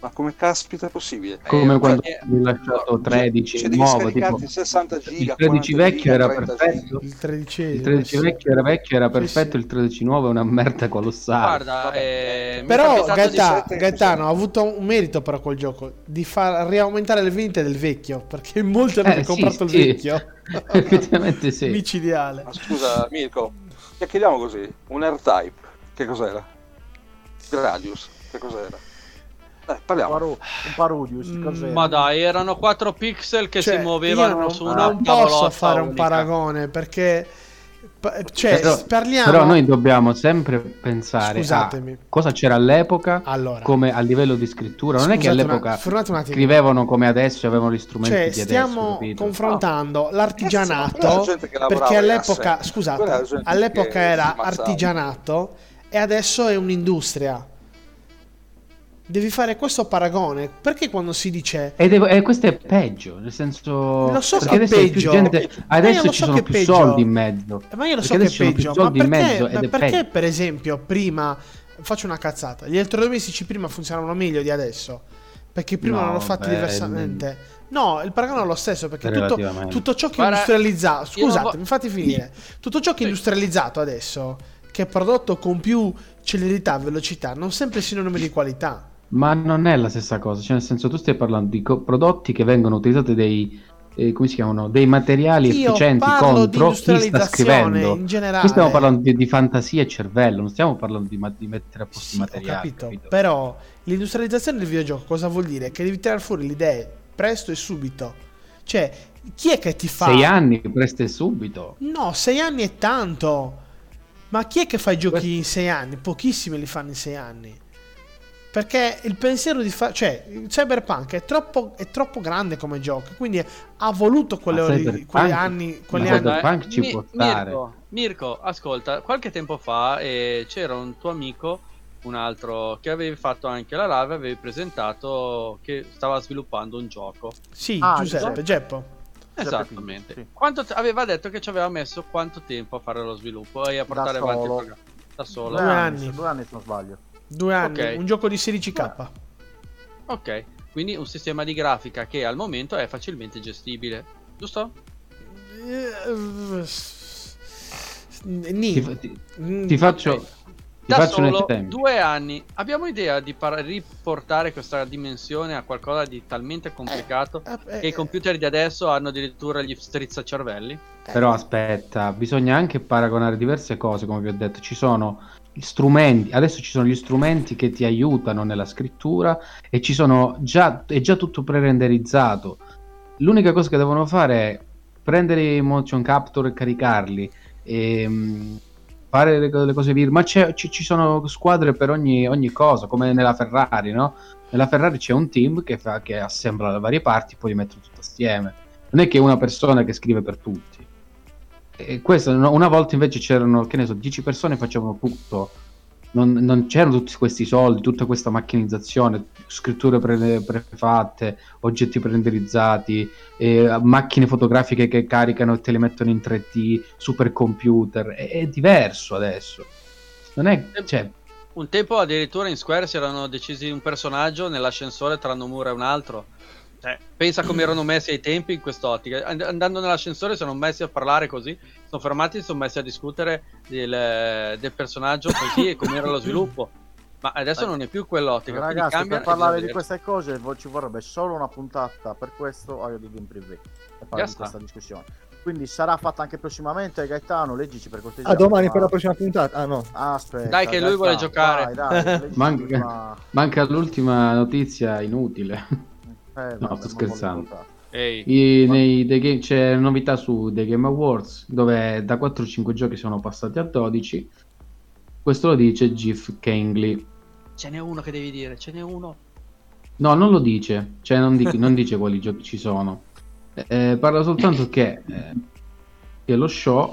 Ma come caspita è possibile? Come Eh, quando eh, hai lasciato 13 Cioè, devi nuovo, tipo scaricarti 60 giga, il 13 40 vecchio giga, era 30 perfetto. Il tredicesimo. Il 13 vecchio era vecchio, era Sì, perfetto, sì. il 13 nuovo è una merda colossale. Guarda, eh, è Però capitato di- Gaeta- sette- Gaetano ha avuto un merito però quel gioco di far riaumentare le vendite del vecchio perché molti hanno Eh, sì, comprato sì. il vecchio Effettivamente sì. micidiale Ma scusa, Mirko, chiacchieriamo così. Un R-Type, che cos'era? Gradius, che cos'era? Eh, parliamo. Un Parudius, Mm? Ma dai, erano 4 pixel che Cioè, si muovevano non, su una non posso fare un unica. paragone perché pa- cioè Però- parliamo Però noi dobbiamo sempre pensare Scusatemi. a cosa c'era all'epoca allora come a livello di scrittura. Non è che all'epoca una- un scrivevano come adesso e avevano gli strumenti Cioè, di stiamo adesso. capito? confrontando Quella l'artigianato che lavorava perché all'epoca, scusate, all'epoca era artigianato e adesso è un'industria. Devi fare questo paragone. Perché quando si dice Ed è- e questo è peggio, nel senso Lo so perché che è adesso peggio. gente, adesso ci so sono più peggio. soldi in mezzo. Ma io lo so che è peggio, ma perché, mezzo ma perché peggio. per esempio prima faccio una cazzata, gli elettrodomestici prima funzionavano meglio di adesso? Perché prima No, erano fatti beh, diversamente. No, il paragone è lo stesso perché tutto, tutto ciò che è industrializzato, scusate, mi fate finire. Tutto ciò che è industrializzato adesso, che è prodotto con più celerità, velocità, non sempre è sinonimo di qualità. Ma non è la stessa cosa, cioè nel senso tu stai parlando di co- prodotti che vengono utilizzati dei eh, come si chiamano? Dei materiali Io efficienti contro chi sta scrivendo. in generale. Qui stiamo parlando di, di fantasia e cervello, non stiamo parlando di, ma- di mettere a posto Sì, i materiali. capito, capito? però l'industrializzazione del videogioco cosa vuol dire? Che devi tirare fuori le idee presto e subito. Cioè, chi è che ti fa... Sei anni, presto e subito. No, sei anni è tanto. Ma chi è che fa i giochi in sei anni? Pochissimi li fanno in sei anni. Perché il pensiero di fare... Cioè, Cyberpunk è troppo, è troppo grande come gioco. Quindi ha voluto quelle, ore- Cyberpunk- quegli anni... Quegli ma anni... Cyberpunk ci Mi- può stare. Mirko, Mirko, ascolta, qualche tempo fa eh, c'era un tuo amico, un altro, che avevi fatto anche la live, avevi presentato che stava sviluppando un gioco. Sì, Ah, Giuseppe, Geppo. Esattamente. sì. Quanto aveva detto che ci aveva messo quanto tempo a fare lo sviluppo e a portare avanti il programma. Da solo. Due anni. Due anni se non sbaglio. Due anni, Ok. un gioco di 16k. Ok, quindi un sistema di grafica che al momento è facilmente gestibile, giusto? Eh, Ni. Ti, ti- Mm, ti faccio, ti Da faccio solo due anni. Abbiamo idea di par- riportare questa dimensione a qualcosa di talmente complicato eh, che i computer di adesso hanno addirittura gli strizzacervelli? Però aspetta, bisogna anche paragonare diverse cose, come vi ho detto. Ci sono strumenti, adesso ci sono gli strumenti che ti aiutano nella scrittura e ci sono già, è già tutto pre-renderizzato. L'unica cosa che devono fare è prendere i motion capture e caricarli e mm, fare le, le cose vir- ma c'è- ci, sono squadre per ogni, ogni cosa, come nella Ferrari, no? Nella Ferrari c'è un team che, fa, che assembla le varie parti, poi li mettono tutte assieme. Non è che una persona che scrive per tutti. E questo, una volta invece c'erano, che ne so, 10 persone facevano tutto. Non, non c'erano tutti questi soldi, tutta questa macchinizzazione, scritture pre- prefatte, oggetti prenderizzati, eh, macchine fotografiche che caricano e te le mettono in 3D, supercomputer. È, è diverso adesso. Non è, cioè, Un tempo addirittura in Square si erano decisi un personaggio nell'ascensore tra Nomura e un altro. Cioè, pensa come erano messi ai tempi in quest'ottica. And- andando nell'ascensore sono messi a parlare così, sono fermati e sono messi a discutere del, del personaggio così e com'era lo sviluppo. Ma adesso non è più quell'ottica. Ragazzi, cambia per parlare di queste cose ci vorrebbe solo una puntata per questo a di Game Privé per parlare di sta. questa discussione. Quindi sarà fatta anche prossimamente. Gaetano, leggici per cortesia. Ah, domani Ma- per la prossima puntata? Ah, no. Aspetta, Dai che lui vuole giocare. Dai, dai, Manca- manca l'ultima notizia inutile. Eh, vabbè, sto scherzando. I- nei- dei game- c'è novità su The Game Awards dove da 4-5 giochi sono passati a 12. Questo lo dice Geoff Kangley. ce n'è uno che devi dire, ce n'è uno. No, non lo dice, cioè non, di- non dice quali giochi ci sono. Eh, parla soltanto che, eh, che lo show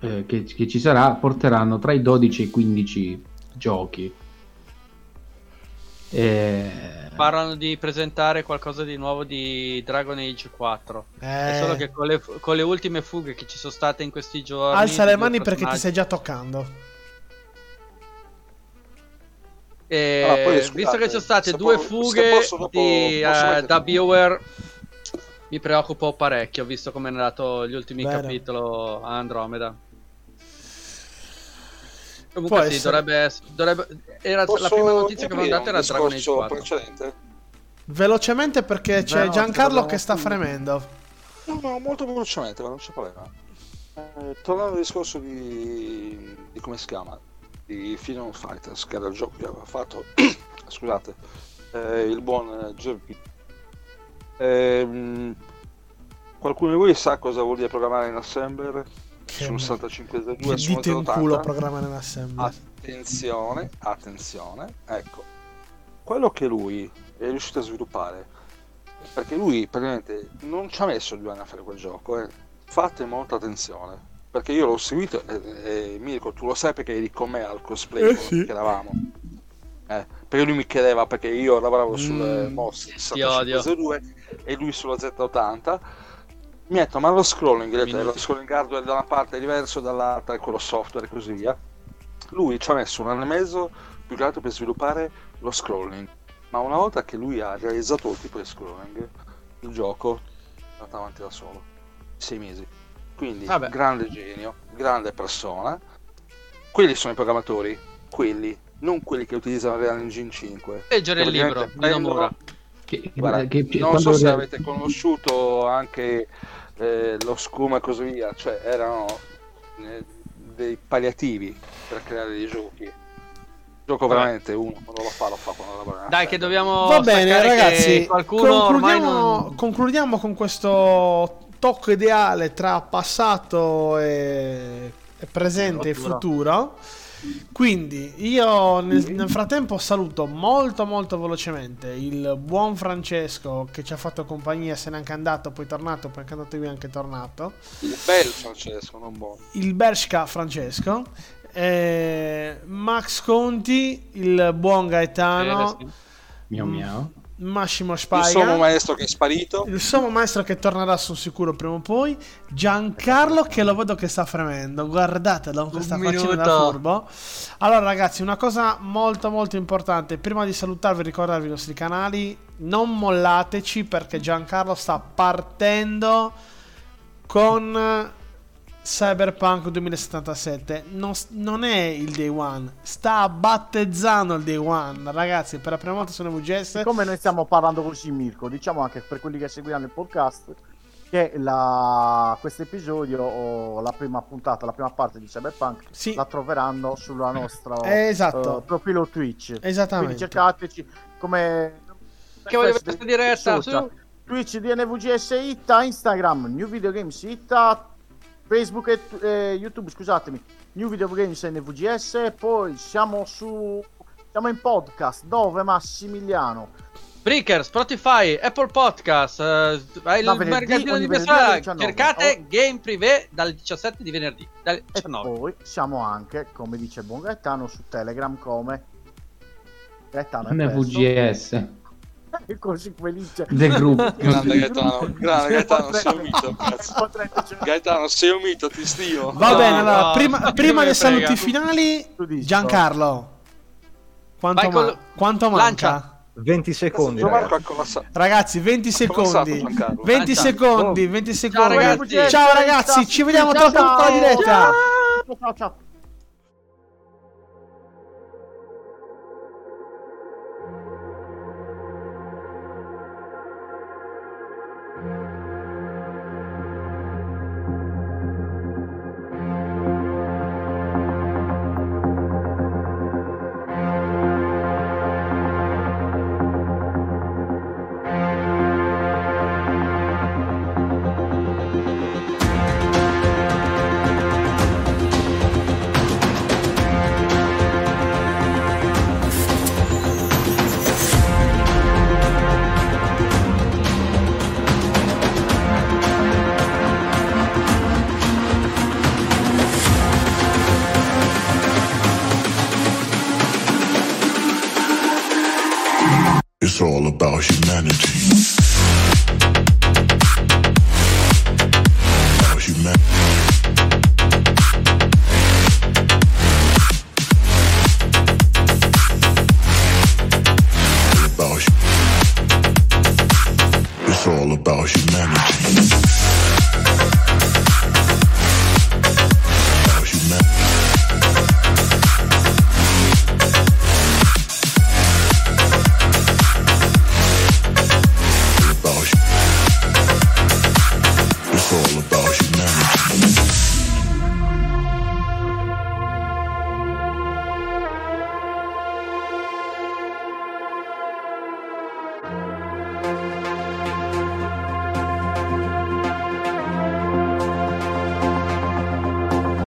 eh, che, che ci sarà porteranno tra i 12 e i 15 giochi. Eh, Parlano di presentare qualcosa di nuovo di Dragon Age 4. È Eh, solo che con le, con le ultime fughe che ci sono state in questi giorni. alza le mani perché ti stai già toccando. E Allora, poi, scusate, visto che ci sono state due po- fughe posso dopo- di, posso eh, da BioWare, mi preoccupo parecchio, visto come è andato gli ultimi capitoli a Andromeda. Può Comunque sì, essere. dovrebbe, ess- dovrebbe era Posso la prima notizia che aprire avevamo dato era Dragon Age discorso 4. precedente? Velocemente perché c'è Beh, Giancarlo no, che sta fremendo. No, no, molto velocemente, ma non c'è problema. Eh, tornando al discorso di, di come si chiama, di Freedom Fighters, che era il gioco che aveva fatto, scusate, eh, il buon eh, Geoff. Ehm, qualcuno di voi sa cosa vuol dire programmare in assembler? Che, che 6502 su dite in culo a 80. programmare in assembly. Attenzione, attenzione, ecco, quello che lui è riuscito a sviluppare, perché lui praticamente non ci ha messo due anni a fare quel gioco, eh. fate molta attenzione, perché io l'ho seguito e, e Mirko tu lo sai perché eri con me al cosplay Eh, sì. che eravamo. Eh, perché lui mi chiedeva perché io lavoravo sul Mm, MOS ti odio. 6502 e lui sulla Z80 mi ha detto ma lo scrolling, Minuti. lo scrolling hardware da una parte è diverso dall'altra, quello software e così via. Lui ci ha messo un anno e mezzo più che altro per sviluppare lo scrolling. Ma una volta che lui ha realizzato il tipo di scrolling il gioco è andato avanti da solo. Sei mesi. Quindi Vabbè. grande genio grande persona. Quelli sono i programmatori quelli non quelli che utilizzano Real Engine 5 Leggere il libro prendono-. Che, Guarda, che- non so se avete conosciuto anche eh, lo Scum e così via, cioè erano eh, dei palliativi per creare dei giochi. Il gioco veramente uno quando lo fa lo fa quando lavora. Dai, che dobbiamo. Va bene, ragazzi. Concludiamo, non. concludiamo con questo tocco ideale tra passato e, e presente e Futuro. Quindi io nel, nel frattempo saluto molto molto velocemente il buon Francesco che ci ha fatto compagnia, se n'è anche andato, poi è tornato, poi è anche andato via, anche tornato. Il bel Francesco, non buono. il Bershka Francesco, eh, Max Conti, il buon Gaetano, Eh, sì. Miau miau. Massimo Il sommo maestro che è sparito. il sommo maestro che tornerà sono sicuro prima o poi, Giancarlo che lo vedo che sta fremendo, guardatelo con questa faccina da furbo. Allora ragazzi, una cosa molto molto importante, prima di salutarvi ricordarvi i nostri canali, non mollateci perché Giancarlo sta partendo con Cyberpunk 2077 non, non è il day one sta battezzando il day one ragazzi per la prima volta su VGS Siccome noi stiamo parlando così, Mirko, diciamo anche per quelli che seguiranno il podcast che la... questo episodio o la prima puntata, la prima parte di Cyberpunk sì la troveranno sulla nostra Eh, esatto. eh, profilo Twitch. esattamente Quindi cercateci come Che voglio vedere questa diretta su. Twitch DNVGS Itta, Instagram New Video Games Itta, Facebook e eh, YouTube, scusatemi, New Video Games NVGS, poi siamo su siamo in podcast dove Massimiliano Breaker, Spotify, Apple Podcast, eh, il venerdì, magazzino ogni di 19. Cercate Game Privé dal 17 di venerdì, dal e 19. poi siamo anche, come dice il buon Gaetano, su Telegram come Gaetano. NVGS. È così felice. The Group. Grande Gaetano, grande Gaetano, sei un mito, Gaetano, sei un mito, ti stimo. va No, bene allora no, prima, chi prima dei saluti finali Giancarlo quanto, Vai ma- col- quanto manca? Lancia. 20 secondi, Gianmarco ragazzi. ha collassato. Ragazzi, 20 Ha collassato secondi. Giancarlo. 20 Lancia. secondi, 20 secondi. ragazzi. Ciao ragazzi, ci vediamo tra Ciao, poco con la diretta. Ciao, ciao, ciao.